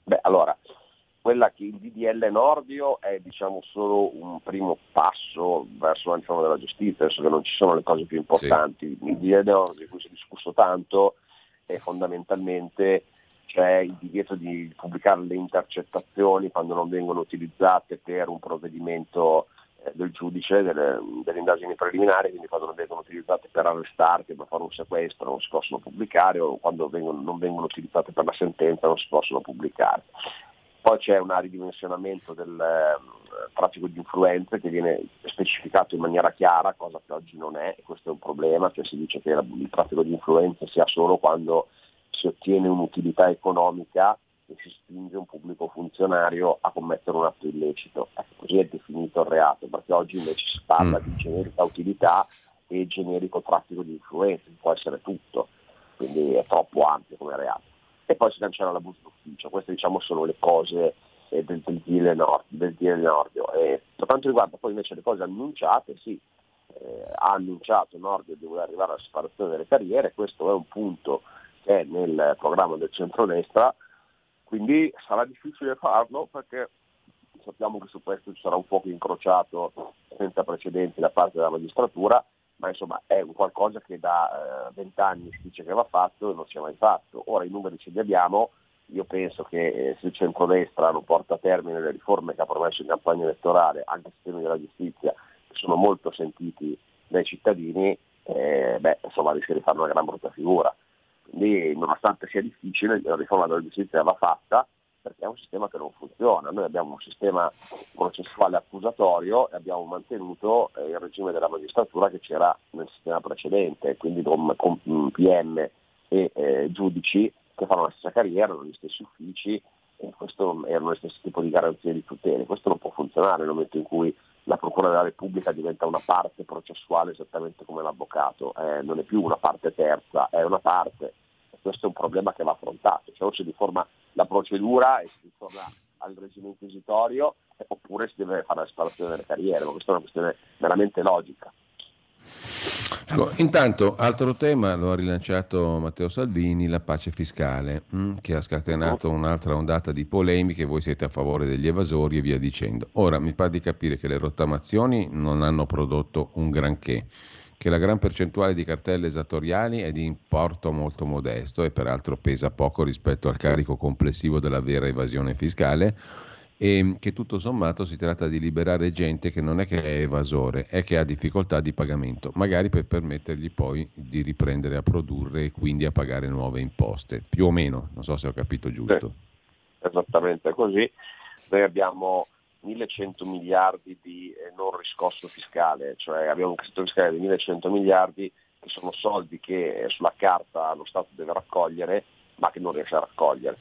Beh, allora, quella che il DDL Nordio è diciamo solo un primo passo verso la riforma della giustizia, adesso che non ci sono le cose più importanti. Il DDL Nordio di cui si è discusso tanto è fondamentalmente c'è il divieto di pubblicare le intercettazioni quando non vengono utilizzate per un provvedimento del giudice delle, delle indagini preliminari, quindi quando vengono utilizzate per arrestarti, per fare un sequestro non si possono pubblicare o quando vengono- non vengono utilizzate per la sentenza non si possono pubblicare. Poi c'è un ridimensionamento del eh, traffico di influenze che viene specificato in maniera chiara, cosa che oggi non è, e questo è un problema, cioè si dice che il traffico di influenze sia solo quando si ottiene un'utilità economica e si spinge un pubblico funzionario a commettere un atto illecito. Ecco, così è definito il reato, perché oggi invece si parla Mm. di generica utilità e generico traffico di influenze, può essere tutto, quindi è troppo ampio come reato. E poi si cancella l'abuso d'ufficio, queste diciamo sono le cose eh, del, del DL Nord, del DL Nordio. E per quanto riguarda poi invece le cose annunciate, sì, eh, ha annunciato Nordio di voler arrivare alla separazione delle carriere, questo è un punto che è nel programma del centrodestra, quindi sarà difficile farlo perché sappiamo che su questo ci sarà un fuoco incrociato senza precedenti da parte della magistratura, ma insomma è un qualcosa che da eh, vent'anni si dice che va fatto e non si è mai fatto. Ora i numeri ce li abbiamo, io penso che eh, se il centrodestra non porta a termine le riforme che ha promesso in campagna elettorale, anche i sistemi della giustizia, che sono molto sentiti dai cittadini, eh, beh, insomma rischia di fare una gran brutta figura. Quindi nonostante sia difficile, la riforma della giustizia va fatta perché è un sistema che non funziona. Noi abbiamo un sistema processuale accusatorio e abbiamo mantenuto eh, il regime della magistratura che c'era nel sistema precedente, quindi con, con mm, PM e eh, giudici che fanno la stessa carriera, hanno gli stessi uffici e questo erano lo stesso tipo di garanzie di tutele. Questo non può funzionare nel momento in cui la Procura della Repubblica diventa una parte processuale esattamente come l'avvocato, eh, non è più una parte terza, è una parte. Questo è un problema che va affrontato, cioè o si riforma la procedura e si ritorna al regime inquisitorio oppure si deve fare la separazione delle carriere, ma questa è una questione veramente logica. Ecco, intanto, altro tema lo ha rilanciato Matteo Salvini, la pace fiscale, mh, che ha scatenato un'altra ondata di polemiche, voi siete a favore degli evasori e via dicendo. Ora, mi pare di capire che le rottamazioni non hanno prodotto un granché, che la gran percentuale di cartelle esattoriali è di importo molto modesto e peraltro pesa poco rispetto al carico complessivo della vera evasione fiscale e che tutto sommato si tratta di liberare gente che non è che è evasore, è che ha difficoltà di pagamento, magari per permettergli poi di riprendere a produrre e quindi a pagare nuove imposte, più o meno, non so se ho capito giusto. Sì, esattamente così. Noi abbiamo 1100 miliardi di eh, non riscosso fiscale, cioè abbiamo un credito fiscale di 1100 miliardi che sono soldi che eh, sulla carta lo Stato deve raccogliere ma che non riesce a raccogliere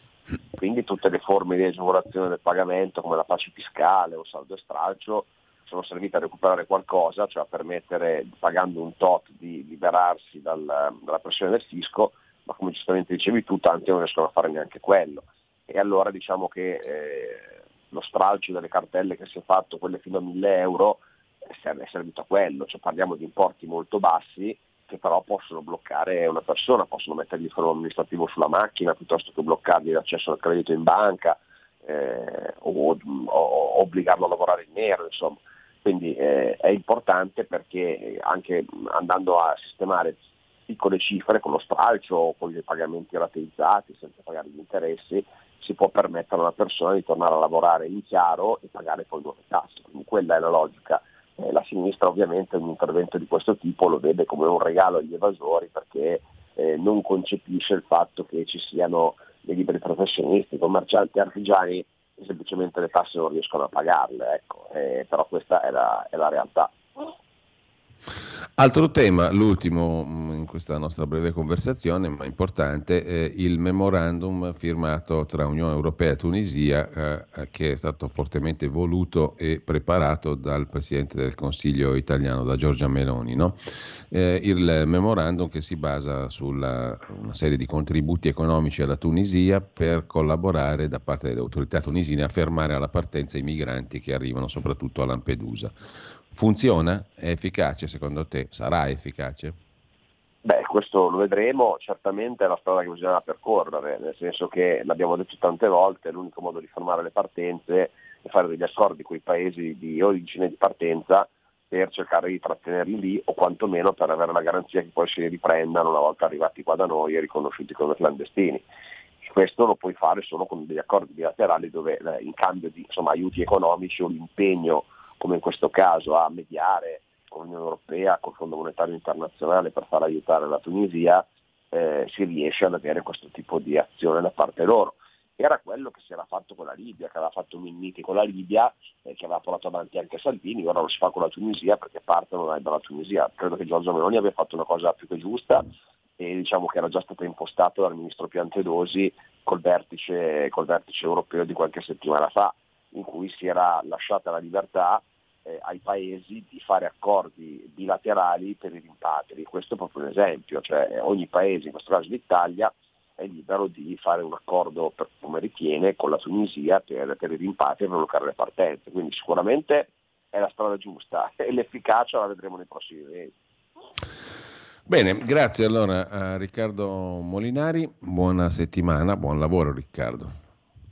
quindi tutte le forme di agevolazione del pagamento come la pace fiscale o saldo e stralcio sono servite a recuperare qualcosa, cioè a permettere, pagando un tot, di liberarsi dal, dalla pressione del fisco, ma come giustamente dicevi tu, tanti non riescono a fare neanche quello. E allora diciamo che eh, lo stralcio delle cartelle che si è fatto, quelle fino a 1000 euro, è servito a quello, cioè parliamo di importi molto bassi che però possono bloccare una persona, possono mettergli il freno amministrativo sulla macchina piuttosto che bloccargli l'accesso al credito in banca eh, o, o, o, obbligarlo a lavorare in nero, insomma. Quindi eh, è importante perché anche andando a sistemare piccole cifre con lo stralcio o con i pagamenti rateizzati senza pagare gli interessi, si può permettere a una persona di tornare a lavorare in chiaro e pagare poi nuove tasse. Quindi quella è la logica eh, la sinistra ovviamente un intervento di questo tipo lo vede come un regalo agli evasori perché eh, non concepisce il fatto che ci siano dei liberi professionisti, commercianti, artigiani che semplicemente le tasse non riescono a pagarle, ecco. eh, però questa è la, è la realtà. Altro tema, l'ultimo mm, in questa nostra breve conversazione, ma importante, eh, il memorandum firmato tra Unione Europea e Tunisia, eh, eh, che è stato fortemente voluto e preparato dal Presidente del Consiglio italiano, da Giorgia Meloni. No? Eh, il memorandum che si basa su una serie di contributi economici alla Tunisia per collaborare da parte delle autorità tunisine a fermare alla partenza i migranti che arrivano soprattutto a Lampedusa. Funziona? È efficace secondo te? Sarà efficace? Beh, questo lo vedremo, certamente è la strada che bisogna percorrere, nel senso che l'abbiamo detto tante volte, l'unico modo di fermare le partenze è fare degli accordi con i paesi di origine di partenza per cercare di trattenerli lì o quantomeno per avere la garanzia che poi si riprendano una volta arrivati qua da noi e riconosciuti come clandestini. Questo lo puoi fare solo con degli accordi bilaterali dove eh, in cambio di insomma, aiuti economici o l'impegno come in questo caso, a mediare con l'Unione Europea, col Fondo Monetario Internazionale per far aiutare la Tunisia, eh, si riesce ad avere questo tipo di azione da parte loro. Era quello che si era fatto con la Libia, che aveva fatto Minniti con la Libia, eh, che aveva portato avanti anche Salvini, ora lo si fa con la Tunisia perché partono dalla Tunisia. Credo che Giorgio Meloni abbia fatto una cosa più che giusta e diciamo che era già stata impostata dal ministro Piantedosi col vertice, col vertice europeo di qualche settimana fa, in cui si era lasciata la libertà eh, ai paesi di fare accordi bilaterali per i rimpatri. Questo è proprio un esempio, cioè ogni paese, in questo caso l'Italia, è libero di fare un accordo per, come ritiene con la Tunisia per, per i rimpatri e per bloccare le partenze. Quindi sicuramente è la strada giusta e l'efficacia la vedremo nei prossimi mesi. Bene, grazie allora a Riccardo Molinari, buona settimana, buon lavoro Riccardo.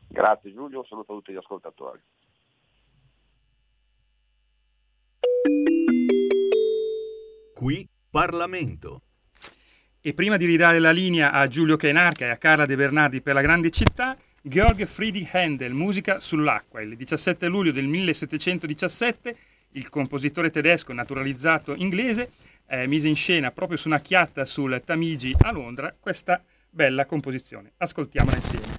Grazie Giulio, un saluto a tutti gli ascoltatori. Qui Parlamento. E prima di ridare la linea a Giulio Cainarca e a Carla De Bernardi per la grande città, Georg Friedrich Händel, musica sull'acqua. Il 17 luglio del 1717 il compositore tedesco naturalizzato inglese eh, mise in scena proprio su una chiatta sul Tamigi a Londra questa bella composizione. Ascoltiamola insieme.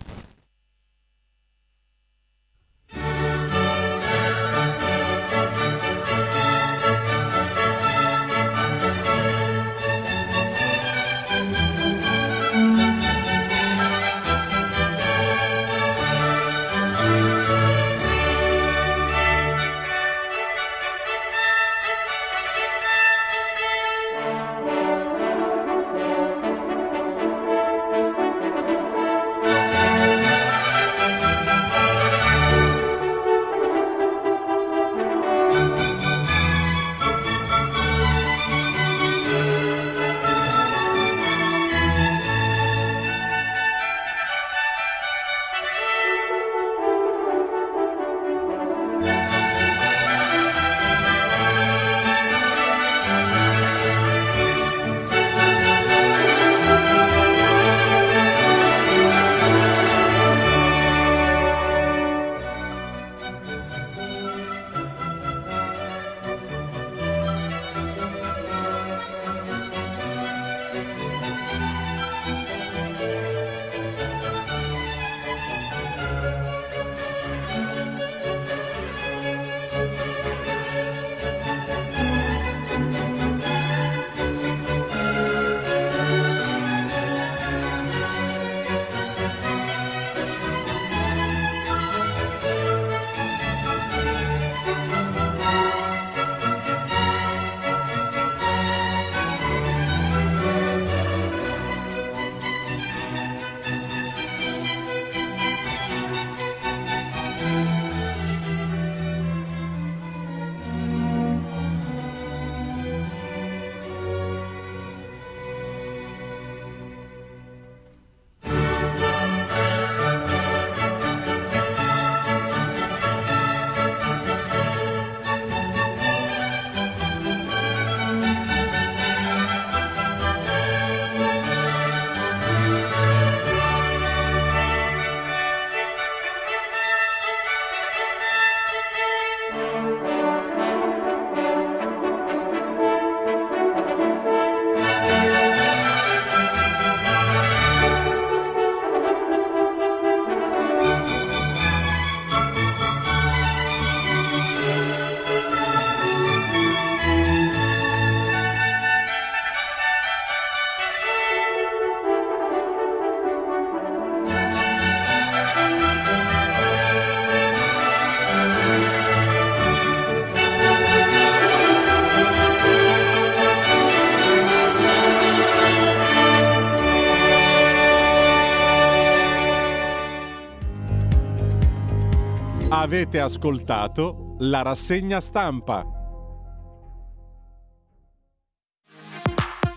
Avete ascoltato la rassegna stampa.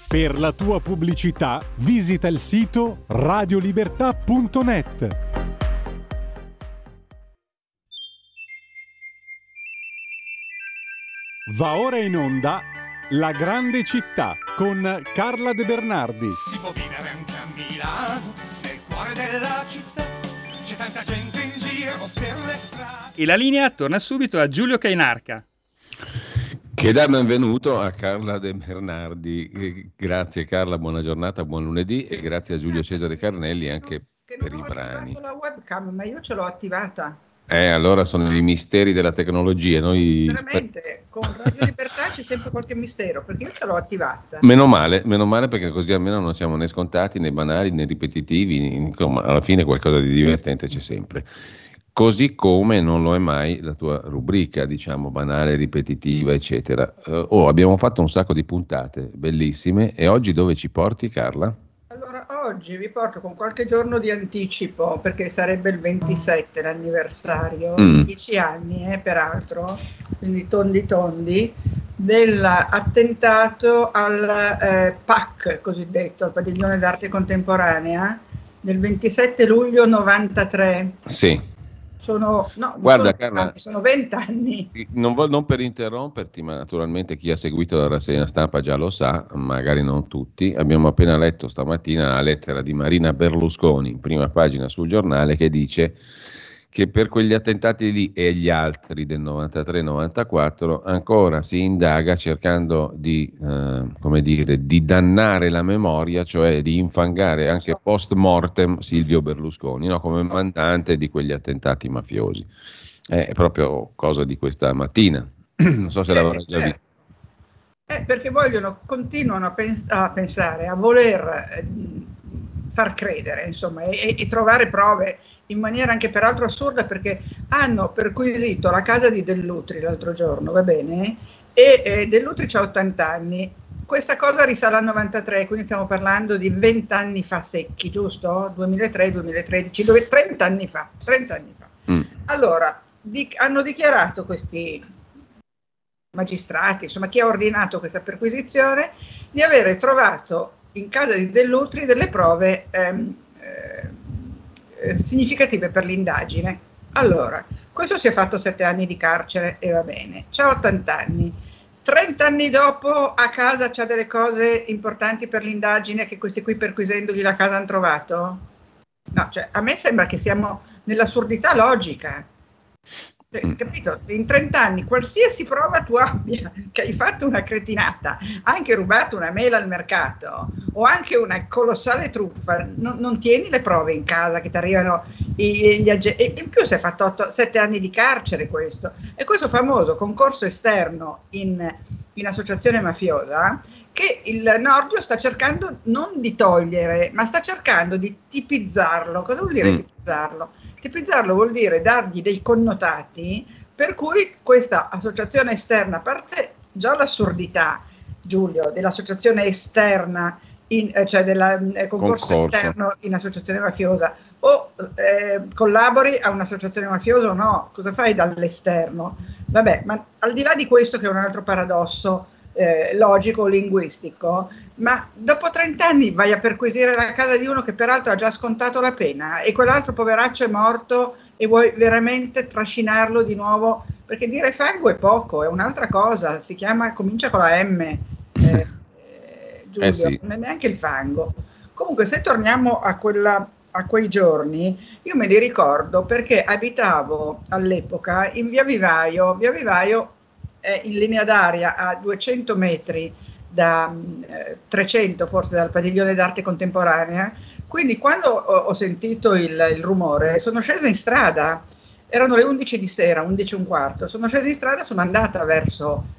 Per la tua pubblicità visita il sito radiolibertà.net. Va ora in onda La grande città con Carla De Bernardi. Si può vivere anche a Milano, nel cuore della città. C'è tanta gente giro per le strade. E la linea torna subito a Giulio Cainarca. Che dà benvenuto a Carla De Bernardi. Eh, Grazie Carla, buona giornata, buon lunedì e grazie a Giulio Cesare Carnelli anche Che per non i ho brani. attivato la webcam, ma io ce l'ho attivata. Eh, allora sono i misteri della tecnologia. Noi... Veramente, con Radio Libertà c'è sempre qualche mistero, perché io ce l'ho attivata. Meno male, meno male perché così almeno non siamo né scontati né banali né ripetitivi, insomma alla fine qualcosa di divertente c'è sempre. Così come non lo è mai la tua rubrica, diciamo, banale, ripetitiva, eccetera. Eh, oh, abbiamo fatto un sacco di puntate bellissime e oggi dove ci porti Carla? Allora, oggi vi porto con qualche giorno di anticipo, perché sarebbe il 27 l'anniversario, Mm. 10 anni, eh, peraltro, quindi tondi tondi, dell'attentato al eh, PAC, cosiddetto, al Padiglione d'Arte Contemporanea, del 27 luglio 93. Sì, Sono, no, Guarda, sono Carla- sono 20 anni. non, non per interromperti, ma naturalmente chi ha seguito la rassegna stampa già lo sa, magari non tutti. Abbiamo appena letto stamattina la lettera di Marina Berlusconi, in prima pagina sul giornale, che dice che per quegli attentati lì e gli altri del 93-94 ancora si indaga cercando di, eh, come dire, di dannare la memoria, cioè di infangare anche post mortem Silvio Berlusconi no? come mandante di quegli attentati mafiosi. È proprio cosa di questa mattina. Non so se Sì, l'avrai già certo. vista. Eh, perché vogliono, continuano a, pens- a pensare, a voler eh, far credere, insomma, e, e trovare prove in maniera anche peraltro assurda perché hanno perquisito la casa di Dell'Utri l'altro giorno, va bene? E eh, Dell'Utri ha 80 anni. Questa cosa risale al 93, quindi stiamo parlando di 20 anni fa secchi, giusto? 2003-2013, dove- 30 anni fa, 30 anni fa. Mm. Allora, di- hanno dichiarato questi magistrati, insomma chi ha ordinato questa perquisizione, di avere trovato in casa di Dell'Utri delle prove ehm, eh, eh, significative per l'indagine. Allora, questo si è fatto sette anni di carcere e va bene, c'ha 80 anni. 30 anni dopo a casa c'ha delle cose importanti per l'indagine che questi qui perquisendogli la casa hanno trovato? No, cioè, a me sembra che siamo nell'assurdità logica. Cioè, capito? In 30 anni, qualsiasi prova tu abbia che hai fatto una cretinata, anche rubato una mela al mercato o anche una colossale truffa, non, non tieni le prove in casa che ti arrivano i- gli e in più si è fatto 7 anni di carcere questo. E questo famoso concorso esterno in, in associazione mafiosa che il Nordio sta cercando non di togliere, ma sta cercando di tipizzarlo. Cosa vuol dire Mm. tipizzarlo? Tipizzarlo vuol dire dargli dei connotati per cui questa associazione esterna, a parte già l'assurdità, Giulio, dell'associazione esterna, in- eh, cioè del concorso, Concorso. esterno in associazione mafiosa, o eh, collabori a un'associazione mafiosa o no, cosa fai dall'esterno? Vabbè, ma al di là di questo che è un altro paradosso eh, logico, linguistico, ma dopo 30 anni vai a perquisire la casa di uno che peraltro ha già scontato la pena e quell'altro poveraccio è morto e vuoi veramente trascinarlo di nuovo? Perché dire fango è poco, è un'altra cosa, si chiama, comincia con la M, eh, eh, Giulio, sì. non è neanche il fango. Comunque se torniamo a, quella, a quei giorni, io me li ricordo perché abitavo all'epoca in via Vivaio, via Vivaio è in linea d'aria a 200 metri da mh, eh, 300 forse dal padiglione d'arte contemporanea, quindi quando ho, ho sentito il, il rumore sono scesa in strada, erano le 11 di sera, 11 e un quarto, sono scesa in strada, sono andata verso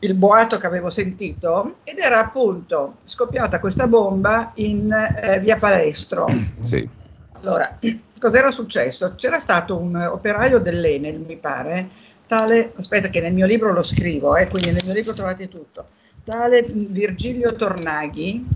il boato che avevo sentito ed era appunto scoppiata questa bomba in eh, via Palestro. Sì. Allora, cos'era successo? C'era stato un operaio dell'Enel, mi pare, tale, aspetta che nel mio libro lo scrivo, eh, quindi nel mio libro trovate tutto, tale Virgilio Tornaghi,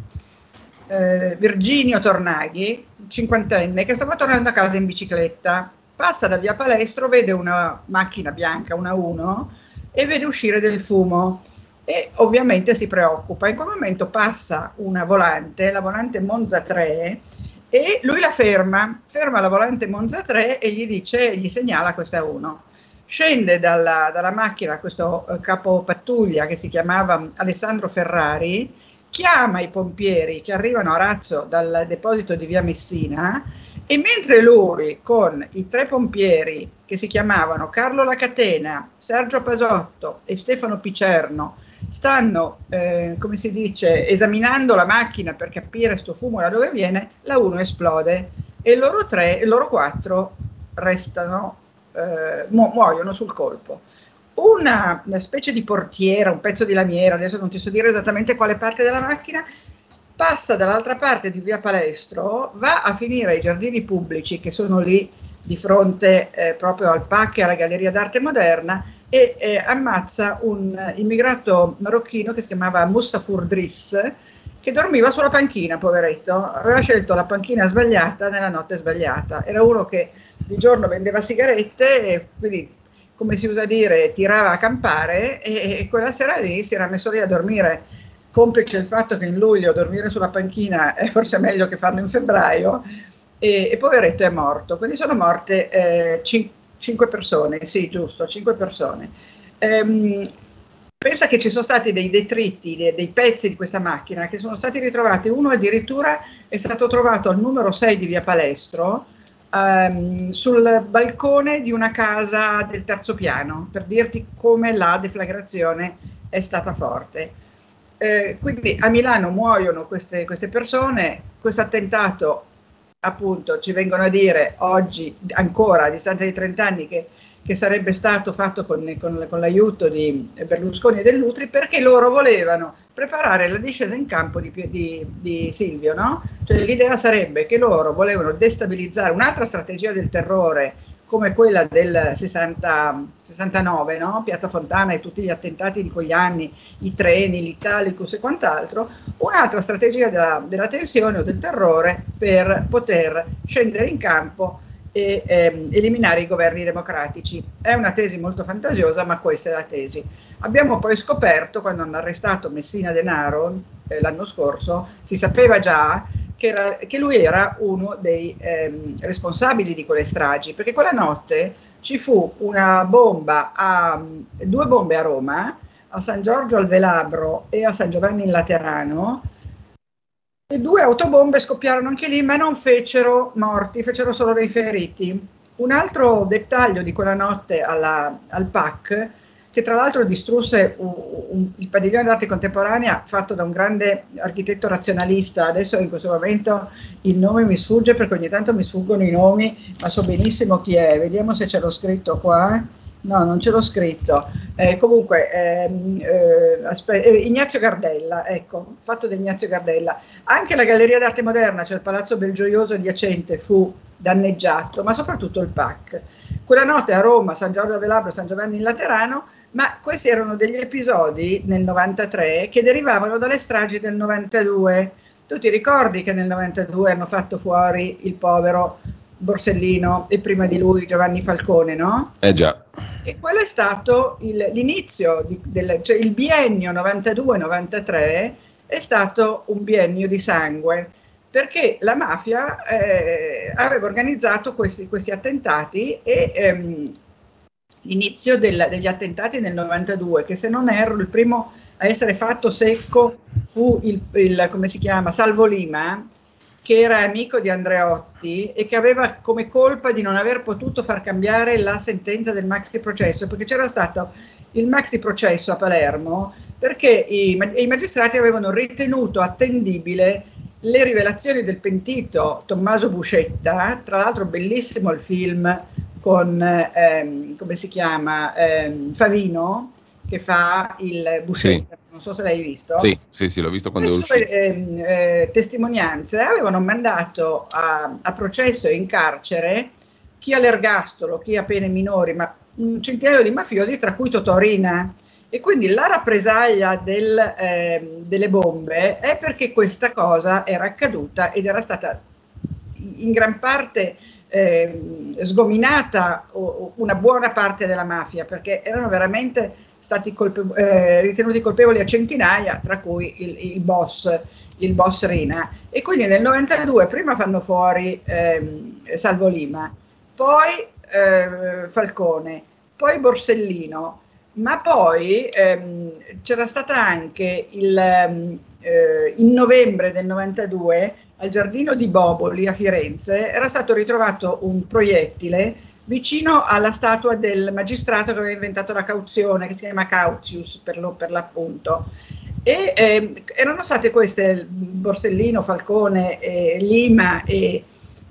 eh, Virginio Tornaghi, cinquantenne, che stava tornando a casa in bicicletta passa da via Palestro, vede una macchina bianca, una 1, e vede uscire del fumo e ovviamente si preoccupa. In quel momento passa una volante, la volante Monza 3, e lui la ferma, ferma la volante Monza 3 e gli dice, gli segnala questa 1. Scende dalla, dalla macchina questo eh, capo pattuglia che si chiamava Alessandro Ferrari, chiama i pompieri che arrivano a razzo dal deposito di via Messina e mentre lui con i tre pompieri che si chiamavano Carlo Lacatena, Sergio Pasotto e Stefano Picerno stanno, eh, come si dice, esaminando la macchina per capire sto fumo da dove viene, la 1 esplode e loro tre, loro quattro restano, eh, mu- muoiono sul colpo. Una, una specie di portiera, un pezzo di lamiera, adesso non ti so dire esattamente quale parte della macchina, passa dall'altra parte di via Palestro, va a finire ai giardini pubblici che sono lì di fronte eh, proprio al PAC e alla Galleria d'Arte Moderna e eh, ammazza un immigrato marocchino che si chiamava Mustafur Driss che dormiva sulla panchina, poveretto, aveva scelto la panchina sbagliata nella notte sbagliata. Era uno che di giorno vendeva sigarette e quindi, come si usa dire, tirava a campare e, e quella sera lì si era messo lì a dormire complice il fatto che in luglio dormire sulla panchina è forse meglio che farlo in febbraio, e, e poveretto è morto. Quindi sono morte eh, cin- cinque persone, sì, giusto, cinque persone. Ehm, pensa che ci sono stati dei detriti, dei, dei pezzi di questa macchina che sono stati ritrovati, uno addirittura è stato trovato al numero 6 di via Palestro, ehm, sul balcone di una casa del terzo piano, per dirti come la deflagrazione è stata forte. Eh, quindi a Milano muoiono queste, queste persone, questo attentato appunto ci vengono a dire oggi ancora a distanza di 30 anni che, che sarebbe stato fatto con, con, con, l'aiuto di Berlusconi e dell'Utri perché loro volevano preparare la discesa in campo di, di, di Silvio, no? Cioè l'idea sarebbe che loro volevano destabilizzare un'altra strategia del terrore come quella del 60, 69, no? Piazza Fontana e tutti gli attentati di quegli anni, i treni, l'Italicus e quant'altro, un'altra strategia della, della tensione o del terrore per poter scendere in campo e ehm, eliminare i governi democratici. È una tesi molto fantasiosa, ma questa è la tesi. Abbiamo poi scoperto, quando hanno arrestato Messina Denaro eh, l'anno scorso, si sapeva già che, era, che lui era uno dei ehm, responsabili di quelle stragi, perché quella notte ci fu una bomba, a, due bombe a Roma, a San Giorgio al Velabro e a San Giovanni in Laterano, e due autobombe scoppiarono anche lì, ma non fecero morti, fecero solo dei feriti. Un altro dettaglio di quella notte alla, al PAC che tra l'altro distrusse un, un, il padiglione d'arte contemporanea fatto da un grande architetto razionalista. Adesso in questo momento il nome mi sfugge perché ogni tanto mi sfuggono i nomi, ma so benissimo chi è. Vediamo se ce l'ho scritto qua. No, non ce l'ho scritto. Eh, comunque, ehm, eh, aspe- eh, Ignazio Gardella, ecco, fatto da Ignazio Gardella. Anche la Galleria d'Arte Moderna, cioè il Palazzo Belgioioso adiacente, fu danneggiato, ma soprattutto il PAC. Quella notte a Roma, San Giorgio Velabro, San Giovanni in Laterano, ma questi erano degli episodi nel 93 che derivavano dalle stragi del 92. Tu ti ricordi che nel 92 hanno fatto fuori il povero Borsellino e prima di lui Giovanni Falcone, no? Eh già. E quello è stato il, l'inizio, di, del, cioè il biennio 92-93 è stato un biennio di sangue perché la mafia eh, aveva organizzato questi, questi attentati e ehm, l'inizio del, degli attentati nel 92, che se non erro il primo a essere fatto secco fu il, il come si chiama, Salvo Lima, che era amico di Andreotti e che aveva come colpa di non aver potuto far cambiare la sentenza del maxi processo, perché c'era stato il maxi processo a Palermo perché i, i magistrati avevano ritenuto attendibile le rivelazioni del pentito Tommaso Buscetta, tra l'altro bellissimo il film con, ehm, come si chiama, ehm, Favino, che fa il Buscetta, sì. Non so se l'hai visto. Sì, sì, sì l'ho visto quando Le è uscito. Ehm, eh, testimonianze avevano mandato a, a processo e in carcere chi all'ergastolo, chi a pene minori, ma un centinaio di mafiosi, tra cui Totorina. E quindi la rappresaglia del, eh, delle bombe è perché questa cosa era accaduta ed era stata in gran parte ehm, sgominata una buona parte della mafia, perché erano veramente stati colpe- eh, ritenuti colpevoli a centinaia, tra cui il, il boss, il boss Rina. E quindi nel 92 prima fanno fuori ehm, Salvo Lima, poi eh, Falcone, poi Borsellino, ma poi ehm, c'era stata anche il, ehm, eh, in novembre del 92 al giardino di Boboli a Firenze era stato ritrovato un proiettile vicino alla statua del magistrato che aveva inventato la cauzione, che si chiama Cautius per, lo- per l'appunto. E ehm, erano state queste, Borsellino, Falcone, eh, Lima e,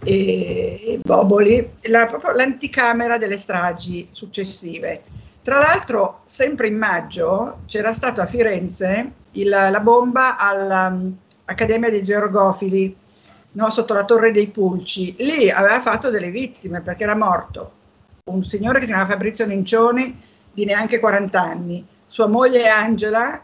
e- Boboli, la- proprio l'anticamera delle stragi successive. Tra l'altro, sempre in maggio c'era stato a Firenze il- la bomba all'Accademia dei Georgofili, no, sotto la Torre dei Pulci. Lì aveva fatto delle vittime perché era morto un signore che si chiama Fabrizio Nencioni di neanche 40 anni, sua moglie Angela,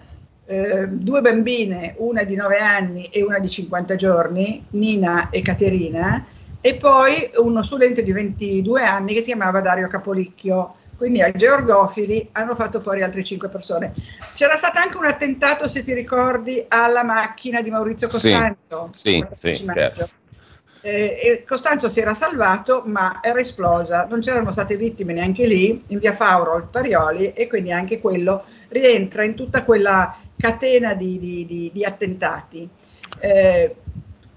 eh, due bambine, una di 9 anni e una di 50 giorni, Nina e Caterina, e poi uno studente di 22 anni che si chiamava Dario Capolicchio. Quindi ai georgofili hanno fatto fuori altre 5 persone. C'era stato anche un attentato, se ti ricordi, alla macchina di Maurizio Costanzo. sì, il 14 sì, certo. Eh, Costanzo si era salvato, ma era esplosa. Non c'erano state vittime neanche lì, in via Fauro al Parioli, e quindi anche quello rientra in tutta quella catena di, di- di- di attentati. Eh,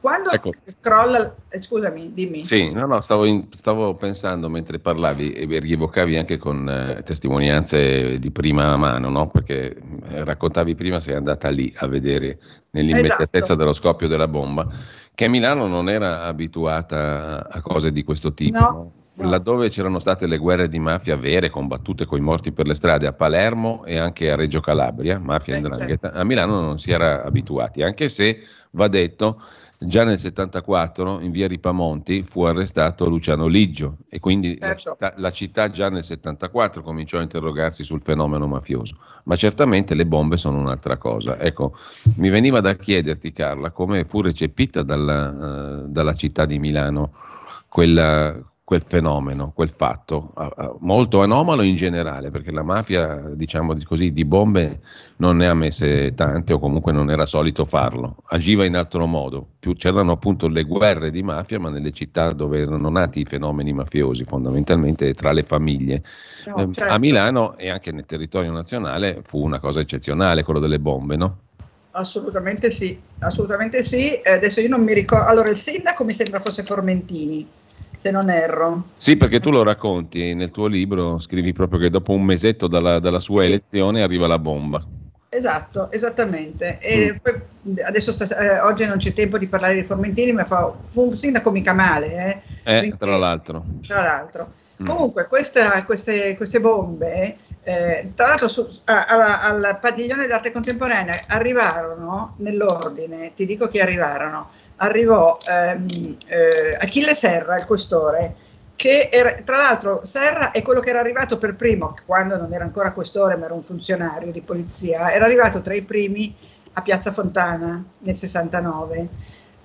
quando Ecco. crolla, eh, scusami, dimmi. Sì, no, no, stavo, in- stavo pensando mentre parlavi e rievocavi anche con eh, testimonianze di prima mano, no? Perché eh, raccontavi prima, sei andata lì a vedere nell'immediatezza Esatto. dello scoppio della bomba, che Milano non era abituata a cose di questo tipo. No, no? Laddove c'erano state le guerre di mafia vere, combattute con i morti per le strade, a Palermo e anche a Reggio Calabria, mafia Eh, e 'ndrangheta, a Milano non si era abituati, anche se va detto Già nel 74 in via Ripamonti fu arrestato Luciano Liggio e quindi la, Certo. città, la città già nel 74 cominciò a interrogarsi sul fenomeno mafioso, ma certamente le bombe sono un'altra cosa. Ecco, mi veniva da chiederti Carla come fu recepita dalla, eh, dalla città di Milano quella- quel fenomeno, quel fatto, molto anomalo in generale, perché la mafia, diciamo di così, di bombe non ne ha messe tante o comunque non era solito farlo, agiva in altro modo. Più, c'erano appunto le guerre di mafia, ma nelle città dove erano nati i fenomeni mafiosi, fondamentalmente tra le famiglie. No, Eh, certo. A Milano e anche nel territorio nazionale fu una cosa eccezionale quello delle bombe, no? Assolutamente sì, assolutamente sì. Eh, adesso io non mi ricordo. Allora, il sindaco mi sembra fosse Formentini, se non erro. Sì, perché tu lo racconti nel tuo libro, scrivi proprio che dopo un mesetto dalla, dalla sua Sì. elezione arriva la bomba. Esatto, esattamente. E Mm. poi, adesso stas- eh, oggi non c'è tempo di parlare di Formentini, ma fa, un sindaco mica male, eh, Eh, Quindi- tra l'altro. tra l'altro. Mm. Comunque, questa- queste, queste bombe, eh, tra l'altro su- a- alla- al padiglione d'arte contemporanea arrivarono nell'ordine, ti dico che arrivarono, arrivò ehm, eh, Achille Serra, il questore, che era, tra l'altro Serra è quello che era arrivato per primo, quando non era ancora questore ma era un funzionario di polizia, era arrivato tra i primi a Piazza Fontana nel 69.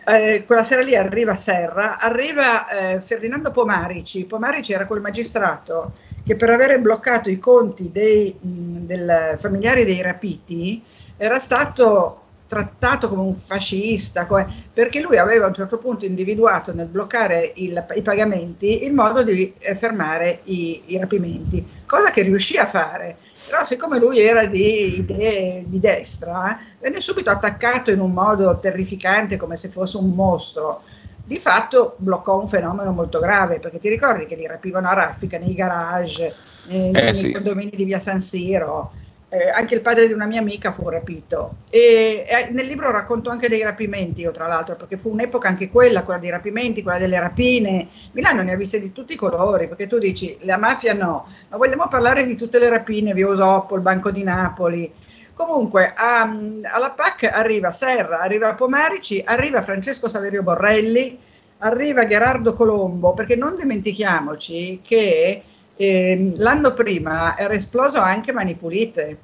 Eh, quella sera lì arriva Serra, arriva eh, Ferdinando Pomarici. Pomarici era quel magistrato che per avere bloccato i conti dei mh, del familiari dei rapiti era stato trattato come un fascista, come- perché lui aveva a un certo punto individuato nel bloccare il- i pagamenti il modo di eh, fermare i, i rapimenti, cosa che riuscì a fare. Però siccome lui era di idee di destra, eh, venne subito attaccato in un modo terrificante come se fosse un mostro. Di fatto bloccò un fenomeno molto grave, perché ti ricordi che li rapivano a raffica nei garage, nei, nei sì. condomini di via San Siro. Eh, anche il padre di una mia amica fu rapito. E, e nel libro racconto anche dei rapimenti, io tra l'altro, perché fu un'epoca anche quella, quella dei rapimenti, quella delle rapine. Milano ne ha viste di tutti i colori, perché tu dici la mafia no, ma vogliamo parlare di tutte le rapine, via Osoppo, il Banco di Napoli. Comunque a- alla PAC arriva Serra, arriva Pomarici, arriva Francesco Saverio Borrelli, arriva Gerardo Colombo, perché non dimentichiamoci che ehm, l'anno prima era esploso anche Mani Pulite.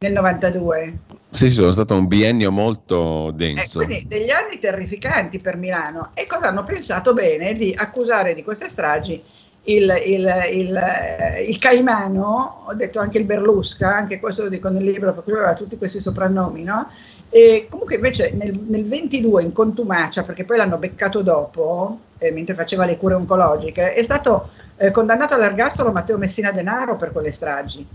nel 92. Sì, sono stato un biennio molto Eh, denso. quindi degli anni terrificanti per Milano. E cosa hanno pensato bene? Di accusare di queste stragi il, il, il, eh, il Caimano, ho detto anche il Berlusca, anche questo lo dico nel libro perché lui aveva tutti questi soprannomi, no? E comunque invece nel, nel 22 in contumacia, perché poi l'hanno beccato dopo, eh, mentre faceva le cure oncologiche, è stato eh, condannato all'ergastolo Matteo Messina Denaro per quelle stragi.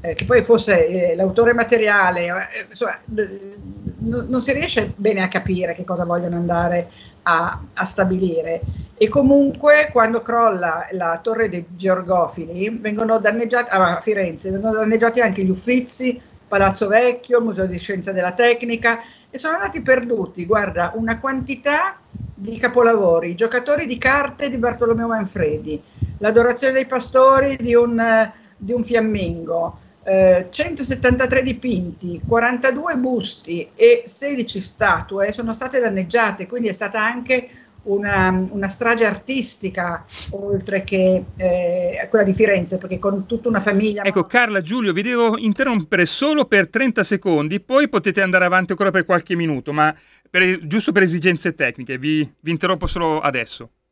Eh, che poi fosse eh, l'autore materiale, eh, insomma, eh, non, si riesce bene a capire che cosa vogliono andare a, a stabilire. E comunque quando crolla la torre dei Georgofili vengono danneggiati a Firenze, vengono danneggiati anche gli Uffizi, Palazzo Vecchio, Museo di Scienza della Tecnica e sono andati perduti, guarda, una quantità di capolavori, giocatori di carte di Bartolomeo Manfredi, l'adorazione dei pastori di un, eh, di un fiammingo, eh, 173 dipinti, 42 busti e 16 statue sono state danneggiate, quindi è stata anche una, una strage artistica oltre che eh, quella di Firenze, perché con tutta una famiglia... Ecco, Carla, Giulio, vi devo interrompere solo per 30 secondi, poi potete andare avanti ancora per qualche minuto, ma per- giusto per esigenze tecniche, vi, vi interrompo solo adesso.